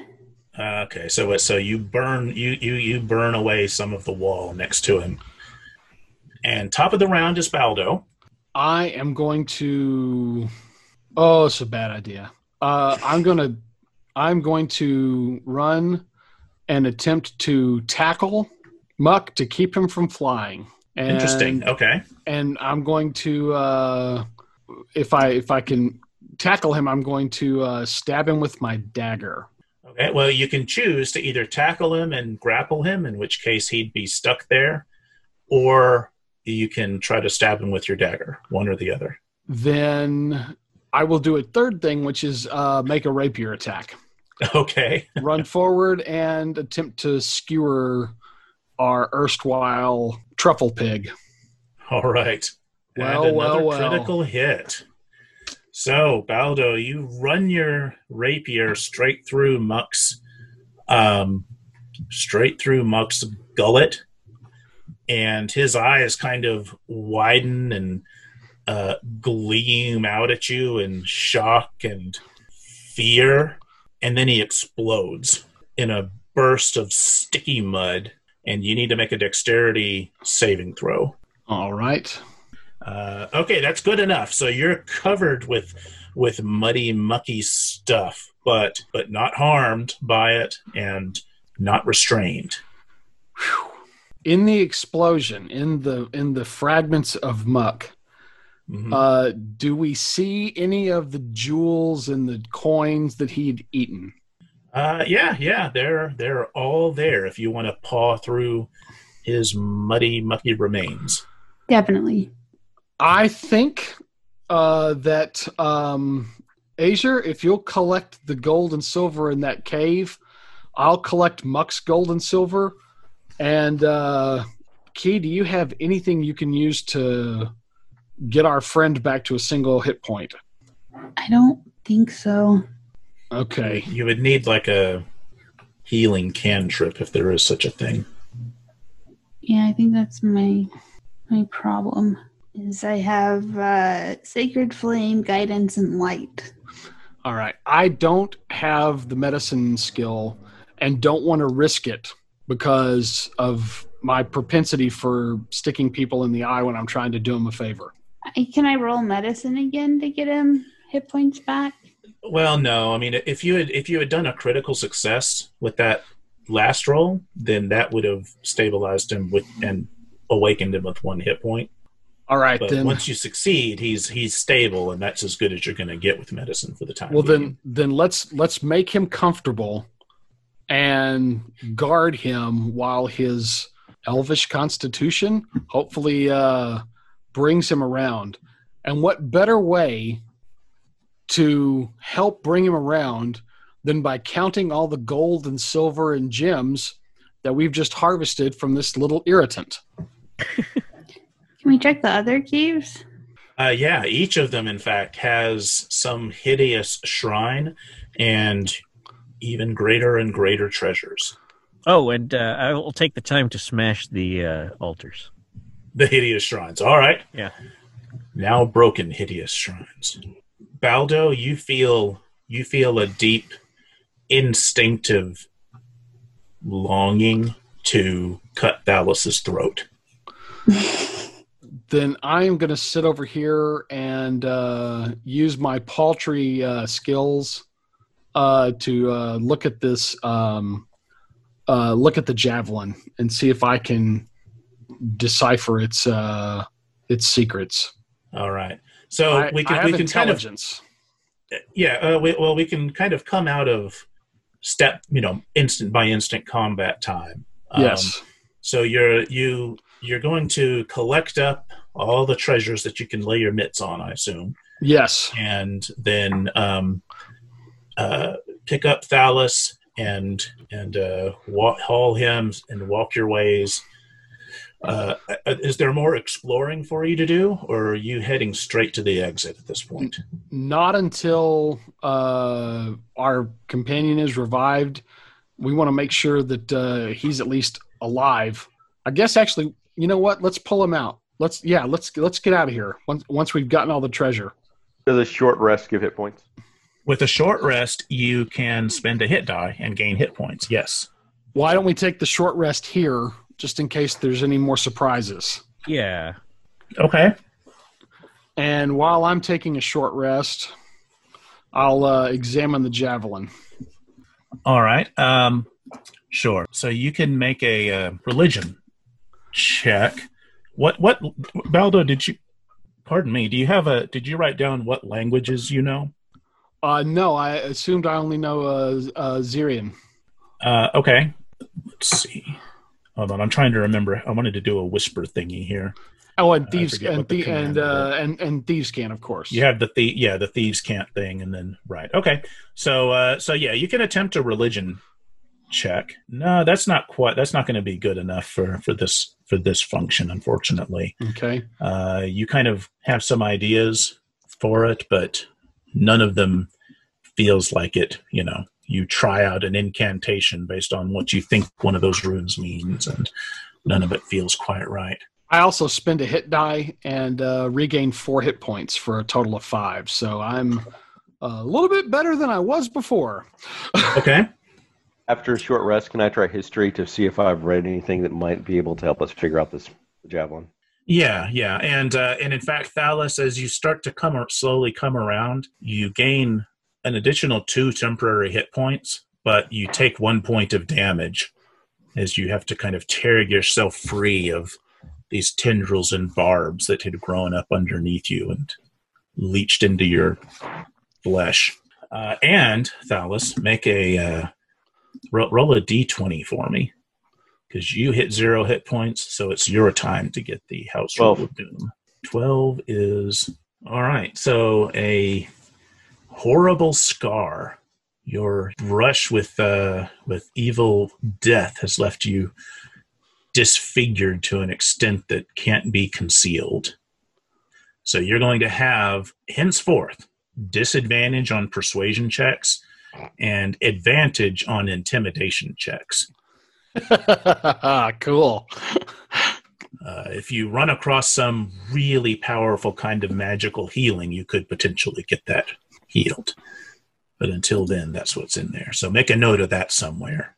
Uh, okay, so it- so you burn you you you burn away some of the wall next to him. And top of the round is Baldo. I am going to. Oh, it's a bad idea. Uh, I'm gonna. I'm going to run and attempt to tackle Muck to keep him from flying. And, Interesting. Okay. And I'm going to. Uh, if I if I can tackle him, I'm going to uh, stab him with my dagger. Okay. Well, you can choose to either tackle him and grapple him, in which case he'd be stuck there, or you can try to stab him with your dagger. One or the other. Then I will do a third thing, which is uh, make a rapier attack. *laughs* Okay. run forward and attempt to skewer our erstwhile truffle pig. All right. Well, and another well, well. critical hit. So, Baldo, you run your rapier straight through Muck's, um, straight through Muck's gullet, and his eyes kind of widen and uh, gleam out at you in shock and fear, and then he explodes in a burst of sticky mud, and you need to make a dexterity saving throw. All right. Uh, okay, that's good enough. So you're covered with with muddy, mucky stuff, but but not harmed by it and not restrained. In the explosion, in the in the fragments of muck, Mhm. uh, do we see any of the jewels and the coins that he'd eaten? Uh, yeah, yeah, they're they're all there if you want to paw through his muddy, mucky remains. Definitely. I think uh, that um, Azure, if you'll collect the gold and silver in that cave, I'll collect Muck's gold and silver. And uh, Key, do you have anything you can use to get our friend back to a single hit point? I don't think so. Okay. You would need like a healing cantrip if there is such a thing. Yeah, I think that's my My problem is I have uh, Sacred Flame, Guidance, and Light. All right. I don't have the medicine skill and don't want to risk it because of my propensity for sticking people in the eye when I'm trying to do them a favor. I, can I roll medicine again to get him hit points back? Well, no. I mean, if you had if you had done a critical success with that last roll, then that would have stabilized him with and awakened him with one hit point. All right, But then. once you succeed, he's he's stable, and that's as good as you're going to get with medicine for the time. well, being. then, then let's let's make him comfortable and guard him while his elvish constitution hopefully uh, brings him around. And what better way to help bring him around than by counting all the gold and silver and gems that we've just harvested from this little irritant? *laughs* Can we check the other caves? Uh, yeah, each of them, in fact, has some hideous shrine and even greater and greater treasures. Oh, and uh, I will take the time to smash the uh, altars. The hideous shrines. All right. Yeah. Now broken hideous shrines. Baldo, you feel you feel a deep instinctive longing to cut Thalos's throat. *laughs* then I am going to sit over here and uh, use my paltry uh, skills uh, to uh, look at this, um, uh, look at the javelin, and see if I can decipher its uh, its secrets. All right. So I, we can we can kind of yeah uh, we, well we can kind of come out of step you know instant by instant combat time. Um, yes. So you're you you're going to collect up all the treasures that you can lay your mitts on, I assume, Yes. and then um, uh, pick up Thalos and and uh, walk, haul him and walk your ways. Uh, is there more exploring for you to do, or are you heading straight to the exit at this point? Not until uh, our companion is revived. We want to make sure that uh, he's at least alive. I guess actually, you know what? Let's pull him out. Let's yeah, let's let's get out of here once once we've gotten all the treasure. Does a short rest give hit points? With a short rest, you can spend a hit die and gain hit points. Yes. Why don't we take the short rest here, just in case there's any more surprises? Yeah. Okay. And while I'm taking a short rest, I'll uh, examine the javelin. All right. Um, sure. So you can make a uh, religion check. What what Baldo did you? Pardon me. Do you have a? Did you write down what languages you know? Uh, no, I assumed I only know uh, uh, Zirian. Uh, okay. Let's see. Hold on. I'm trying to remember. I wanted to do a whisper thingy here. Oh, and thieves and the the, and uh, and and thieves can, of course. You have the thie- yeah the thieves' cant thing, and then right. Okay. So uh, so yeah, you can attempt a religion check. No, that's not quite. That's not going to be good enough for for this for this function, unfortunately. Okay. Uh, you kind of have some ideas for it, but none of them feels like it. You know, you try out an incantation based on what you think one of those runes means, and none of it feels quite right. I also spend a hit die and uh, regain four hit points for a total of five. So I'm a little bit better than I was before. *laughs* Okay. After a short rest, can I try history to see if I've read anything that might be able to help us figure out this javelin? Yeah, yeah, and uh, and in fact, Thalos, as you start to come ar- slowly come around, you gain an additional two temporary hit points, but you take one point of damage as you have to kind of tear yourself free of these tendrils and barbs that had grown up underneath you and leached into your flesh. Uh, and Thalos, make a uh, roll, roll a d20 for me because you hit zero hit points, so it's your time to get the house rule of doom. Twelve is all right. So a horrible scar. Your brush with uh, with evil death has left you disfigured to an extent that can't be concealed. So you're going to have henceforth disadvantage on persuasion checks and advantage on intimidation checks. *laughs* cool. Uh, if you run across some really powerful kind of magical healing, you could potentially get that healed. But until then, that's what's in there. So make a note of that somewhere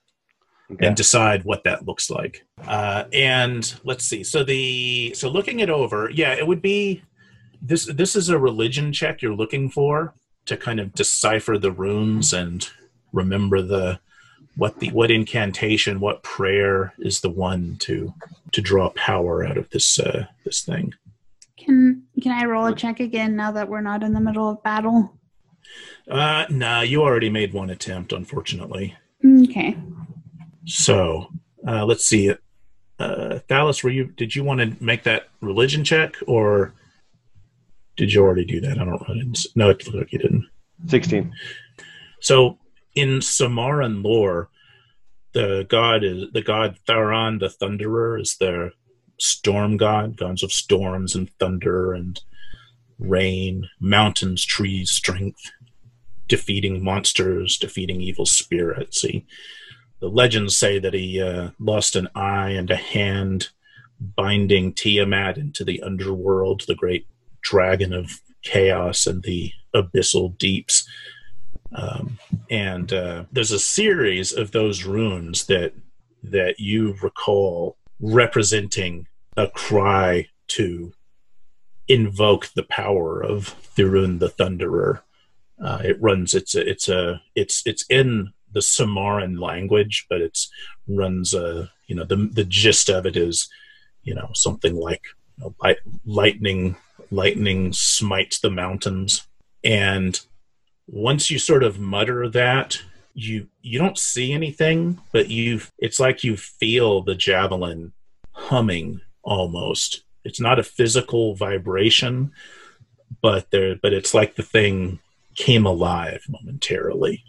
Okay. and decide what that looks like. Uh, and let's see. So the so looking it over, yeah, it would be this. This is a religion check you're looking for to kind of decipher the runes and remember the what the what incantation, what prayer is the one to to draw power out of this uh, this thing. Can can I roll a check again now that we're not in the middle of battle? Uh, nah, you already made one attempt, unfortunately. Okay. So uh, let's see. Uh, Thalos, were you? Did you want to make that religion check, or did you already do that? I don't. I no, it looked like you didn't. 16. So in Samaran lore, the god is the god Tharan, the Thunderer, is the storm god, gods of storms and thunder and rain, mountains, trees, strength, defeating monsters, defeating evil spirits. He, the legends say that he uh, lost an eye and a hand, binding Tiamat into the underworld, the great dragon of chaos and the abyssal deeps. Um, and uh, there's a series of those runes that that you recall representing a cry to invoke the power of Thirun the Thunderer. Uh, it runs. It's a, it's a it's it's in the Samaran language, but it's runs. Uh, you know the the gist of it is, you know, something like you know, light, lightning lightning smites the mountains, and once you sort of mutter that, you you don't see anything, but you it's like you feel the javelin humming almost. It's not a physical vibration, but there but it's like the thing came alive momentarily.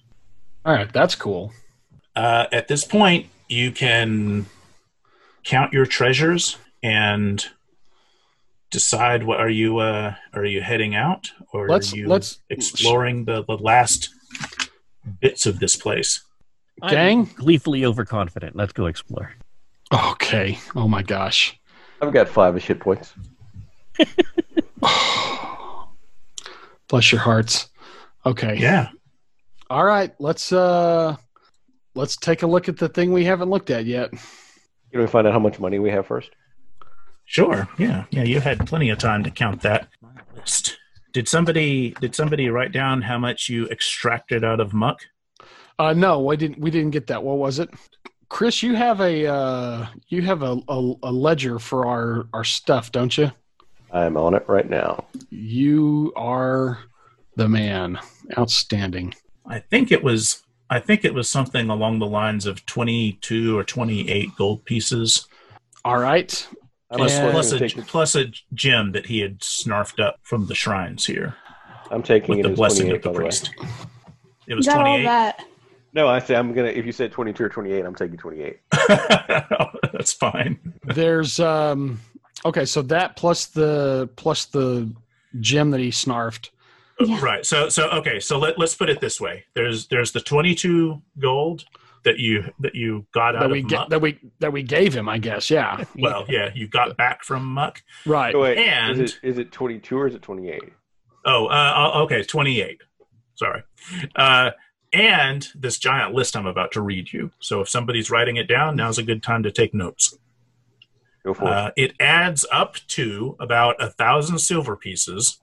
All right, that's cool. Uh, at this point, you can count your treasures and decide what are you uh, are you heading out or Let's- are you let's- exploring the, the last bits of this place. I'm Gang? gleefully overconfident. Let's go explore. Okay. Oh my gosh. I've got five hit points. *sighs* Bless your hearts. Okay. Yeah. All right. Let's uh let's take a look at the thing we haven't looked at yet. Can we find out how much money we have first? Sure. Yeah. Yeah. You had plenty of time to count that list. Did somebody did somebody write down how much you extracted out of muck? Uh no, I didn't we didn't get that. What was it? Chris, you have a uh, you have a, a, a ledger for our our stuff, don't you? I'm on it right now. You are the man. Outstanding. I think it was I think it was something along the lines of 22 or 28 gold pieces. All right. Plus, plus, a, plus a gem that he had snarfed up from the shrines here. I'm taking with the blessing of the priest. The it was 28. No, I say I'm gonna. If you said 22 or 28, I'm taking 28. *laughs* That's fine. There's um okay, so that plus the plus the gem that he snarfed. Yeah. Right. So so okay. So let let's put it this way. There's there's the 22 gold that you that you got out That of we muck. that we that we gave him, I guess. Yeah. well, yeah, you got back from muck. Right. So wait, And- is it is it 22 or is it 28? Oh, uh, uh, okay, 28. Sorry. Uh, and this giant list I'm about to read you. So if somebody's writing it down, now's a good time to take notes. Go for it. Uh, it adds up to about a thousand silver pieces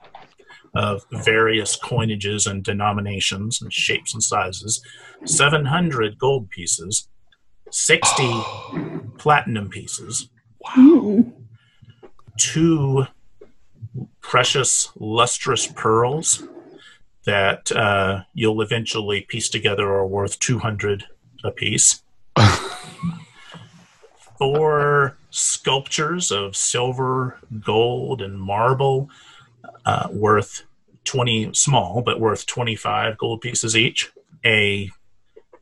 of various coinages and denominations and shapes and sizes, 700 gold pieces, 60 platinum pieces, Ooh. two precious lustrous pearls that uh, you'll eventually piece together are worth 200 apiece. *laughs* Four sculptures of silver, gold, and marble uh, worth 20 small, but worth 25 gold pieces each. A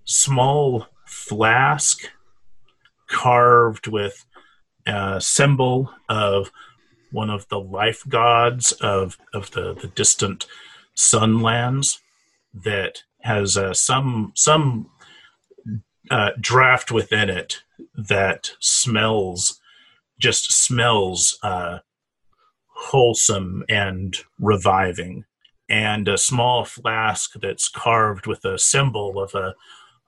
small flask carved with a symbol of one of the life gods of, of the, the distant sunlands that has uh, some some uh, draft within it that smells just smells uh, wholesome and reviving. And a small flask that's carved with a symbol of a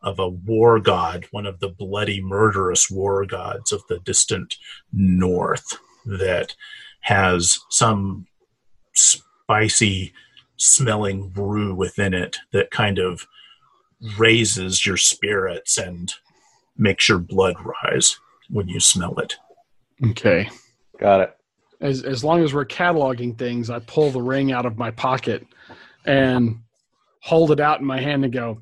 of a war god, one of the bloody, murderous war gods of the distant north, that has some spicy smelling brew within it that kind of raises your spirits and makes your blood rise when you smell it. Okay. Got it. As as long as we're cataloging things, I pull the ring out of my pocket and hold it out in my hand and go,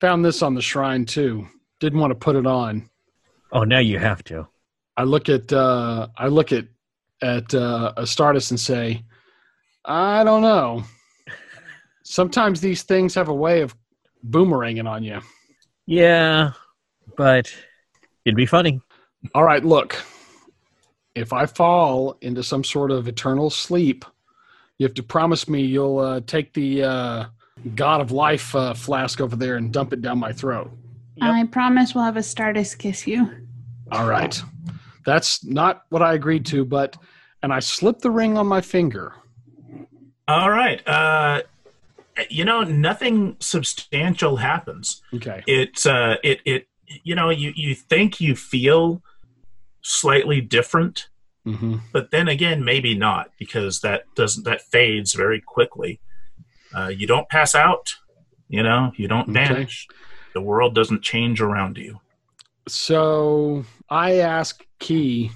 found this on the shrine too. Didn't want to put it on. Oh, now you have to. I look at uh I look at at uh Astartes and say, I don't know. Sometimes these things have a way of boomeranging on you. Yeah, but it'd be funny. All right, look. If I fall into some sort of eternal sleep, you have to promise me you'll uh, take the uh, God of Life uh, flask over there and dump it down my throat. Yep. I promise we'll have Astartes kiss you. All right. That's not what I agreed to, but and I slipped the ring on my finger. All right. You know, nothing substantial happens. Okay. It's uh, it it you know you you think you feel slightly different, hmm but then again maybe not because that doesn't that fades very quickly. Uh, you don't pass out. You know, you don't Okay. vanish. The world doesn't change around you. So I ask Key,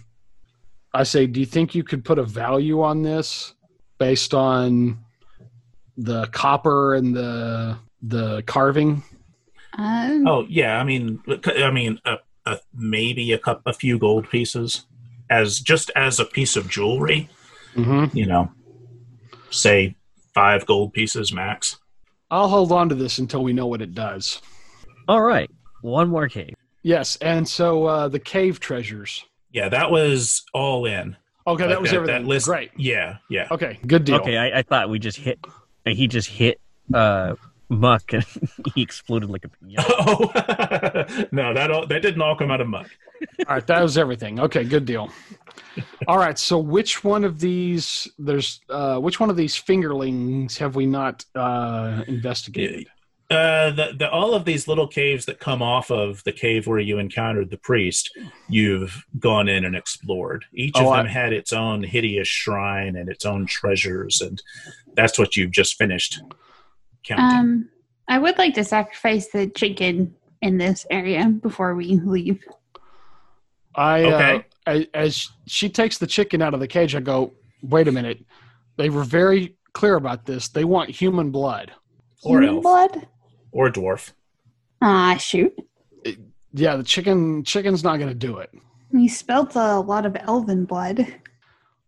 I say, do you think you could put a value on this based on the copper and the the carving? Um, Oh yeah, I mean, I mean, a, a, maybe a cup, a few gold pieces, as just as a piece of jewelry. Mm-hmm. You know, say five gold pieces max. I'll hold on to this until we know what it does. All right, one more cave. Yes, and so uh, the cave treasures. Yeah, that was all in. Okay, that Like was everything. list, Great. Yeah, yeah. Okay, good deal. Okay, I, I thought we just hit. He just hit uh, Muck, and *laughs* he exploded like a pinata. *laughs* Oh *laughs* no, that all that didn't all come out of muck. All right, that was everything. Okay, good deal. All right, so which one of these there's uh which one of these fingerlings have we not uh investigated? Uh, the, the all of these little caves that come off of the cave where you encountered the priest, you've gone in and explored. Each of Oh, them I- had its own hideous shrine and its own treasures, and that's what you've just finished counting. um, I would like to sacrifice the chicken in this area before we leave. I Okay. uh, as, as she takes the chicken out of the cage, I go, "Wait a minute." They were very clear about this. They want human blood. Or Human elf. blood? Or a dwarf. Ah, shoot. Yeah, the chicken chicken's not going to do it. We spelt a lot of elven blood.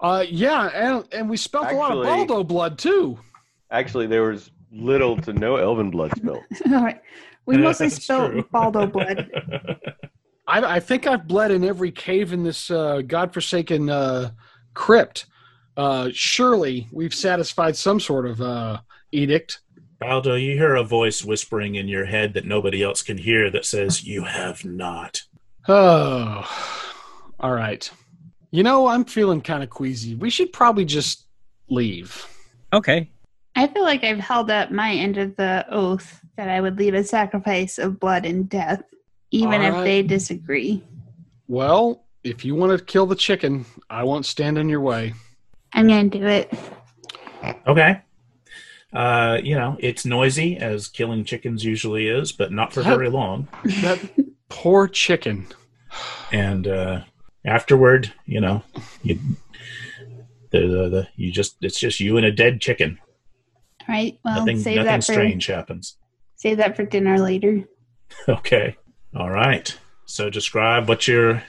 Uh, yeah, and and we spelt a lot of Actually- Baldo blood too. Actually, there was little to no elven blood spilled. *laughs* All right. We mostly That's spelt true. *laughs* Baldo blood. I, I think I've bled in every cave in this uh, godforsaken uh, crypt. Uh, surely we've satisfied some sort of uh, edict. Baldo, you hear a voice whispering in your head that nobody else can hear that says, You have not. Oh, all right. You know, I'm feeling kind of queasy. We should probably just leave. Okay, I feel like I've held up my end of the oath that I would lead a sacrifice of blood and death, even All if right. they disagree. Well, if you want to kill the chicken, I won't stand in your way. I'm going to do it. Okay. Uh, you know, it's noisy as killing chickens usually is, but not for very long. That poor chicken. And uh, afterward, you know, you the, the, the you just it's just you and a dead chicken. All right. Well, nothing save nothing that for strange happens. save that for dinner later. *laughs* Okay. All right. So describe what you're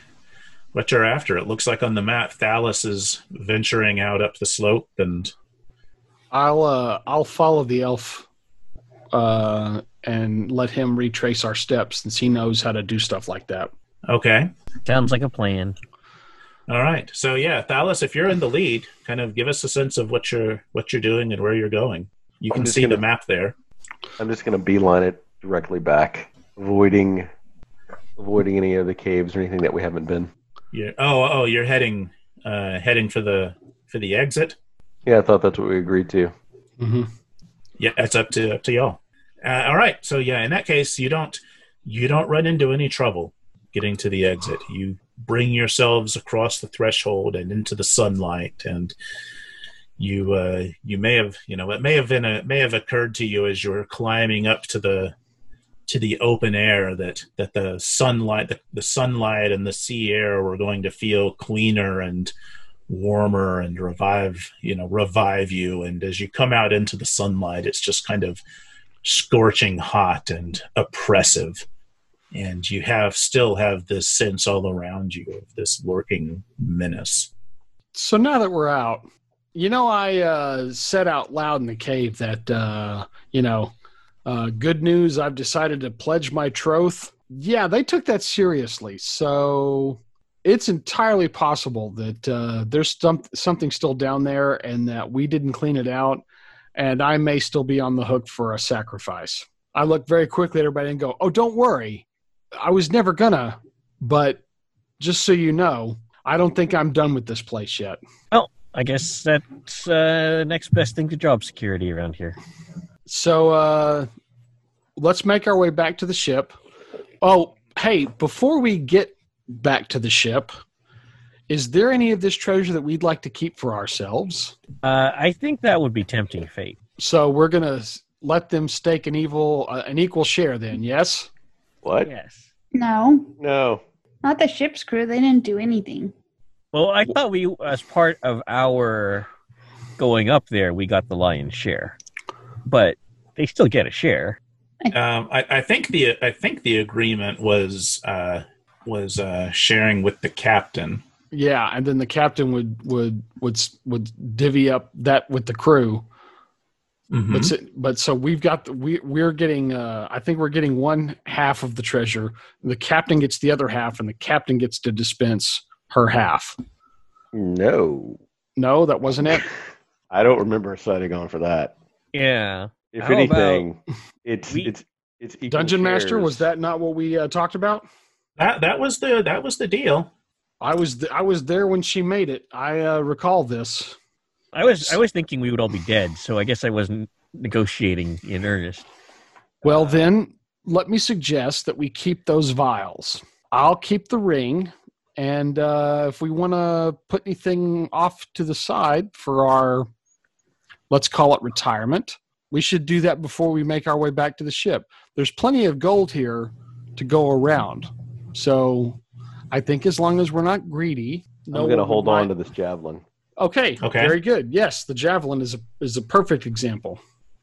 what you're after. It looks like on the map Thalos is venturing out up the slope and I'll uh, I'll follow the elf uh, and let him retrace our steps since he knows how to do stuff like that. okay. sounds like a plan. All right. So yeah, Thalos, if you're in the lead, kind of give us a sense of what you're what you're doing and where you're going. You I'm can see the gonna- map there. I'm just gonna beeline it directly back, avoiding avoiding any of the caves or anything that we haven't been. You're, oh, oh, you're heading uh, heading for the for the exit. Yeah, I thought that's what we agreed to. hmm Yeah, it's up to up to y'all. Uh, all right, so yeah, in that case, you don't you don't run into any trouble getting to the exit. You bring yourselves across the threshold and into the sunlight, and you uh, you may have you know it may have been a may have occurred to you as you're climbing up to the to the open air that that the sunlight the, the sunlight and the sea air were going to feel cleaner and warmer and revive you know revive you and as you come out into the sunlight it's just kind of scorching hot and oppressive and you have still have this sense all around you of this lurking menace So now that we're out, you know, I uh, said out loud in the cave that, uh, you know, uh, good news, I've decided to pledge my troth. Yeah, they took that seriously. So it's entirely possible that uh, there's some, something still down there and that we didn't clean it out. And I may still be on the hook for a sacrifice. I look very quickly at everybody and go, oh, don't worry. I was never gonna, but just so you know, I don't think I'm done with this place yet. Well, I guess that's uh, next best thing to job security around here. So uh, let's make our way back to the ship. Oh, hey, before we get back to the ship, is there any of this treasure that we'd like to keep for ourselves? Uh, I think that would be tempting fate. So we're gonna let them stake an evil, uh, an equal share. Then, yes. What? Yes. No, No. not the ship's crew. They didn't do anything. Well, I thought we, as part of our going up there, we got the lion's share, but they still get a share. um, I, I think the i think the agreement was uh, was uh, sharing with the captain Yeah, and then the captain would would would would divvy up that with the crew. Mhm. But so, but so we've got the, we we're getting uh I think we're getting one half of the treasure. The captain gets the other half, and the captain gets to dispense her half. No. No, that wasn't it. *laughs* I don't remember signing on for that. Yeah. If How anything, it's we- it's it's equal Dungeon Master was that not what we uh, talked about? That that was the that was the deal I was th- I was there when she made it. I uh, recall this. I was I was thinking we would all be dead, so I guess I wasn't negotiating in earnest. Well, then let me suggest that we keep those vials. I'll keep the ring, and uh, if we want to put anything off to the side for our, let's call it retirement, we should do that before we make our way back to the ship. There's plenty of gold here to go around, so I think as long as we're not greedy, I'm gonna hold might- on to this javelin. Okay, Okay. very good. Yes, the javelin is a is a perfect example.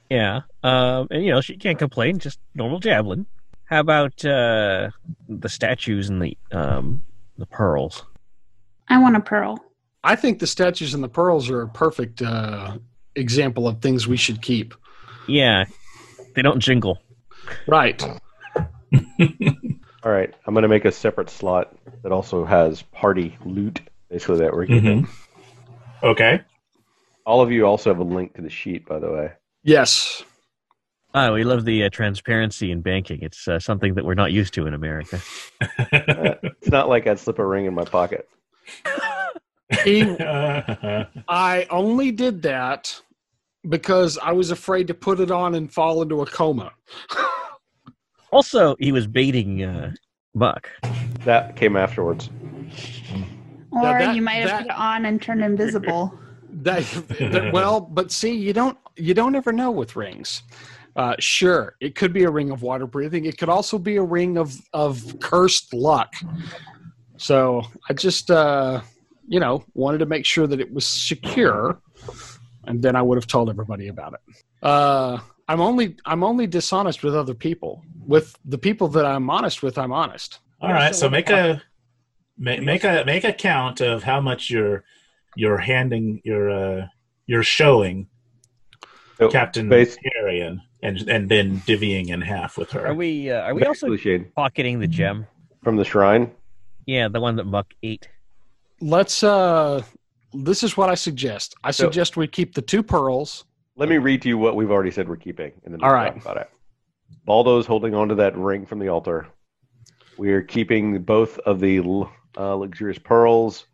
Yeah. Um, and you know she can't complain, just normal javelin. How about uh, the statues and the um, the pearls? I want a pearl. I think the statues and the pearls are a perfect uh, example of things we should keep. Yeah, they don't jingle. Right. *laughs* All right, I'm gonna make a separate slot that also has party loot, basically that we're keeping. okay All of you also have a link to the sheet, by the way. Yes. Ah, we love the uh, transparency in banking. It's uh, something that we're not used to in America. Uh, *laughs* it's not like I'd slip a ring in my pocket. He, *laughs* I only did that because I was afraid to put it on and fall into a coma. *laughs* Also, he was baiting uh, Buck. That came afterwards. Or that- you might have that- put it on and turned invisible. *laughs* That, that- well, but see, you don't you don't ever know with rings. Uh, sure, it could be a ring of water breathing. It could also be a ring of of cursed luck. So I just uh, you know wanted to make sure that it was secure, and then I would have told everybody about it. Uh, I'm only I'm only dishonest with other people. With the people that I'm honest with, I'm honest. all right so make a make, make a make a count of how much you're you're handing you're uh you're showing So, captain base- Arian and and then divvying in half with her Are we? Uh, are we also basically, Shade, pocketing the gem? from the shrine. Yeah, the one that Buck ate. Let's. uh This is what I suggest. I So- suggest we keep the two pearls. Let me read to you what we've already said we're keeping, and then All we'll right. talk about it. Baldo's holding onto that ring from the altar. We are keeping both of the uh, luxurious pearls.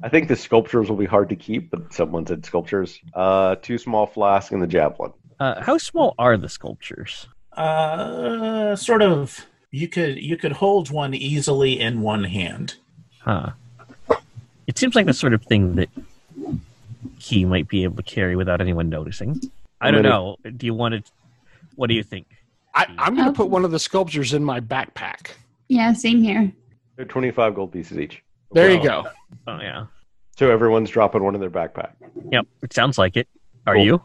I think the sculptures will be hard to keep, but someone said sculptures. Uh, two small flasks and the javelin. Uh, how small are the sculptures? Uh, sort of. You could you could hold one easily in one hand. Huh. It seems like the sort of thing that he might be able to carry without anyone noticing. I don't know. Do you want to? What do you think? I, I'm going to put one of the sculptures in my backpack. Yeah, same here. They're 25 gold pieces each. There you go. Oh yeah. So everyone's dropping one in their backpack. Yep. It sounds like it. Are Cool. you?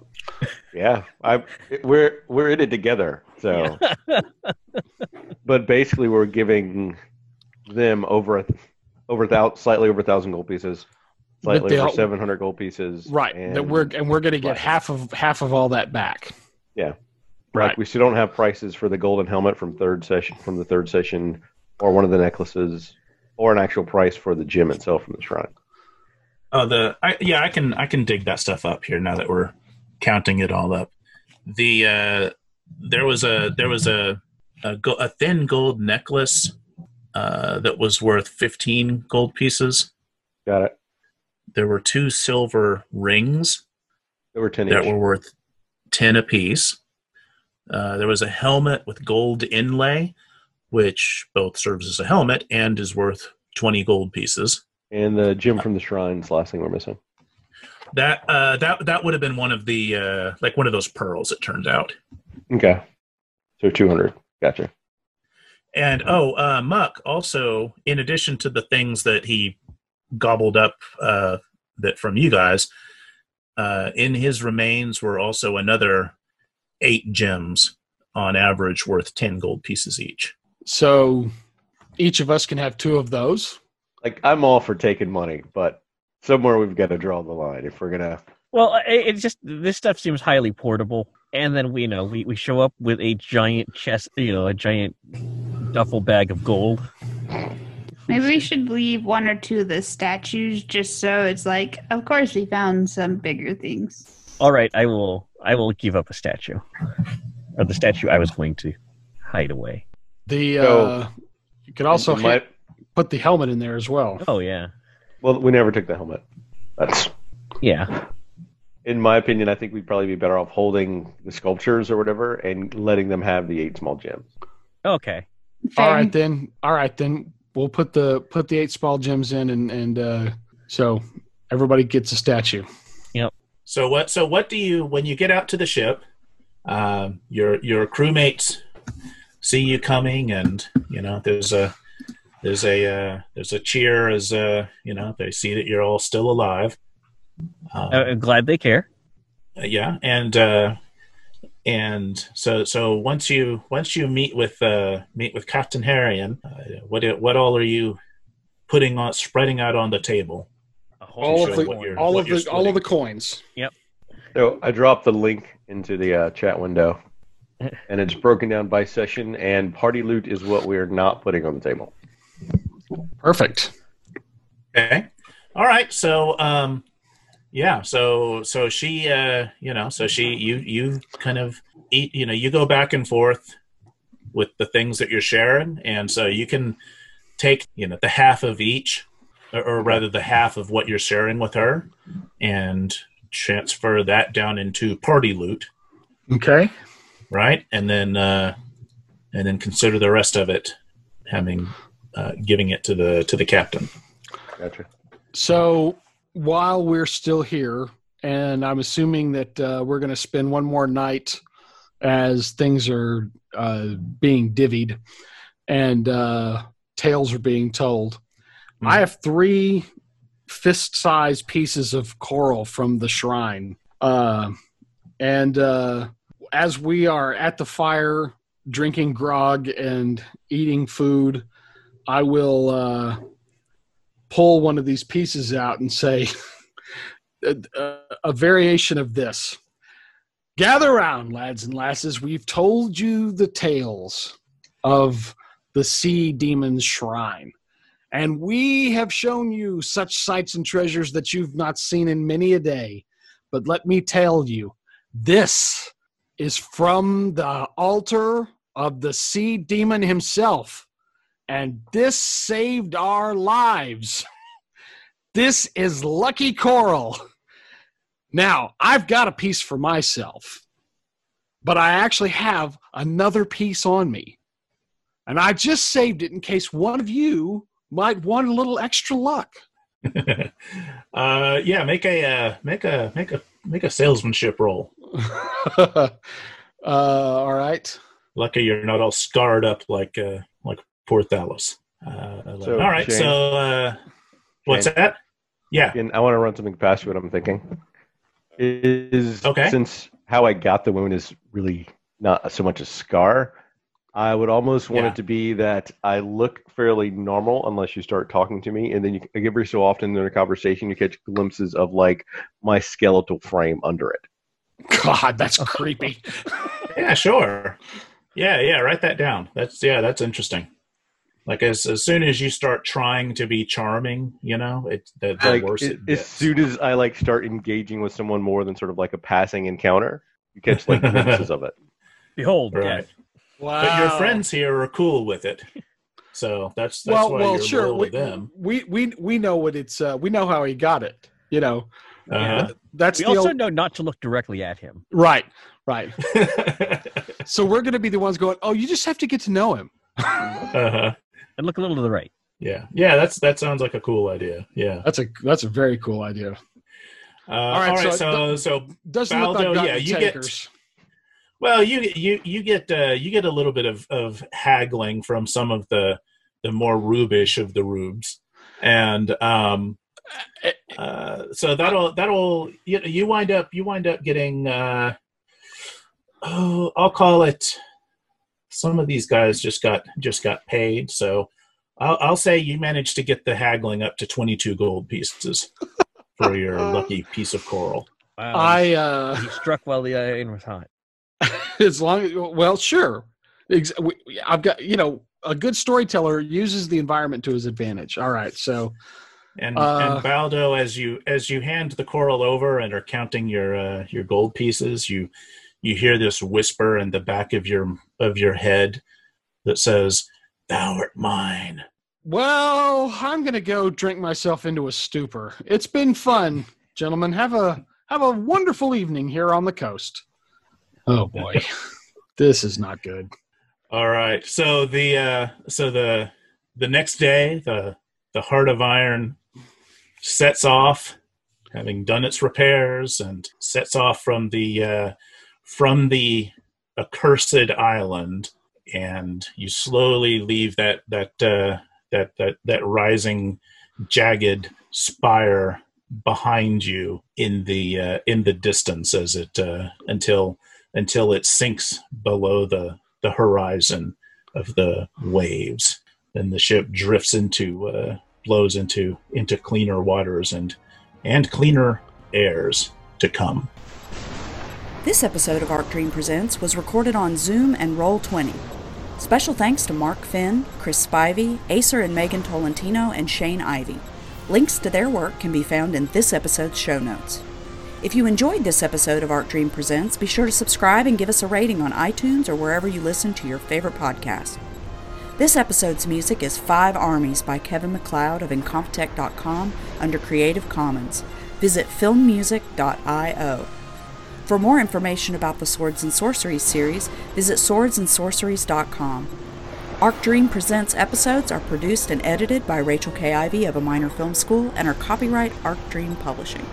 Yeah, I we're we're in it together. So, *laughs* but basically, we're giving them over a over a thou, slightly over a thousand gold pieces, But slightly over seven hundred gold pieces. Right. and that we're and we're going to get Right. half of half of all that back. Yeah. right. we still don't have prices for the golden helmet from third session from the third session, or one of the necklaces, or an actual price for the gem itself from the shrine. Oh, the I, yeah, I can I can dig that stuff up here now that we're counting it all up. The uh, there was a there was a a, go, a thin gold necklace uh, that was worth fifteen gold pieces. Got it. There were two silver rings There were ten that each. were worth 10 apiece. Uh, there was a helmet with gold inlay, which both serves as a helmet and is worth 20 gold pieces. and the gem from the shrine's the last thing we're missing. That uh, that that would have been one of the uh, like one of those pearls. It turns out. Okay, so two hundred. Gotcha. And oh, uh, Muck also, in addition to the things that he gobbled up uh, that from you guys, uh, in his remains were also another eight gems on average worth 10 gold pieces each. So each of us can have two of those. Like I'm all for taking money, but somewhere we've got to draw the line if we're gonna. Well, it, it just this stuff seems highly portable, and then we you know we, we show up with a giant chest, you know, a giant duffel bag of gold. Maybe we should leave one or two of the statues just so it's like, of course we found some bigger things. All right, I will I will give up a statue, or the statue I was going to hide away. The So- uh, you could also in my- hit- put the helmet in there as well. Oh yeah, well, we never took the helmet. That's yeah. in my opinion. I think we'd probably be better off holding the sculptures or whatever and letting them have the eight small gems. Okay. Fair. All right then. All right then. We'll put the put the eight small gems in, and and uh, so everybody gets a statue. Yep. So what? So what do you when you get out to the ship? Um, your your crewmates see you coming, and you know there's a there's a uh, there's a cheer as uh, you know they see that you're all still alive. Um, Uh, glad they care. yeah, and uh, and so so once you once you meet with uh, meet with Captain Harrion, uh, what what all are you putting on spreading out on the table? All of the all of you're the all of the splitting. coins. So I dropped the link into the uh, chat window, *laughs* and it's broken down by session. And party loot is what we are not putting on the table. Perfect. Okay. All right. So, um, yeah. So, so she, uh, you know, so she, you, you kind of eat, you know, you go back and forth with the things that you're sharing. And so you can take, you know, the half of each, or, or rather the half of what you're sharing with her and transfer that down into party loot. Okay. Right. And then, uh, and then consider the rest of it having, uh, giving it to the, to the captain. Gotcha. So while we're still here, and I'm assuming that uh, we're going to spend one more night as things are uh, being divvied and uh, tales are being told. Mhm. I have three fist-sized pieces of coral from the shrine, uh, and uh, as we are at the fire, drinking grog and eating food, I will. Pull one of these pieces out and say *laughs* a, a variation of this. Gather round, lads and lasses. We've told you the tales of the sea demon's shrine. And we have shown you such sights and treasures that you've not seen in many a day. But let me tell you, this is from the altar of the sea demon himself. And this saved our lives. *laughs* This is Lucky Coral. Now, I've got a piece for myself, but I actually have another piece on me. And I just saved it in case one of you might want a little extra luck. *laughs* uh, yeah, make a uh, make a make a make a salesmanship roll. *laughs* uh, all right. Lucky you're not all scarred up like uh, like poor Thalos. Uh, So, all right, Shane- so uh, what's Shane? that? Yeah, And I want to run something past you. What I'm thinking is Okay. since how I got the wound is really not so much a scar. I would almost want Yeah. it to be that I look fairly normal unless you start talking to me, and then you every so often in a conversation you catch glimpses of like my skeletal frame under it. God, that's creepy. *laughs* yeah, sure. Yeah, yeah, write that down. That's yeah, that's interesting. Like as as soon as you start trying to be charming, you know, it the, the like worse it- it as soon as I like start engaging with someone more than sort of like a passing encounter, you catch like *laughs* glimpses of it. Behold, Right. death. Wow. But your friends here are cool with it. So that's that's well, why well, you're sure. loyal We, to them. we we we know what it's. Uh, we know how he got it. You know, Uh-huh. that's We also old, know not to look directly at him. right, right. *laughs* So we're going to be the ones going. Oh, you just have to get to know him. uh-huh. And look a little to the right. Yeah, yeah, that's that sounds like a cool idea. Yeah. That's a that's a very cool idea. Uh, all right, so so so, Doesn't look Baldo, like yeah, yeah, you get- well, you you you get uh, you get a little bit of of haggling from some of the the more rubish of the rubes, and um, uh, so that'll that'll you, you wind up you wind up getting uh, oh I'll call it. Some of these guys just got just got paid, so I'll, I'll say you managed to get the haggling up to twenty two gold pieces for your *laughs* lucky piece of coral. Wow. I uh, he struck while the iron was hot. *laughs* as long as well, sure. I've got you know a good storyteller uses the environment to his advantage. All right, so And Uh, and Baldo, as you as you hand the coral over and are counting your uh, your gold pieces, you you hear this whisper in the back of your of your head that says, "Thou art mine." well, I'm gonna go drink myself into a stupor. It's been fun, gentlemen. Have a have a wonderful evening here on the coast. Oh boy, *laughs* this is not good. All right. So the uh, so the the next day, the the heart of iron sets off, having done its repairs, and sets off from the uh, from the accursed island, and you slowly leave that that uh, that that that rising, jagged spire behind you in the uh, in the distance as it uh, until until it sinks below the the horizon of the waves. Then the ship drifts into uh, blows into into cleaner waters and and cleaner airs to come. This episode of Arc Dream Presents was recorded on Zoom and Roll20. Special thanks to Mark Finn, Chris Spivey, Acer and Megan Tolentino, and Shane Ivey. Links to their work can be found in this episode's show notes. If you enjoyed this episode of Arc Dream Presents, be sure to subscribe and give us a rating on iTunes or wherever you listen to your favorite podcast. This episode's music is Five Armies by Kevin MacLeod of Incompetech.com under Creative Commons. Visit filmmusic.io. For more information about the Swords and Sorceries series, visit swordsandsorceries.com. Arc Dream Presents episodes are produced and edited by Rachel K. Ivey of A Minor Film School and are copyright Arc Dream Publishing.